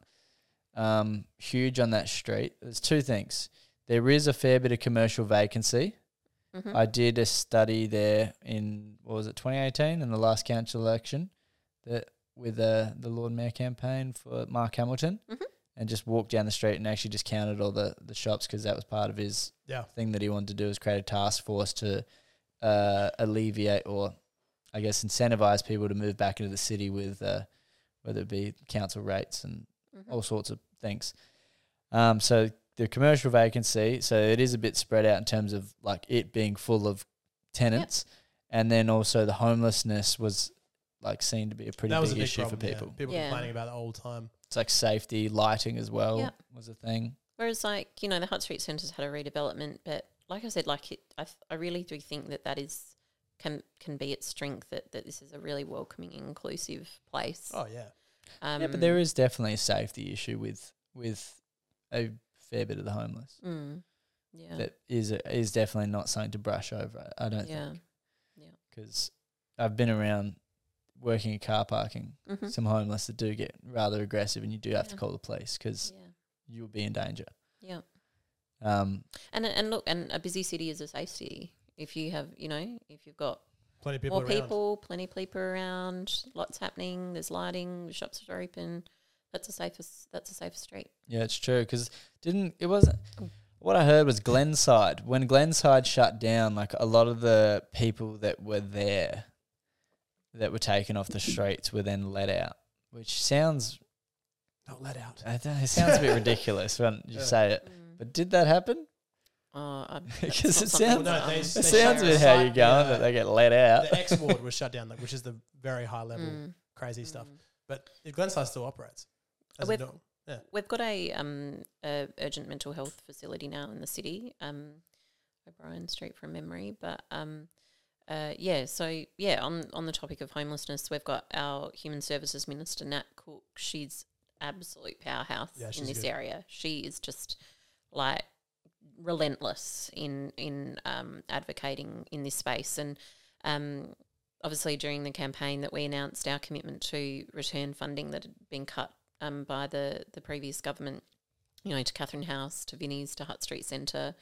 um, huge on that street. There's two things. There is a fair bit of commercial vacancy. Mhm. I did a study there in what was it 2018 in the last council election, that with uh, the Lord Mayor campaign for Mark Hamilton, Mhm. and just walked down the street and actually just counted all the the shops because that was part of his Yeah. thing that he wanted to do was create a task force to uh, alleviate or I guess incentivize people to move back into the city with uh, whether it be council rates and Mhm. all sorts of things. Um, so the commercial vacancy, so it is a bit spread out in terms of like it being full of tenants, and then also the homelessness was like seen to be a pretty that was a big big issue problem, for yeah. people. People Yeah. complaining about it all the time. It's like safety, lighting as well Yeah. was a thing. Whereas, like you know, the Hutt Street Centre's had a redevelopment, but like I said, like it, I, I really do think that that is can can be its strength that that this is a really welcoming, inclusive place. Oh yeah. Um, yeah, but there is definitely a safety issue with with a fair bit of the homeless. Mm, yeah, That is a, is definitely not something to brush over. I don't yeah, think Yeah, because I've been around working in car parking. Mhm. Some homeless that do get rather aggressive, and you do have to call the police because yeah, you'll be in danger. yeah. Um, And and look, and a busy city is a safe city. If you have, you know, if you've got Plenty of people more around. people, plenty of people around, lots happening. There's lighting, the shops are open. That's a safest. That's a safer street. yeah, it's true because didn't it wasn't. What I heard was Glenside. When Glenside shut down, like a lot of the people that were there, that were taken off the streets, were then let out. Which sounds, Not let out. I don't it sounds a bit *laughs* ridiculous when you Yeah. say it. But did that happen? Oh, Because *laughs* that's it sounds- that No, they- It they sounds a bit how you're going that they get let out. The X ward was shut down, like, which is the very high level Mm, crazy stuff. mm. But if Glenside still operates, as a We've- norm. We've got a um a urgent mental health facility now in the city, um, O'Brien Street from memory. But um, uh, yeah, so yeah, on on the topic of homelessness, we've got our human services minister Nat Cook. She's absolute powerhouse Yeah, in this good. area. She is just like relentless in in um, advocating in this space and. Um, obviously, during the campaign that we announced our commitment to return funding that had been cut um, by the the previous government, you know, to Catherine House, to Vinnie's, to Hutt Street Centre,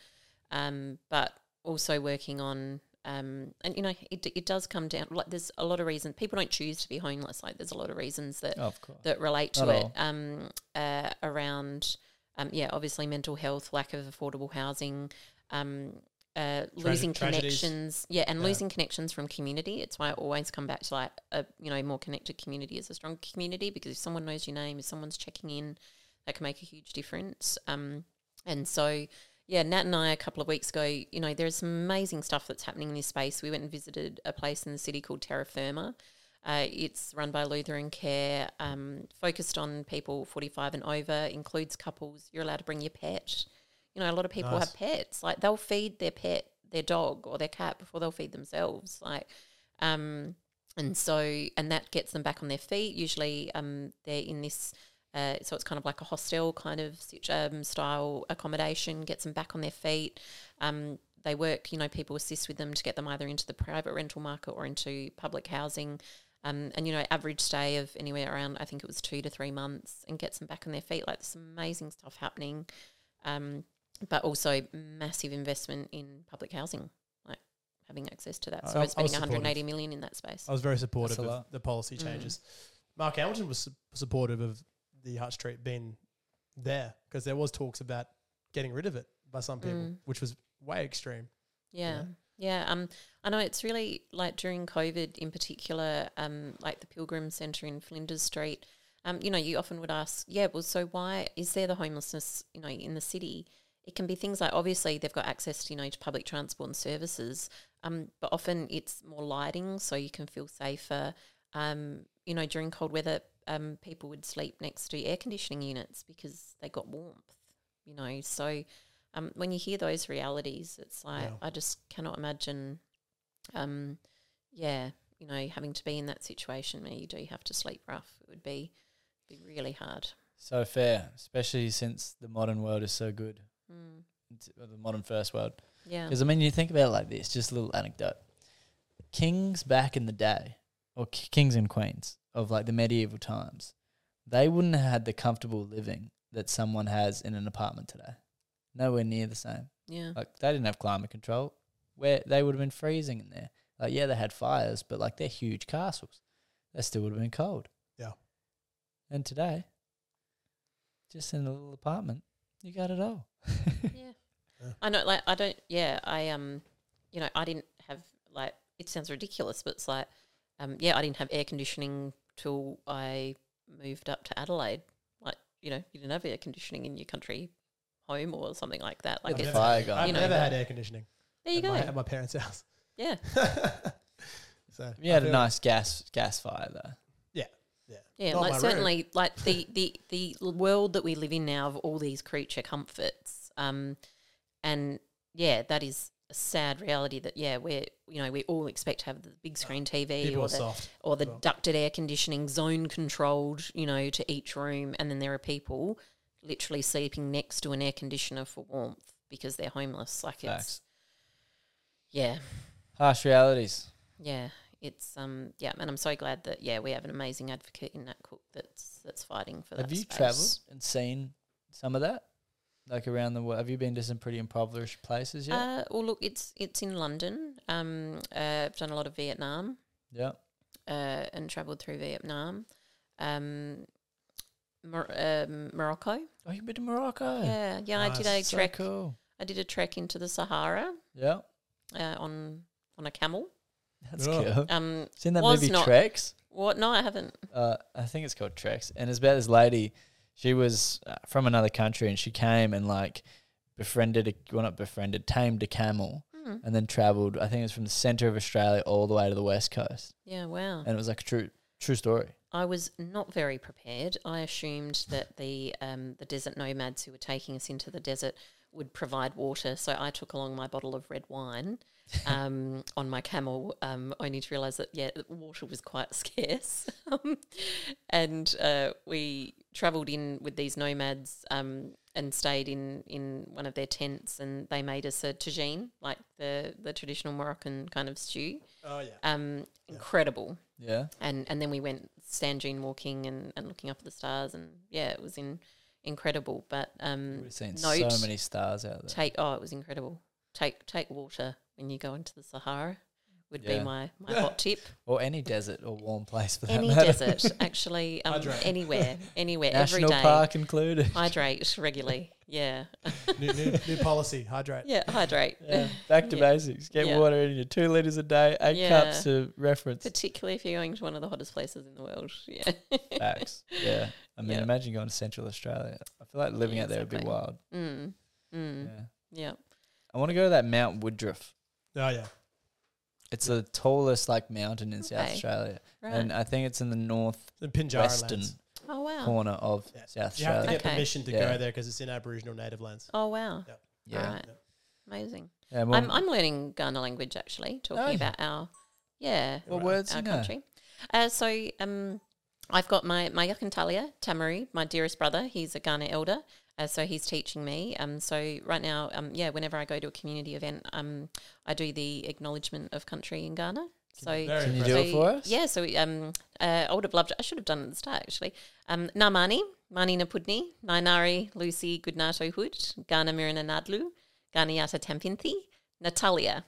um, but also working on. Um, and you know, it, it does come down. Like, there's a lot of reasons people don't choose to be homeless. Like, there's a lot of reasons that of that relate to Not it um, uh, around, um, yeah, obviously mental health, lack of affordable housing, um, uh, losing connections, yeah, and Yeah. losing connections from community. It's why I always come back to like a you know more connected community is a strong community because if someone knows your name, if someone's checking in, that can make a huge difference. Um, and so yeah, Nat and I a couple of weeks ago, you know, there's some amazing stuff that's happening in this space. We went and visited a place in the city called Terra Firma. Uh, it's run by Lutheran Care, um, focused on people 45 and over, includes couples. You're allowed to bring your pet. You know, a lot of people Nice. have pets. Like they'll feed their pet, their dog or their cat before they'll feed themselves. Like, um, and so, and that gets them back on their feet. Usually, um, they're in this, uh, so it's kind of like a hostel kind of um, style accommodation, gets them back on their feet. Um, they work, you know, people assist with them to get them either into the private rental market or into public housing. Um, and, you know, average stay of anywhere around, I think it was two to three months and gets them back on their feet. Like, there's some amazing stuff happening. Um, but also massive investment in public housing, like having access to that. So I, we're spending 180 million in that space. I was very supportive of the policy Mm. changes. Mark Hamilton was su- supportive of the Hutt Street being there because there was talks about getting rid of it by some people, Mm. which was way extreme. Yeah. Yeah. Um, I know it's really like during COVID in particular, um, like the Pilgrim Centre in Flinders Street. Um, you know, you often would ask, yeah, well, so why is there the homelessness, you know, in the city? It can be things like obviously they've got access, to you know, to public transport and services, um, but often it's more lighting, so you can feel safer. Um, you know, during cold weather, um, people would sleep next to air conditioning units because they got warmth. You know, so um, when you hear those realities, it's like Yeah. I just cannot imagine. Um, yeah, you know, having to be in that situation where you do have to sleep rough, it would be be really hard. So fair, especially since the modern world is so good. Mm. The modern first world. Yeah, Because I mean, you think about it like this. Just a little anecdote. Kings back in the day, or k- kings and queens of like the medieval times, they wouldn't have had the comfortable living that someone has in an apartment today. Nowhere near the same. Yeah. Like they didn't have climate control. Where they would have been freezing in there. Like yeah, they had fires, but like they're huge castles. They still would have been cold. Yeah. And today, just in a little apartment, you got it all. *laughs* yeah. Yeah. I know, like, I don't, yeah, I, um, you know, I didn't have, like, it sounds ridiculous, but it's like, um, yeah, I didn't have air conditioning till I moved up to Adelaide. Like, you know, you didn't have air conditioning in your country home or something like that. Like, I've a it's, never, fire guy. I've You know, never had air conditioning. there you at go. My, at my parents' house. yeah. *laughs* so You I had a feel- nice gas gas fire though. Yeah. Yeah, Not like my room. certainly, like the, the the world that we live in now of all these creature comforts, um, and yeah, that is a sad reality. That yeah, we're you know we all expect to have the big screen TV People or the or the well. ducted air conditioning, zone controlled, you know, to each room, and then there are people literally sleeping next to an air conditioner for warmth because they're homeless. Like it's Facts. yeah, Harsh realities. yeah, it's um yeah, and I'm so glad that yeah we have an amazing advocate in Nat Cook that's that's fighting for Have that. you space. travelled and seen some of that? Like around the world? Have you been to some pretty impoverished places yet? Uh, well, look, it's it's in London. Um, uh, I've done a lot of Vietnam yeah. uh, and travelled through Vietnam. Um, Mor- um, Morocco. Oh, you've been to Morocco. Yeah, yeah. I did a Nice. So trek. cool. I did a trek into the Sahara Yeah. uh, on on a camel. That's Oh. cool. Um, Seen that was movie not- Tracks? what? No, I haven't. Uh, I think it's called Tracks, and it's about this lady. She was uh, from another country, and she came and like befriended, a, well not befriended, tamed a camel, Hmm. and then travelled. I think it was from the centre of Australia all the way to the west coast, Yeah, wow. and it was like a true, true story. I was not very prepared. I assumed that the um, the desert nomads who were taking us into the desert would provide water, so I took along my bottle of red wine *laughs* um, on my camel. Um, only to realise that yeah, water was quite *laughs* scarce, um, and uh, we travelled in with these nomads um, and stayed in in one of their tents, and they made us a tagine, like the the traditional Moroccan kind of stew. Oh yeah. Um, incredible Yeah. and and then we went standing walking and, and looking up at the stars and yeah it was in incredible but um We've seen note, so many stars out there. take oh it was incredible take take water when you go into the sahara would Yeah. be my, my *laughs* hot tip or any desert or warm place for that any matter. desert *laughs* actually um, Hydrate. anywhere anywhere every National day park included. hydrate regularly yeah new, new, new *laughs* policy. Hydrate. yeah hydrate Yeah, back to Yeah. basics. Get Yeah. water in you. Two liters a day, eight Yeah. cups to reference. particularly if you're going to one of the hottest places in the world yeah Facts. Yeah. I mean, Yeah. imagine going to Central Australia. I feel like living Yeah, out there would be wild. mm, mm, Yeah. yeah I want to go to that Mount Woodroffe. Oh yeah. It's the tallest like mountain in South Okay. Australia, right and I think it's in the north. The Pinjarra northwestern lands. oh wow corner of Yeah. South You have to Australia. get Okay. permission to Yeah. go there because it's in Aboriginal native lands. oh wow Yeah, Right. Amazing. yeah. Well, I'm, I'm learning Kaurna language actually, talking Oh, yeah. about our yeah what Right. words our you know? country. Uh, so um, I've got my my Yakantalia Tamaru, my dearest brother. He's a Kaurna elder, uh, so he's teaching me. Um, so right now, um, yeah, whenever I go to a community event, um, I do the acknowledgement of country in Kaurna. So Very Can you impressive. do it for us? Yeah, so um, uh, I would have loved. I should have done it at the start actually. Um, Namani, Mani Napudni, Nainari, Lucy Goodnato Hood, Ghana Mirana Nadlu, Ganiata Tampinthi, Natalia,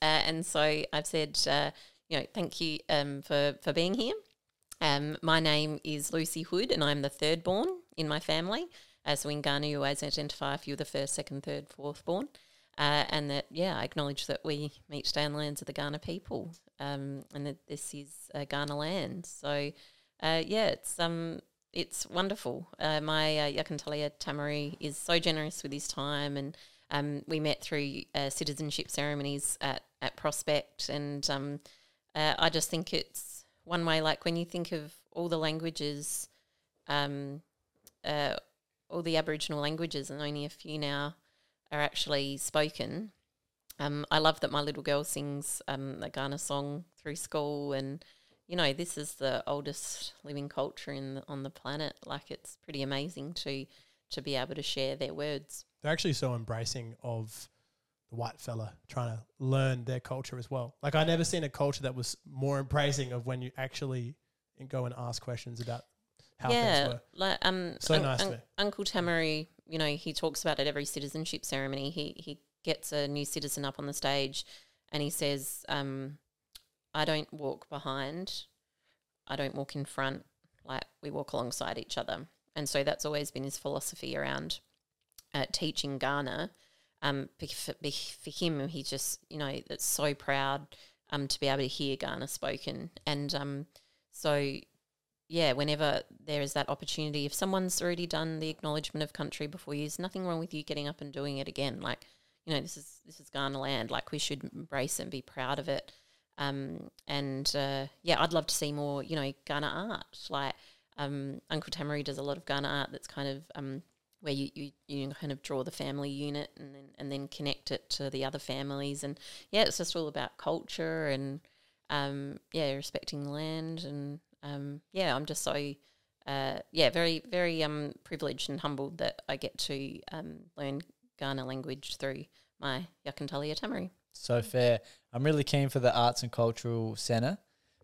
uh, and so I've said, uh, you know, thank you um, for for being here. Um, my name is Lucy Hood, and I'm the third born in my family. Uh, so in Kaurna, you always identify if you're the first, second, third, fourth born. Uh, and that, yeah, I acknowledge that we meet today on lands of the Kaurna people, um, and that this is uh, Kaurna land. So, uh, yeah, it's um, it's wonderful. Uh, my uh, Yakantalia Tamari is so generous with his time, and um, we met through uh, citizenship ceremonies at, at Prospect, and um, uh, I just think it's one way. Like when you think of all the languages, um, uh, all the Aboriginal languages, and only a few now are actually spoken. Um, I love that my little girl sings um, the Kaurna song through school, and you know this is the oldest living culture in the, on the planet. Like it's pretty amazing to to be able to share their words. They're actually so embracing of the white fella trying to learn their culture as well. Like I never seen a culture that was more embracing of when you actually go and ask questions about how yeah, things were. like um, So un- un- Uncle Tamari, you know, he talks about it every citizenship ceremony. He he gets a new citizen up on the stage, and he says, um, "I don't walk behind, I don't walk in front. Like we walk alongside each other." And so that's always been his philosophy around uh, teaching Kaurna. Um, for, for him, he just you know that's so proud um to be able to hear Kaurna spoken, and um so yeah, whenever there is that opportunity, if someone's already done the acknowledgement of country before you, there's nothing wrong with you getting up and doing it again. Like, you know, this is this is Kaurna land. Like, we should embrace and be proud of it. Um, and uh, yeah, I'd love to see more, you know, Kaurna art. Like, um, Uncle Tamari does a lot of Kaurna art that's kind of um, where you, you you kind of draw the family unit and then and then connect it to the other families. And yeah, it's just all about culture and um, yeah, respecting land and um, yeah, I'm just so uh, yeah, very very um, privileged and humbled that I get to um, learn Kaurna language through my Yakantalia Tamari. So fair. I'm really keen for the Arts and Cultural Centre.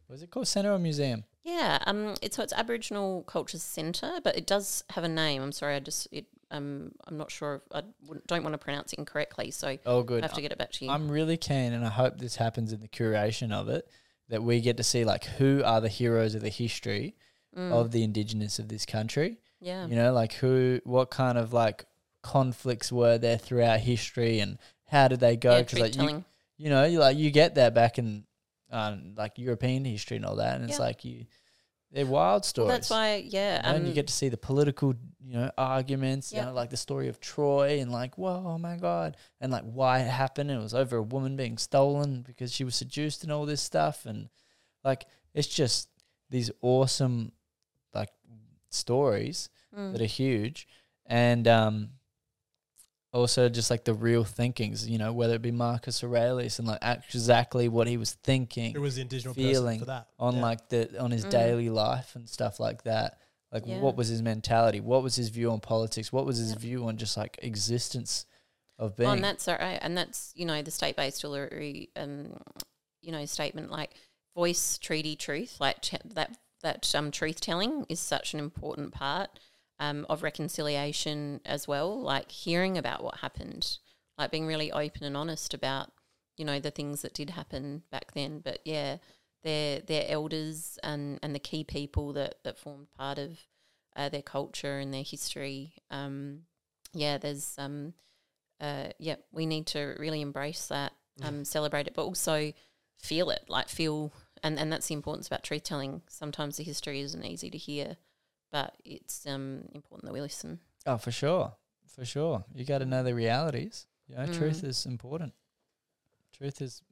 Was it called Centre or Museum? Yeah, um, it's so it's Aboriginal Culture Centre, but it does have a name. I'm sorry, I just it um, I'm not sure. If, I don't want to pronounce it incorrectly, so I Oh, good. have to get it back to you. I'm really keen, and I hope this happens in the curation of it, that we get to see like who are the heroes of the history Mm, of the indigenous of this country. yeah, You know, like who, what kind of like conflicts were there throughout history, and how did they go? Because truth like you, telling. you know, you like you get that back in um, like European history and all that, and it's like you, they're wild Well, stories. that's why, yeah, and um, you get to see the political, you know, arguments, you Yeah. know, like the story of Troy and like, whoa, oh my God. And like why it happened. It was over a woman being stolen because she was seduced and all this stuff. And like, it's just these awesome, like, stories mm, that are huge. And um, also just like the real thinkings, you know, whether it be Marcus Aurelius and like exactly what he was thinking It was the indigenous feeling person for that. on Yeah. like the on his Mm. daily life and stuff like that. Like Yeah. what was his mentality? What was his view on politics? What was his Yep. view on just like existence of Oh, being? and that's all right. And that's, you know, the state based delivery, um, you know, statement like voice, treaty, truth, like ch- that, that um, truth telling is such an important part um, of reconciliation as well. Like hearing about what happened, like being really open and honest about, you know, the things that did happen back then. But yeah, their their elders and, and the key people that, that formed part of uh, their culture and their history. Um, yeah, there's um, uh, yeah, we need to really embrace that, um, celebrate it, but also feel it, like feel, and, and that's the importance about truth telling. Sometimes the history isn't easy to hear, but it's um, important that we listen. oh, for sure, for sure. You got to know the realities. You know, truth Mm. is important. Truth is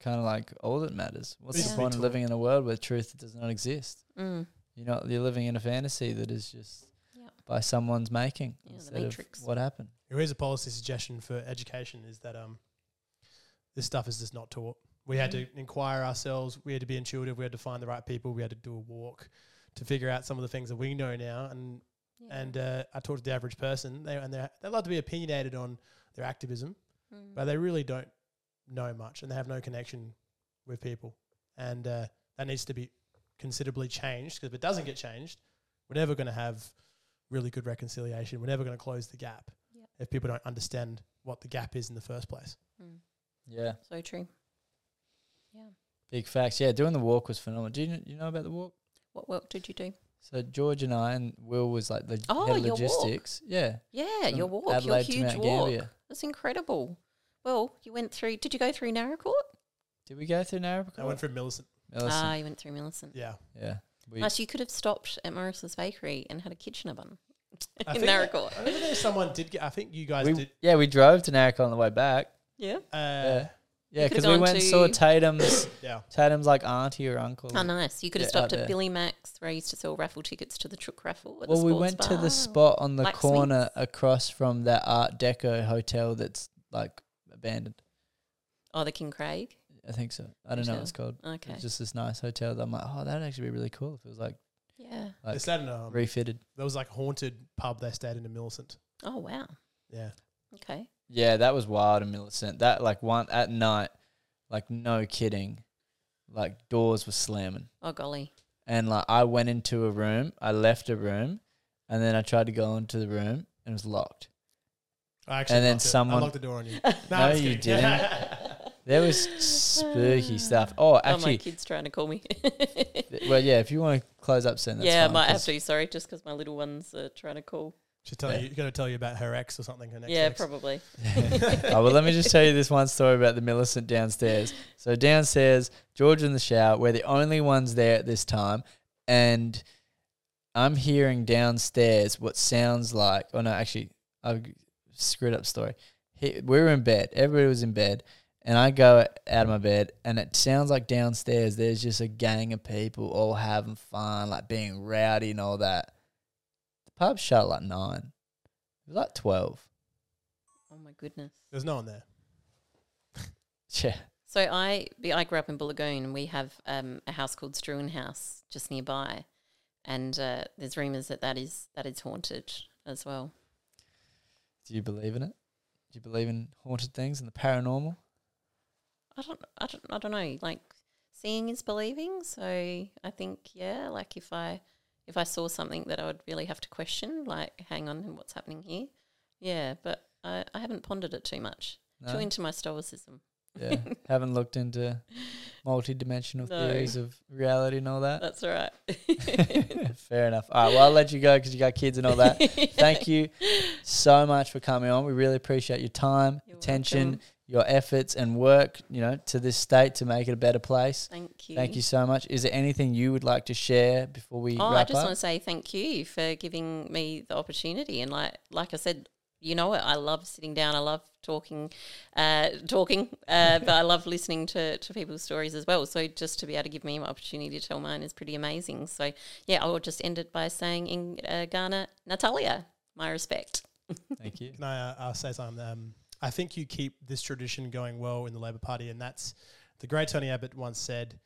kind of like all that matters. What's Needs the point of living in a world where truth does not exist? Mm. You know, you're living in a fantasy that is just Yep. by someone's making Yeah, the instead of Matrix. what happened. Here's a policy suggestion for education: is that um, this stuff is just not taught. We had to inquire ourselves. We had to be intuitive. We had to find the right people. We had to do a walk to figure out some of the things that we know now. And and uh, I talked to the average person. They and they they love to be opinionated on their activism, Mm. but they really don't know much, and they have no connection with people. And uh, that needs to be considerably changed. Because if it doesn't get changed, we're never going to have really good reconciliation. We're never going to close the gap Yep. if people don't understand what the gap is in the first place. Mm. Yeah. So true. Yeah. Big facts. Yeah, doing the walk was phenomenal. Do you, you know about the walk? What work did you do? So George and I and Will was like the Oh, head of your walk. logistics. Yeah. Yeah, from your walk, Adelaide your huge Mount walk. Gambier. That's incredible. Well, you went through. Did you go through Naracoorte? Did we go through Narrabeen? I went from Millicent. Ah, you went through Millicent. Yeah. yeah. We, Plus, you could have stopped at Morris's Bakery and had a Kitchener bun *laughs* in think that- Naracoorte. I remember there someone did get, I think you guys we, did. yeah, we drove to Narrabeen on the way back. Yeah. Uh, Yeah. Yeah, because we gone went and saw Tatum's *coughs* yeah. Tatum's like auntie or uncle. Oh, nice. You could have Yeah, stopped at there. Billy Max, where I used to sell raffle tickets to the Chook raffle. At Well, the we sports went to the spot on the Blacksmiths. corner across from that Art Deco hotel that's like abandoned. Oh, the King Craig. I think so. I don't know what it's called. Okay. It's just this nice hotel that I'm like, oh, that'd actually be really cool if it was like, Yeah. they like stayed in a, um, refitted. there was like a haunted pub they stayed in in Millicent. Oh, wow. Yeah. Okay. Yeah, that was wild in Millicent. That like one at night, like no kidding, like doors were slamming. Oh, golly. and like I went into a room, I left a room, and then I tried to go into the room and it was locked. I actually And then it. someone- I locked the door on you. *laughs* No, I'm just you kidding. *laughs* There was spooky stuff. Oh, oh, my actually, kid's trying to call me. well, yeah. If you want to close up soon, that's yeah, I might have 'cause- to. Sorry, just because my little ones are trying to call. She's telling you, you got to tell you about her ex or something. Her next yeah, ex. probably. *laughs* *laughs* oh, well, let me just tell you this one story about the Millicent downstairs. So downstairs, George in the shower. We're the only ones there at this time, and I'm hearing downstairs what sounds like. Oh no, actually, I screwed up story. He, we were in bed. Everybody was in bed, and I go out of my bed, and it sounds like downstairs there's just a gang of people all having fun, like being rowdy and all that. The pub shut at like nine. It was like twelve. Oh my goodness. There's no one there. *laughs* Yeah. So I I grew up in Bool Lagoon and we have um, a house called Struan House just nearby, and uh, there's rumours that that is that is haunted as well. Do you believe in it? Do you believe in haunted things and the paranormal? I don't I don't I don't know. Like seeing is believing. So I think yeah, like if I if I saw something that I would really have to question, like hang on, what's happening here? Yeah, but I, I haven't pondered it too much. No? Too into my stoicism. yeah. *laughs* Haven't looked into multi-dimensional No. theories of reality and all that. That's all right. *laughs* Fair enough. All right. Well, I'll let you go because you got kids and all that. *laughs* Thank you so much for coming on. We really appreciate your time, You're attention, welcome. Your efforts, and work. You know, to this state to make it a better place. Thank you. Thank you so much. Is there anything you would like to share before we Oh, wrap I just up? want to say thank you for giving me the opportunity. And like like I said, you know it. I love sitting down. I love talking, uh, talking, uh, *laughs* but I love listening to, to people's stories as well. So just to be able to give me an opportunity to tell mine is pretty amazing. So yeah, I will just end it by saying in uh, Kaurna, Natalia, my respect. Thank you. Can I uh, uh, say something? Um, I think you keep this tradition going well in the Labor Party, and that's the great Tony Abbott once said.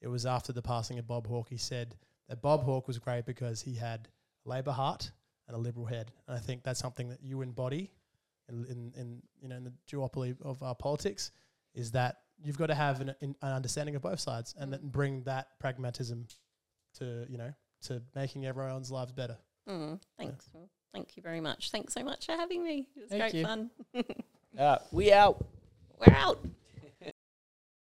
It was after the passing of Bob Hawke. He said that Bob Hawke was great because he had a Labor heart and a Liberal head, and I think that's something that you embody in, in, in you know in the duopoly of our politics. Is that you've got to have an, an understanding of both sides, and then bring that pragmatism to you know to making everyone's lives better. Mm, thanks. Well, thank you very much. Thanks so much for having me. It was Thank great you. fun. *laughs* All right. We out. We're out.